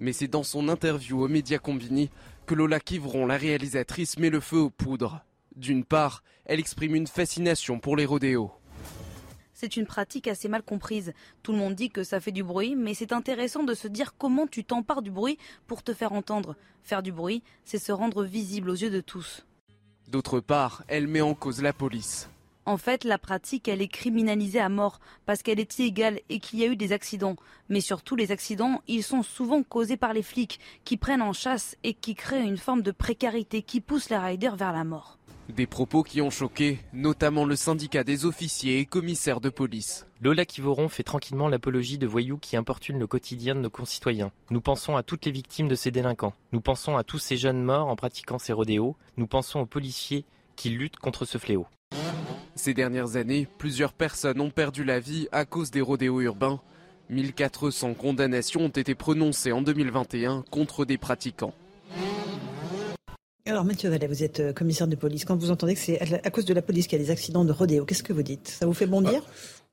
Mais c'est dans son interview aux médias combini que Lola Kivron, la réalisatrice, met le feu aux poudres. D'une part, elle exprime une fascination pour les rodéos. C'est une pratique assez mal comprise. Tout le monde dit que ça fait du bruit, mais c'est intéressant de se dire comment tu t'empares du bruit pour te faire entendre. Faire du bruit, c'est se rendre visible aux yeux de tous. D'autre part, elle met en cause la police. En fait, la pratique, elle est criminalisée à mort parce qu'elle est illégale et qu'il y a eu des accidents. Mais surtout, les accidents, ils sont souvent causés par les flics qui prennent en chasse et qui créent une forme de précarité qui pousse les riders vers la mort. Des propos qui ont choqué, notamment le syndicat des officiers et commissaires de police. Lola Kivoron fait tranquillement l'apologie de voyous qui importunent le quotidien de nos concitoyens. Nous pensons à toutes les victimes de ces délinquants. Nous pensons à tous ces jeunes morts en pratiquant ces rodéos. Nous pensons aux policiers qui luttent contre ce fléau. Ces dernières années, plusieurs personnes ont perdu la vie à cause des rodéos urbains. 1400 condamnations ont été prononcées en 2021 contre des pratiquants. Alors Mathieu Vallet, vous êtes euh, commissaire de police. Quand vous entendez que c'est à cause de la police qu'il y a des accidents de rodéo, qu'est-ce que vous dites? Ça vous fait bondir? Ah,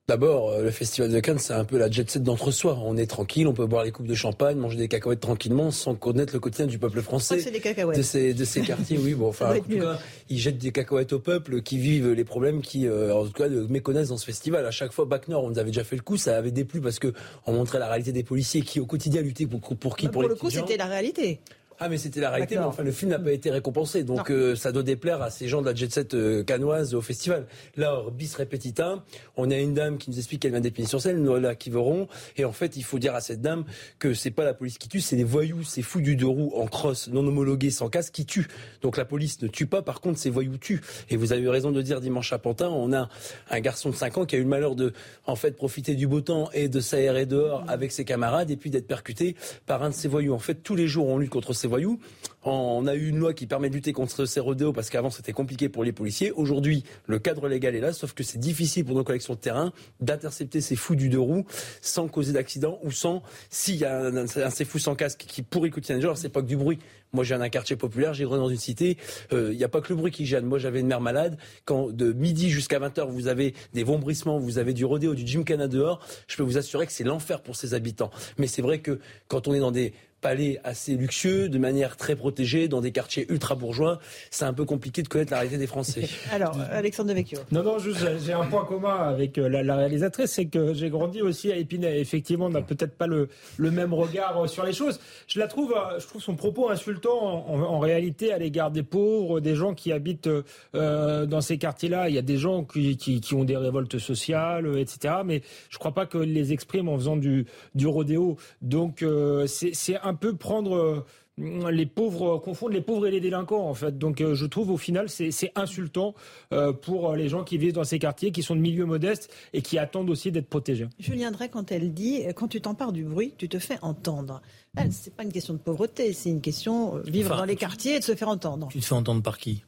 D'abord, euh, le festival de Cannes, c'est un peu la jet set d'entre-soi. On est tranquille, on peut boire les coupes de champagne, manger des cacahuètes tranquillement, sans connaître le quotidien du peuple français. c'est des cacahuètes. De ces, de ces quartiers, oui. Bon, enfin, en tout cas, ils jettent des cacahuètes au peuple qui vivent les problèmes qui, euh, en tout cas, méconnaissent dans ce festival. À chaque fois, Bac Nord, on nous avait déjà fait le coup, ça avait déplu parce que on montrait la réalité des policiers qui, au quotidien, luttaient pour, pour qui? Bah, Pour, pour le coup, c'était la réalité. Ah mais c'était la réalité, mais enfin le film n'a pas été récompensé, donc euh, ça doit déplaire à ces gens de la jet set euh, canoise au festival. Là, bis repetita, on a une dame qui nous explique qu'elle vient d'épiner sur scène, Noëlla Kiveron, et en fait il faut dire à cette dame que c'est pas la police qui tue, c'est les voyous, ces fous du deux roues en crosse, non homologués, sans casque, qui tuent. Donc la police ne tue pas, par contre ces voyous tuent. Et vous avez eu raison de dire dimanche à Pantin, on a un garçon de 5 ans qui a eu le malheur de en fait profiter du beau temps et de s'aérer dehors avec ses camarades et puis d'être percuté par un de ces voyous. En fait tous les jours on lutte contre ces voyous. On a eu une loi qui permet de lutter contre ces rodéos parce qu'avant c'était compliqué pour les policiers. Aujourd'hui, le cadre légal est là, sauf que c'est difficile pour nos collections de terrain d'intercepter ces fous du deux roues sans causer d'accident ou sans, s'il y a un, ces fous sans casque qui pourrit le quotidien des c'est pas que du bruit. Moi, j'ai un quartier populaire, j'ai dans une cité. Il euh, n'y a pas que le bruit qui gêne. Moi, j'avais une mère malade. Quand de midi jusqu'à 20h, vous avez des vombrissements, vous avez du rodéo, du gymkhana dehors, je peux vous assurer que c'est l'enfer pour ces habitants. Mais c'est vrai que quand on est dans des palais assez luxueux, de manière très protégée, dans des quartiers ultra bourgeois, c'est un peu compliqué de connaître la réalité des Français. (laughs) Alors, Alexandre Devecchio. Non, non, juste, j'ai un point commun avec euh, la, réalisatrice, c'est que j'ai grandi aussi à Épinay. Effectivement, on n'a peut-être pas le, le même regard euh, sur les choses. Je la trouve, euh, je trouve son propos insultant en, réalité à l'égard des pauvres, des gens qui habitent dans ces quartiers-là. Il y a des gens qui, qui, ont des révoltes sociales, etc. Mais je ne crois pas que les exprime en faisant du, du rodéo. Donc, c'est un un peu prendre euh, les pauvres, confondre les pauvres et les délinquants en fait. Donc euh, je trouve au final c'est insultant euh, pour les gens qui vivent dans ces quartiers, qui sont de milieux modestes et qui attendent aussi d'être protégés. Julien Drey, quand elle dit quand tu t'empares du bruit, tu te fais entendre. C'est pas une question de pauvreté, c'est une question vivre dans les quartiers et de se faire entendre. Tu te fais entendre par qui?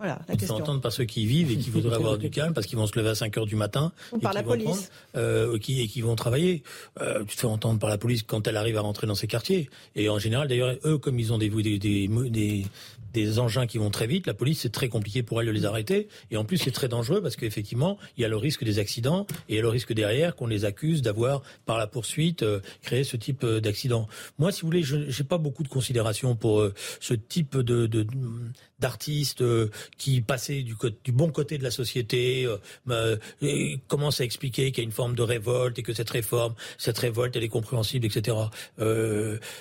Voilà, la question. entendre par ceux qui vivent et qui voudraient avoir du calme parce qu'ils vont se lever à 5 heures du matin. Ou par la police. euh, qui, et qui vont travailler. Euh, tu te fais entendre par la police quand elle arrive à rentrer dans ces quartiers. Et en général, d'ailleurs, eux, comme ils ont des, des, des, des engins qui vont très vite, la police, c'est très compliqué pour elle de les arrêter. Et en plus, c'est très dangereux parce qu'effectivement, il y a le risque des accidents et il y a le risque derrière qu'on les accuse d'avoir, par la poursuite, euh, créé ce type euh, d'accident. Moi, si vous voulez, je n'ai pas beaucoup de considération pour euh, ce type de, de d'artistes qui passaient du, du bon côté de la société, et commencent à expliquer qu'il y a une forme de révolte et que cette réforme, cette révolte, elle est compréhensible, etc.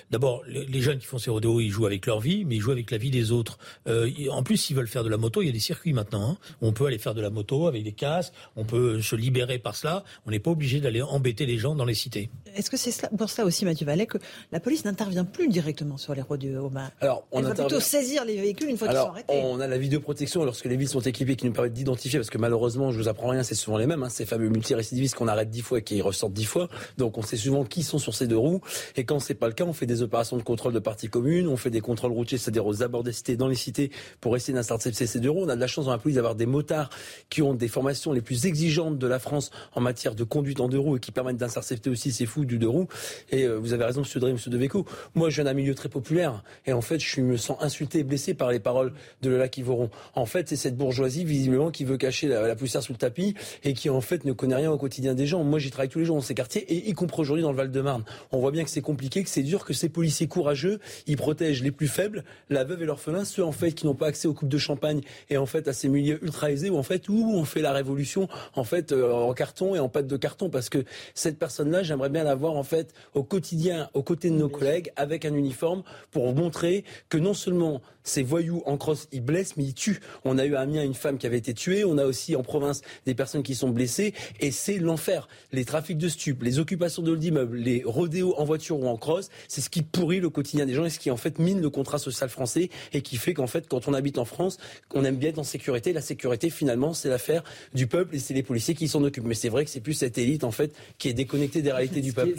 D'abord, les, jeunes qui font ces rodéos, ils jouent avec leur vie, mais ils jouent avec la vie des autres. Euh, en plus, s'ils veulent faire de la moto, il y a des circuits maintenant. Hein. On peut aller faire de la moto avec des casques, on peut se libérer par cela. On n'est pas obligé d'aller embêter les gens dans les cités. Est-ce que c'est pour cela aussi, Mathieu Vallet, que la police n'intervient plus directement sur les routes urbains Alors, on Elle va plutôt saisir les véhicules une fois qu'ils sont arrêtés. On a la protection lorsque les villes sont équipées qui nous permettent d'identifier, parce que malheureusement, je vous apprends rien, c'est souvent les mêmes, hein, ces fameux multirécidivistes qu'on arrête dix fois et qui ressortent dix fois. Donc on sait souvent qui sont sur ces deux roues. Et quand c'est pas le cas, on fait des opérations de contrôle de parties communes, on fait des contrôles routiers, c'est-à-dire aux abords des cités, dans les cités, pour essayer d'intercepter ces deux roues. On a de la chance dans la police d'avoir des motards qui ont des formations les plus exigeantes de la France en matière de conduite en deux roues et qui permettent d'intercepter aussi ces fous du deux roues. Et euh, vous avez raison, Monsieur Drey, Monsieur Deveco. Moi, je viens d'un milieu très populaire et en fait, je me sens insulté et blessé par les paroles de Lola Kivoron. En fait, c'est cette bourgeoisie visiblement qui veut cacher la, poussière sous le tapis et qui en fait ne connaît rien au quotidien des gens. Moi, j'y travaille tous les jours dans ces quartiers et y compris aujourd'hui dans le Val-de-Marne. On voit bien que c'est compliqué, que c'est dur, que ces policiers courageux, ils protègent les plus faibles, la veuve et l'orphelin, ceux en fait qui n'ont pas accès aux coupes de champagne et en fait à ces milieux ultra aisés où en fait où on fait la révolution en fait euh, en carton et en pâte de carton. Parce que cette personne-là, j'aimerais bien la voir en fait au quotidien, aux côtés de nos collègues avec un uniforme pour montrer que non seulement ces voyous en crosse, ils blessent, mais ils tuent. On a eu à Amiens une femme qui avait été tuée. On a aussi en province des personnes qui sont blessées. Et c'est l'enfer. Les trafics de stupes, les occupations de d'immeubles, les rodéos en voiture ou en crosse, c'est ce qui pourrit le quotidien des gens et ce qui en fait mine le contrat social français et qui fait qu'en fait, quand on habite en France, on aime bien être en sécurité. La sécurité, finalement, c'est l'affaire du peuple et c'est les policiers qui s'en occupent. Mais c'est vrai que c'est plus cette élite, en fait, qui est déconnectée des réalités du peuple.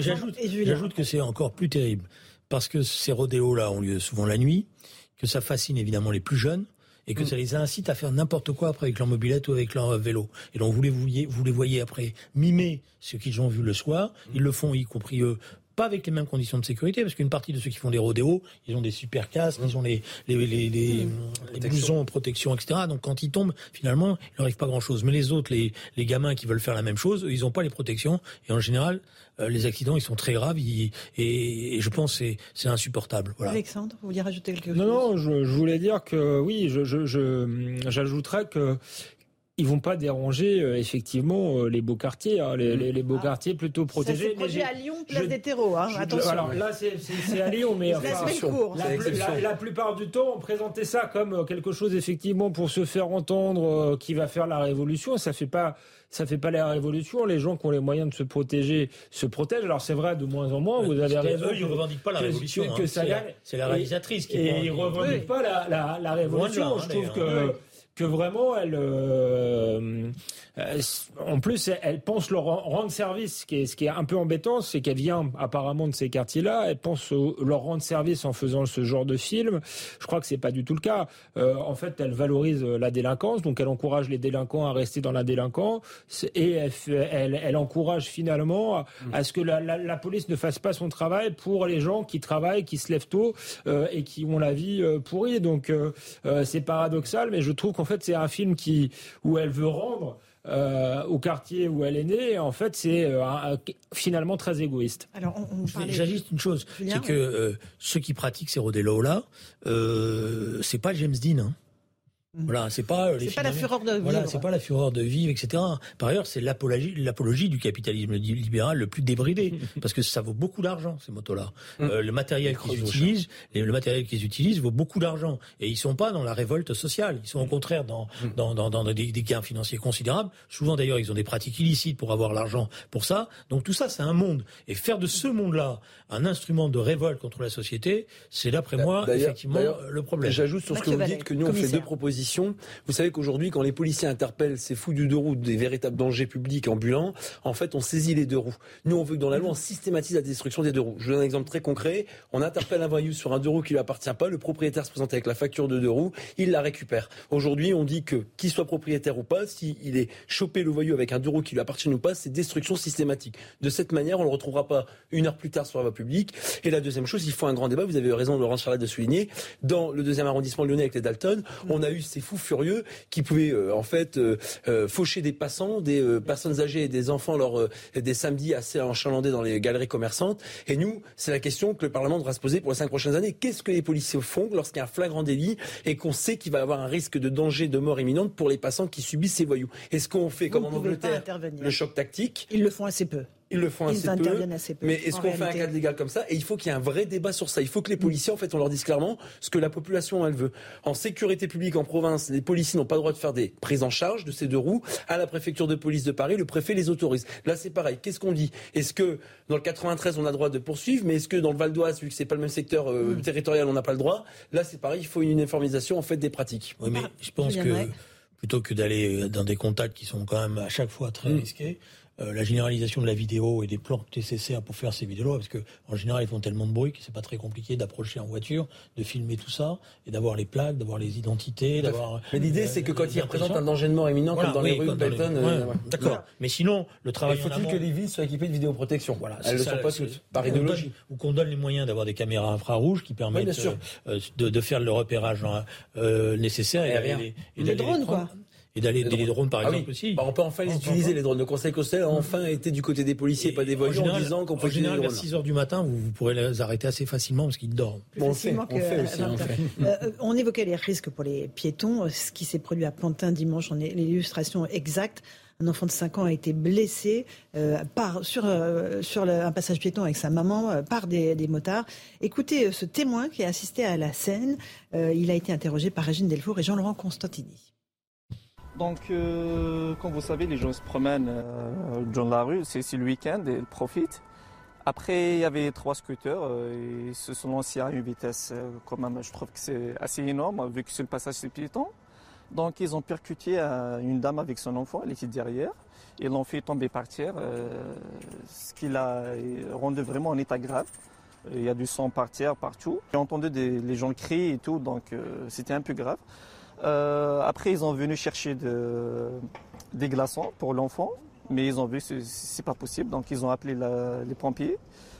J'ajoute que c'est encore plus terrible parce que ces rodéos-là ont lieu souvent la nuit que ça fascine évidemment les plus jeunes et que mm. ça les incite à faire n'importe quoi après avec leur mobilette ou avec leur vélo. Et donc vous les voyez, vous les voyez après mimer ce qu'ils ont vu le soir. Ils le font y compris eux pas avec les mêmes conditions de sécurité, parce qu'une partie de ceux qui font des rodéos, ils ont des super casques, ils ont les, les, les, les, les blousons protection, etc. Donc quand ils tombent, finalement, il leur arrive pas grand-chose. Mais les autres, les, les gamins qui veulent faire la même chose, ils n'ont pas les protections. Et en général, euh, les accidents, ils sont très graves et, je pense que c'est insupportable. Voilà. Alexandre, vous vouliez rajouter quelque chose Non, non, je, je, voulais dire que oui, j'ajouterais je, que ils vont pas déranger euh, effectivement euh, les beaux quartiers, hein, les, les, les, beaux ah. quartiers plutôt protégés. C'est à Lyon, place des terreaux, hein, attention. Alors là, c'est à Lyon, mais enfin, la, la, plupart du temps, on présentait ça comme quelque chose effectivement pour se faire entendre, qui va faire la révolution. Ça fait pas ça fait pas la révolution. Les gens qui ont les moyens de se protéger se protègent. Alors c'est vrai de moins en moins. Vous avez raison. Eux, ils revendiquent pas la révolution. Que, hein. c'est la, réalisatrice qui. Et ils revendiquent pas la, la, la révolution. Je trouve que que vraiment elle euh, en plus, elle pense leur rendre service. Ce qui est, un peu embêtant, c'est qu'elle vient apparemment de ces quartiers-là. Elle pense leur rendre service en faisant ce genre de film. Je crois que c'est pas du tout le cas. Euh, en fait, elle valorise la délinquance, donc elle encourage les délinquants à rester dans la délinquance et elle, encourage finalement à, ce que la, police ne fasse pas son travail pour les gens qui travaillent, qui se lèvent tôt euh, et qui ont la vie euh, pourrie. Donc euh, c'est paradoxal, mais je trouve qu'en fait c'est un film qui où elle veut rendre euh, au quartier où elle est née, en fait, c'est euh, finalement très égoïste. Alors, J'ajuste une chose, c'est que euh, ceux qui pratiquent ces rodéos-là, c'est pas James Dean. Hein. Mhm. Voilà, c'est pas euh, pas la fureur de vivre. Voilà, c'est pas la fureur de vivre, etc. Par ailleurs, c'est l'apologie, l'apologie du capitalisme libéral le plus débridé, (laughs) parce que ça vaut beaucoup d'argent ces motos-là. Mhm. Euh, le matériel qu'ils utilisent, le matériel qu'ils utilisent vaut beaucoup d'argent, et ils sont pas dans la révolte sociale. Ils sont au contraire dans dans, dans, dans des, des, gains financiers considérables. Souvent d'ailleurs, ils ont des pratiques illicites pour avoir l'argent pour ça. Donc tout ça, c'est un monde, et faire de ce monde-là un instrument de révolte contre la société, c'est d'après moi effectivement le problème. J'ajoute sur ce que vous dites que nous on fait deux propositions vous savez qu'aujourd'hui, quand les policiers interpellent ces fous du deux roues, des véritables dangers publics ambulants, en fait, on saisit les deux roues. Nous, on veut que dans la loi, on systématise la destruction des deux roues. Je vous donne un exemple très concret. On interpelle un voyou sur un deux roues qui lui appartient pas. Le propriétaire se présente avec la facture de deux roues. Il la récupère. Aujourd'hui, on dit que, qu'il soit propriétaire ou pas, s'il est chopé le voyou avec un deux roues qui lui appartient ou pas, c'est destruction systématique. De cette manière, on le retrouvera pas une heure plus tard sur la voie publique. Et la deuxième chose, il faut un grand débat. Vous avez raison, Laurent Charlat, de souligner. Dans le deuxième arrondissement lyonnais avec les Dalton, on a eu ces fous furieux qui pouvaient euh, en fait euh, euh, faucher des passants, des personnes âgées et des enfants lors des samedis assez enchalandés dans les galeries commerçantes. Et nous, c'est la question que le Parlement devra se poser pour les cinq prochaines années. Qu'est-ce que les policiers font lorsqu'il y a un flagrant délit et qu'on sait qu'il va y avoir un risque de danger, de mort imminente pour les passants qui subissent ces voyous? Est-ce qu'on fait comme en Angleterre le choc tactique? Ils le font assez peu. Ils le font assez, peu, Mais est-ce qu'on fait un cadre légal comme ça Et il faut qu'il y ait un vrai débat sur ça. Il faut que les policiers, en fait, on leur dise clairement ce que la population, elle veut. En sécurité publique en province, les policiers n'ont pas le droit de faire des prises en charge de ces deux roues. À la préfecture de police de Paris, le préfet les autorise. Là, c'est pareil. Qu'est-ce qu'on dit Est-ce que dans le 93, on a le droit de poursuivre Mais est-ce que dans le Val d'Oise, vu que c'est pas le même secteur euh, mm. territorial, on n'a pas le droit Là, c'est pareil. Il faut une uniformisation en fait des pratiques. Oui, mais je pense que plutôt que d'aller dans des contacts qui sont quand même à chaque fois très mm. risqués, euh, la généralisation de la vidéo et des plans nécessaires pour faire ces vidéos, parce que en général ils font tellement de bruit que c'est pas très compliqué d'approcher en voiture, de filmer tout ça et d'avoir les plaques, d'avoir les identités, d'avoir. Mais l'idée c'est que quand ils représentent un danger de mort imminent, comme dans les rues de Belton, euh, d'accord. Mais sinon, le travail. Il faut-il que les villes soient équipées de vidéoprotection Voilà, elles ne sont pas toutes par idéologie. Ou qu'on donne les moyens d'avoir des caméras infrarouges qui permettent euh, de, faire le repérage nécessaire et, et, et, drones quoi et d'aller des drones par ah exemple aussi. Bah, on peut enfin les utiliser les drones. Le Conseil constitutionnel a enfin été du côté des policiers, pas des voyous, en, disant qu'on peut utiliser les drones. À 6 heures du matin, vous, pourrez les arrêter assez facilement parce qu'ils dorment. on fait, on fait aussi. On, fait. Euh, on évoquait les risques pour les piétons. Ce qui s'est produit à Pantin dimanche, on est l'illustration exacte. Un enfant de 5 ans a été blessé euh, par, sur, euh, sur un passage piéton avec sa maman par des, des, motards. Écoutez ce témoin qui a assisté à la scène. il a été interrogé par Régine Delfour et Jean-Laurent Constantini. Donc, euh, comme vous savez, les gens se promènent euh, dans la rue, c'est le week-end et ils profitent. Après, il y avait trois scooters, euh, ils se sont lancés à une vitesse quand même, je trouve que c'est assez énorme, vu que c'est le passage c'est piéton. Donc, ils ont percuté une dame avec son enfant, elle était derrière. Ils l'ont fait tomber par terre, ce qui l'a rendu vraiment en état grave. Il y a du sang par terre partout. J'ai entendu des, les gens crier et tout, donc c'était un peu grave. Euh, après, ils ont venu chercher des glaçons pour l'enfant, mais ils ont vu que c'est pas possible, donc ils ont appelé les pompiers.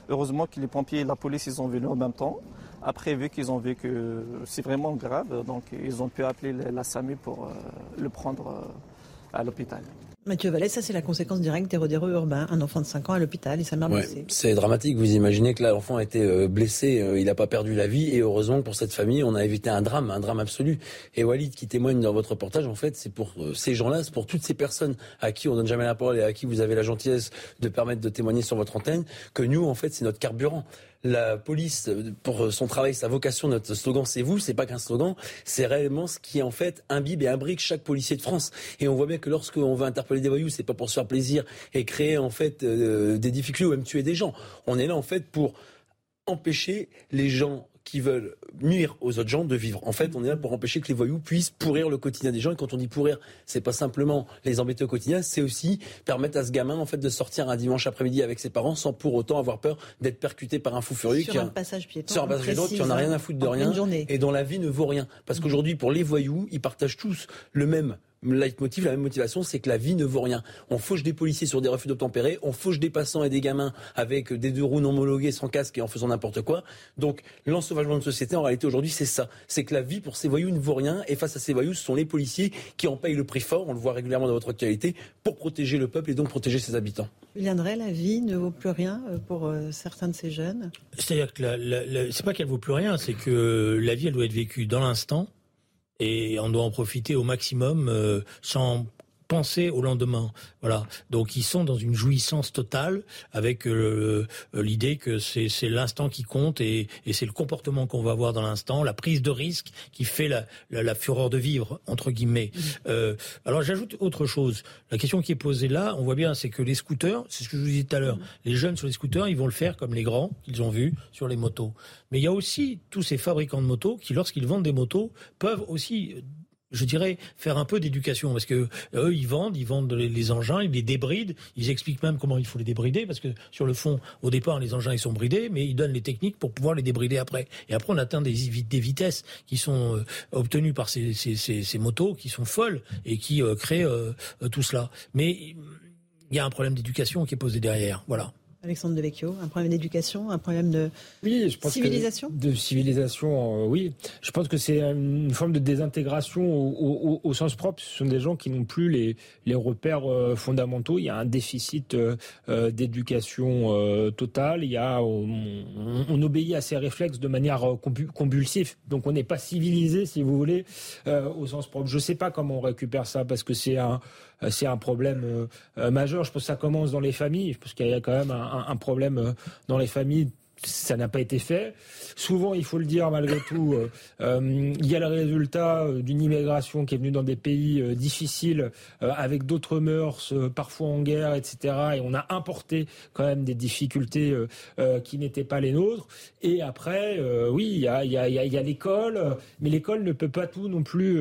Heureusement que les pompiers et la police ils ont venu en même temps. Après, vu qu'ils ont vu que c'est vraiment grave, donc ils ont pu appeler la SAMU pour euh, le prendre euh, à l'hôpital. Mathieu Vallée, ça c'est la conséquence directe des rodéros urbains. Un enfant de 5 ans à l'hôpital et sa mère blessée. C'est dramatique. Vous imaginez que l'enfant a été euh, blessé, euh, il n'a pas perdu la vie et heureusement pour cette famille, on a évité un drame, un drame absolu. Et Walid qui témoigne dans votre reportage, en fait, c'est pour euh, ces gens-là, c'est pour toutes ces personnes à qui on donne jamais la parole et à qui vous avez la gentillesse de permettre de témoigner sur votre antenne, que nous, en fait, c'est notre carburant la police, pour son travail, sa vocation, notre slogan, c'est vous, c'est pas qu'un slogan, c'est réellement ce qui, en fait, imbibe et imbrique chaque policier de France. Et on voit bien que lorsqu'on veut interpeller des voyous, c'est pas pour se faire plaisir et créer, en fait, euh, des difficultés ou même tuer des gens. On est là, en fait, pour empêcher les gens qui veulent nuire aux autres gens de vivre. En fait, on est là pour empêcher que les voyous puissent pourrir le quotidien des gens. Et quand on dit pourrir, c'est pas simplement les embêter au quotidien, c'est aussi permettre à ce gamin en fait de sortir un dimanche après-midi avec ses parents sans pour autant avoir peur d'être percuté par un fou furieux sur qui un passage piéton, sur un passage piéton qui en a rien à foutre de rien et dont la vie ne vaut rien. Parce mmh. qu'aujourd'hui, pour les voyous, ils partagent tous le même leitmotiv, la même motivation, c'est que la vie ne vaut rien. On fauche des policiers sur des refus d'obtempérer, on fauche des passants et des gamins avec des deux roues non homologuées, sans casque et en faisant n'importe quoi. Donc l'ensauvagement de société, en réalité, aujourd'hui, c'est ça. C'est que la vie pour ces voyous ne vaut rien et face à ces voyous, ce sont les policiers qui en payent le prix fort, on le voit régulièrement dans votre actualité, pour protéger le peuple et donc protéger ses habitants. Viendrait la vie ne vaut plus rien euh, pour euh, certains de ces jeunes? C'est-à-dire que c'est pas qu'elle vaut plus rien, c'est que la vie, elle doit être vécue dans l'instant et on doit en profiter au maximum euh, sans penser au lendemain. Voilà. Donc ils sont dans une jouissance totale avec euh, l'idée que c'est l'instant qui compte et, c'est le comportement qu'on va avoir dans l'instant, la prise de risque qui fait la, fureur de vivre entre guillemets. Mmh. Euh, alors j'ajoute autre chose. La question qui est posée là, on voit bien, c'est que les scooters, c'est ce que je vous disais tout à l'heure, mmh. les jeunes sur les scooters, ils vont le faire comme les grands qu'ils ont vus sur les motos. Mais il y a aussi tous ces fabricants de motos qui, lorsqu'ils vendent des motos, peuvent aussi je dirais, faire un peu d'éducation parce que eux, ils vendent, ils vendent les, engins, ils les débrident, ils expliquent même comment il faut les débrider parce que sur le fond, au départ, les engins ils sont bridés, mais ils donnent les techniques pour pouvoir les débrider après. Et après, on atteint des, vitesses qui sont euh, obtenues par ces, motos qui sont folles et qui euh, créent euh, tout cela. Mais il y a un problème d'éducation qui est posé derrière. Voilà. Alexandre Devecchio, un problème d'éducation, un problème de oui, je pense civilisation? De civilisation, euh, oui. Je pense que c'est une forme de désintégration au, sens propre. Ce sont des gens qui n'ont plus les, les repères euh, fondamentaux. Il y a un déficit euh, d'éducation totale. Il y a, on, obéit à ses réflexes de manière convulsive. Donc on n'est pas civilisé, si vous voulez, au sens propre. Je ne sais pas comment on récupère ça parce que c'est un c'est un problème euh, euh, majeur. Je pense que ça commence dans les familles, parce qu'il y a quand même un problème dans les familles ça n'a pas été fait. Souvent, il faut le dire malgré tout, euh, euh, il y a le résultat euh, d'une immigration qui est venue dans des pays difficiles, avec d'autres mœurs, parfois en guerre, etc. Et on a importé quand même des difficultés qui n'étaient pas les nôtres. Et après, oui, il y a, y a, l'école, mais l'école ne peut pas tout non plus,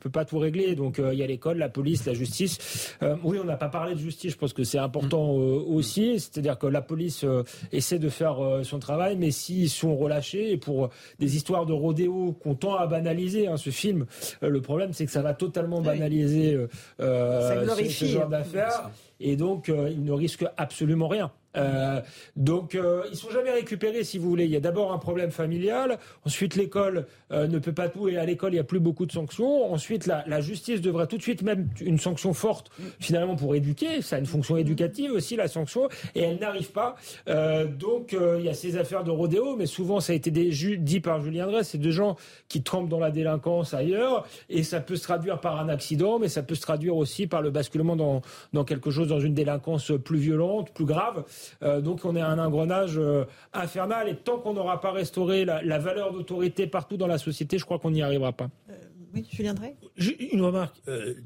peut pas tout régler. Donc il y a l'école, la police, la justice. oui, on n'a pas parlé de justice. Je pense que c'est important aussi. C'est-à-dire que la police essaie de faire son travail, mais s'ils sont relâchés, et pour des histoires de rodéo qu'on tend à banaliser, hein, ce film, euh, le problème c'est que ça va totalement banaliser euh, euh ce, genre d'affaires, et donc il ne risque absolument rien. Euh, donc, euh, ils sont jamais récupérés, si vous voulez. Il y a d'abord un problème familial. Ensuite, l'école euh, ne peut pas tout et à l'école, il n'y a plus beaucoup de sanctions. Ensuite, la, la, justice devrait tout de suite même une sanction forte, finalement, pour éduquer. Ça a une fonction éducative aussi, la sanction, et elle n'arrive pas. Euh, donc, euh, il y a ces affaires de rodéo, mais souvent, ça a été dit par Julien Drey, c'est de gens qui trempent dans la délinquance ailleurs, et ça peut se traduire par un accident, mais ça peut se traduire aussi par le basculement dans, dans quelque chose, dans une délinquance plus violente, plus grave. Euh, donc on est à un engrenage euh, infernal et tant qu'on n'aura pas restauré la, valeur d'autorité partout dans la société, je crois qu'on n'y arrivera pas. Euh, oui, Julien Drey Une remarque.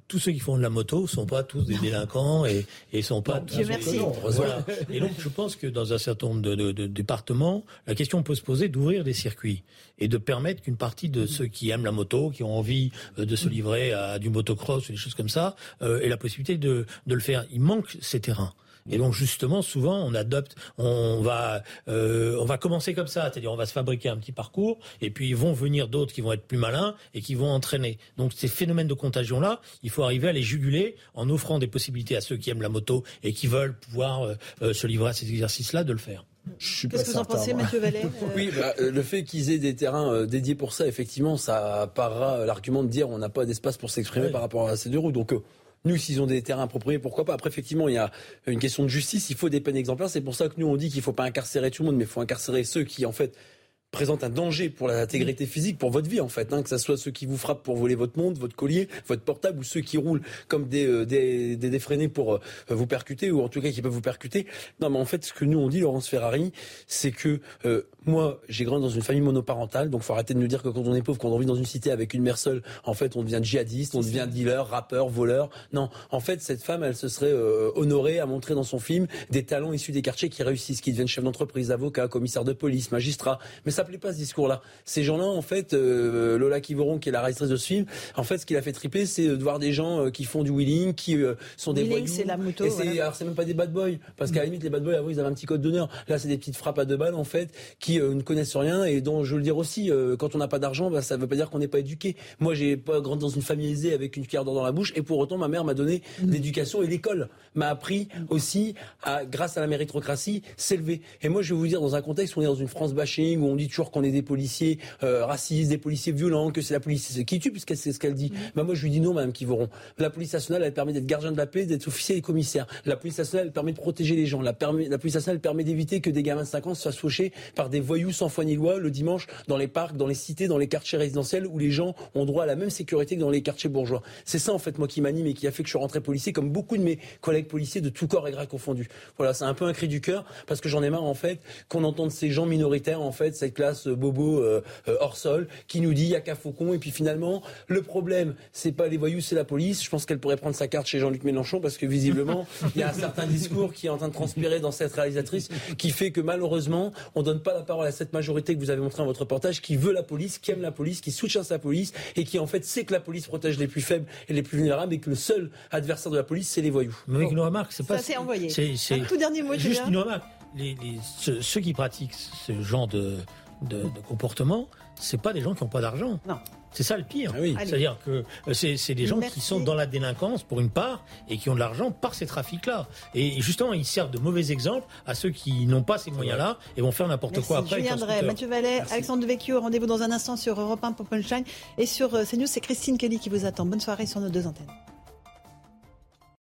tous ceux qui font de la moto ne sont pas tous des délinquants et ne sont pas tous merci. Voilà. (laughs) Et donc, je pense que dans un certain nombre de, départements, la question peut se poser d'ouvrir des circuits et de permettre qu'une partie de ceux qui aiment la moto, qui ont envie de se livrer à du motocross ou des choses comme ça, aient la possibilité de, de le faire. Il manque ces terrains. Et donc justement, souvent, on adopte, on va, euh, on va commencer comme ça, c'est-à-dire on va se fabriquer un petit parcours, et puis ils vont venir d'autres qui vont être plus malins et qui vont entraîner. Donc ces phénomènes de contagion-là, il faut arriver à les juguler en offrant des possibilités à ceux qui aiment la moto et qui veulent pouvoir euh, euh, se livrer à ces exercices-là de le faire. Qu'est-ce que vous en pensez, Mathieu Vallet (laughs) Oui, bah, le fait qu'ils aient des terrains dédiés pour ça, effectivement, ça parera l'argument de dire on n'a pas d'espace pour s'exprimer par rapport à ces deux roues. Donc nous, s'ils ont des terrains appropriés, pourquoi pas Après, effectivement, il y a une question de justice. Il faut des peines exemplaires. C'est pour ça que nous, on dit qu'il ne faut pas incarcérer tout le monde, mais il faut incarcérer ceux qui, en fait, présente un danger pour l'intégrité physique, pour votre vie en fait, hein, que ce soit ceux qui vous frappent pour voler votre montre, votre collier, votre portable, ou ceux qui roulent comme des, euh, des, des, pour euh, vous percuter, ou en tout cas qui peuvent vous percuter. Non, mais en fait, ce que nous on dit, Laurence Ferrari, c'est que euh, moi, j'ai grandi dans une famille monoparentale, donc faut arrêter de nous dire que quand on est pauvre, quand on vit dans une cité avec une mère seule, en fait, on devient djihadiste, on devient dealer, rappeur, voleur. Non, en fait, cette femme, elle se serait honorée à montrer dans son film des talents issus des quartiers qui réussissent, qui deviennent chefs d'entreprise, avocats, commissaires de police, magistrats. Mais ça plaît pas ce discours-là. Ces gens-là, en fait, euh, Lola Kivoron, qui est la réalisatrice de ce film, en fait, ce qui l'a fait triper, c'est de voir des gens euh, qui font du wheeling, qui euh, sont des wheeling, c'est la moto. Et c'est, alors c'est même pas des bad boys, parce qu'à la limite, les bad boys, avant, ils avaient un petit code d'honneur. Là, c'est des petites frappes à deux balles, en fait, qui ne connaissent rien et dont, je veux le dire aussi, quand on n'a pas d'argent, bah, ça veut pas dire qu'on n'est pas éduqué. Moi, j'ai pas grandi dans une famille aisée avec une cuillère d'or dans la bouche, et pour autant, ma mère m'a donné mmh. l'éducation et l'école m'a appris aussi, à, grâce à la méritocratie, s'élever. Et moi, je vais vous dire, dans un contexte où on est dans une France bashing, où on dit toujours qu'on est des policiers euh, racistes, des policiers violents, que c'est la police qui tue, puisque c'est ce qu'elle dit. Bah, moi, je lui dis non, Madame Kivoron. La police nationale, elle permet d'être gardien de la paix, d'être officier et commissaire. La police nationale, elle permet de protéger les gens. La, la police nationale, elle permet d'éviter que des gamins de 5 ans se fassent faucher par des voyous sans foi ni loi le dimanche dans les parcs, dans les cités, dans les quartiers résidentiels où les gens ont droit à la même sécurité que dans les quartiers bourgeois. C'est ça, en fait, moi, qui m'anime et qui a fait que je suis rentré policier, comme beaucoup de mes collègues policiers de tout corps et grade confondus. Voilà, c'est un peu un cri du cœur parce que j'en ai marre, en fait, qu'on entende ces gens minoritaires, en fait, cette classe euh, bobo euh, euh, hors sol, qui nous dit il y a qu'à Faucon. Et puis finalement, le problème, c'est pas les voyous, c'est la police. Je pense qu'elle pourrait prendre sa carte chez Jean-Luc Mélenchon parce que visiblement, il y a un certain discours qui est en train de transpirer dans cette réalisatrice qui fait que malheureusement, on donne pas la parole à cette majorité que vous avez montré dans votre reportage, qui veut la police, qui aime la police, qui soutient sa police et qui en fait sait que la police protège les plus faibles et les plus vulnérables et que le seul adversaire de la police, c'est les voyous. Mais une remarque, c'est pas. Ça s'est envoyé. C'est tout dernier mot. Juste une remarque. Les, ceux, qui pratiquent ce genre de, de, de comportement, c'est pas des gens qui n'ont pas d'argent. Non. C'est ça le pire. Ah oui. C'est-à-dire que euh, c'est des gens qui sont dans la délinquance pour une part et qui ont de l'argent par ces trafics-là. Et justement, ils servent de mauvais exemples à ceux qui n'ont pas ces moyens-là et vont faire n'importe quoi après. Julien Drey, Mathieu Vallet, Alexandre Devecchio, rendez-vous dans un instant sur Europe 1 pour Punchline. Et sur euh, CNews, c'est Christine Kelly qui vous attend. Bonne soirée sur nos deux antennes.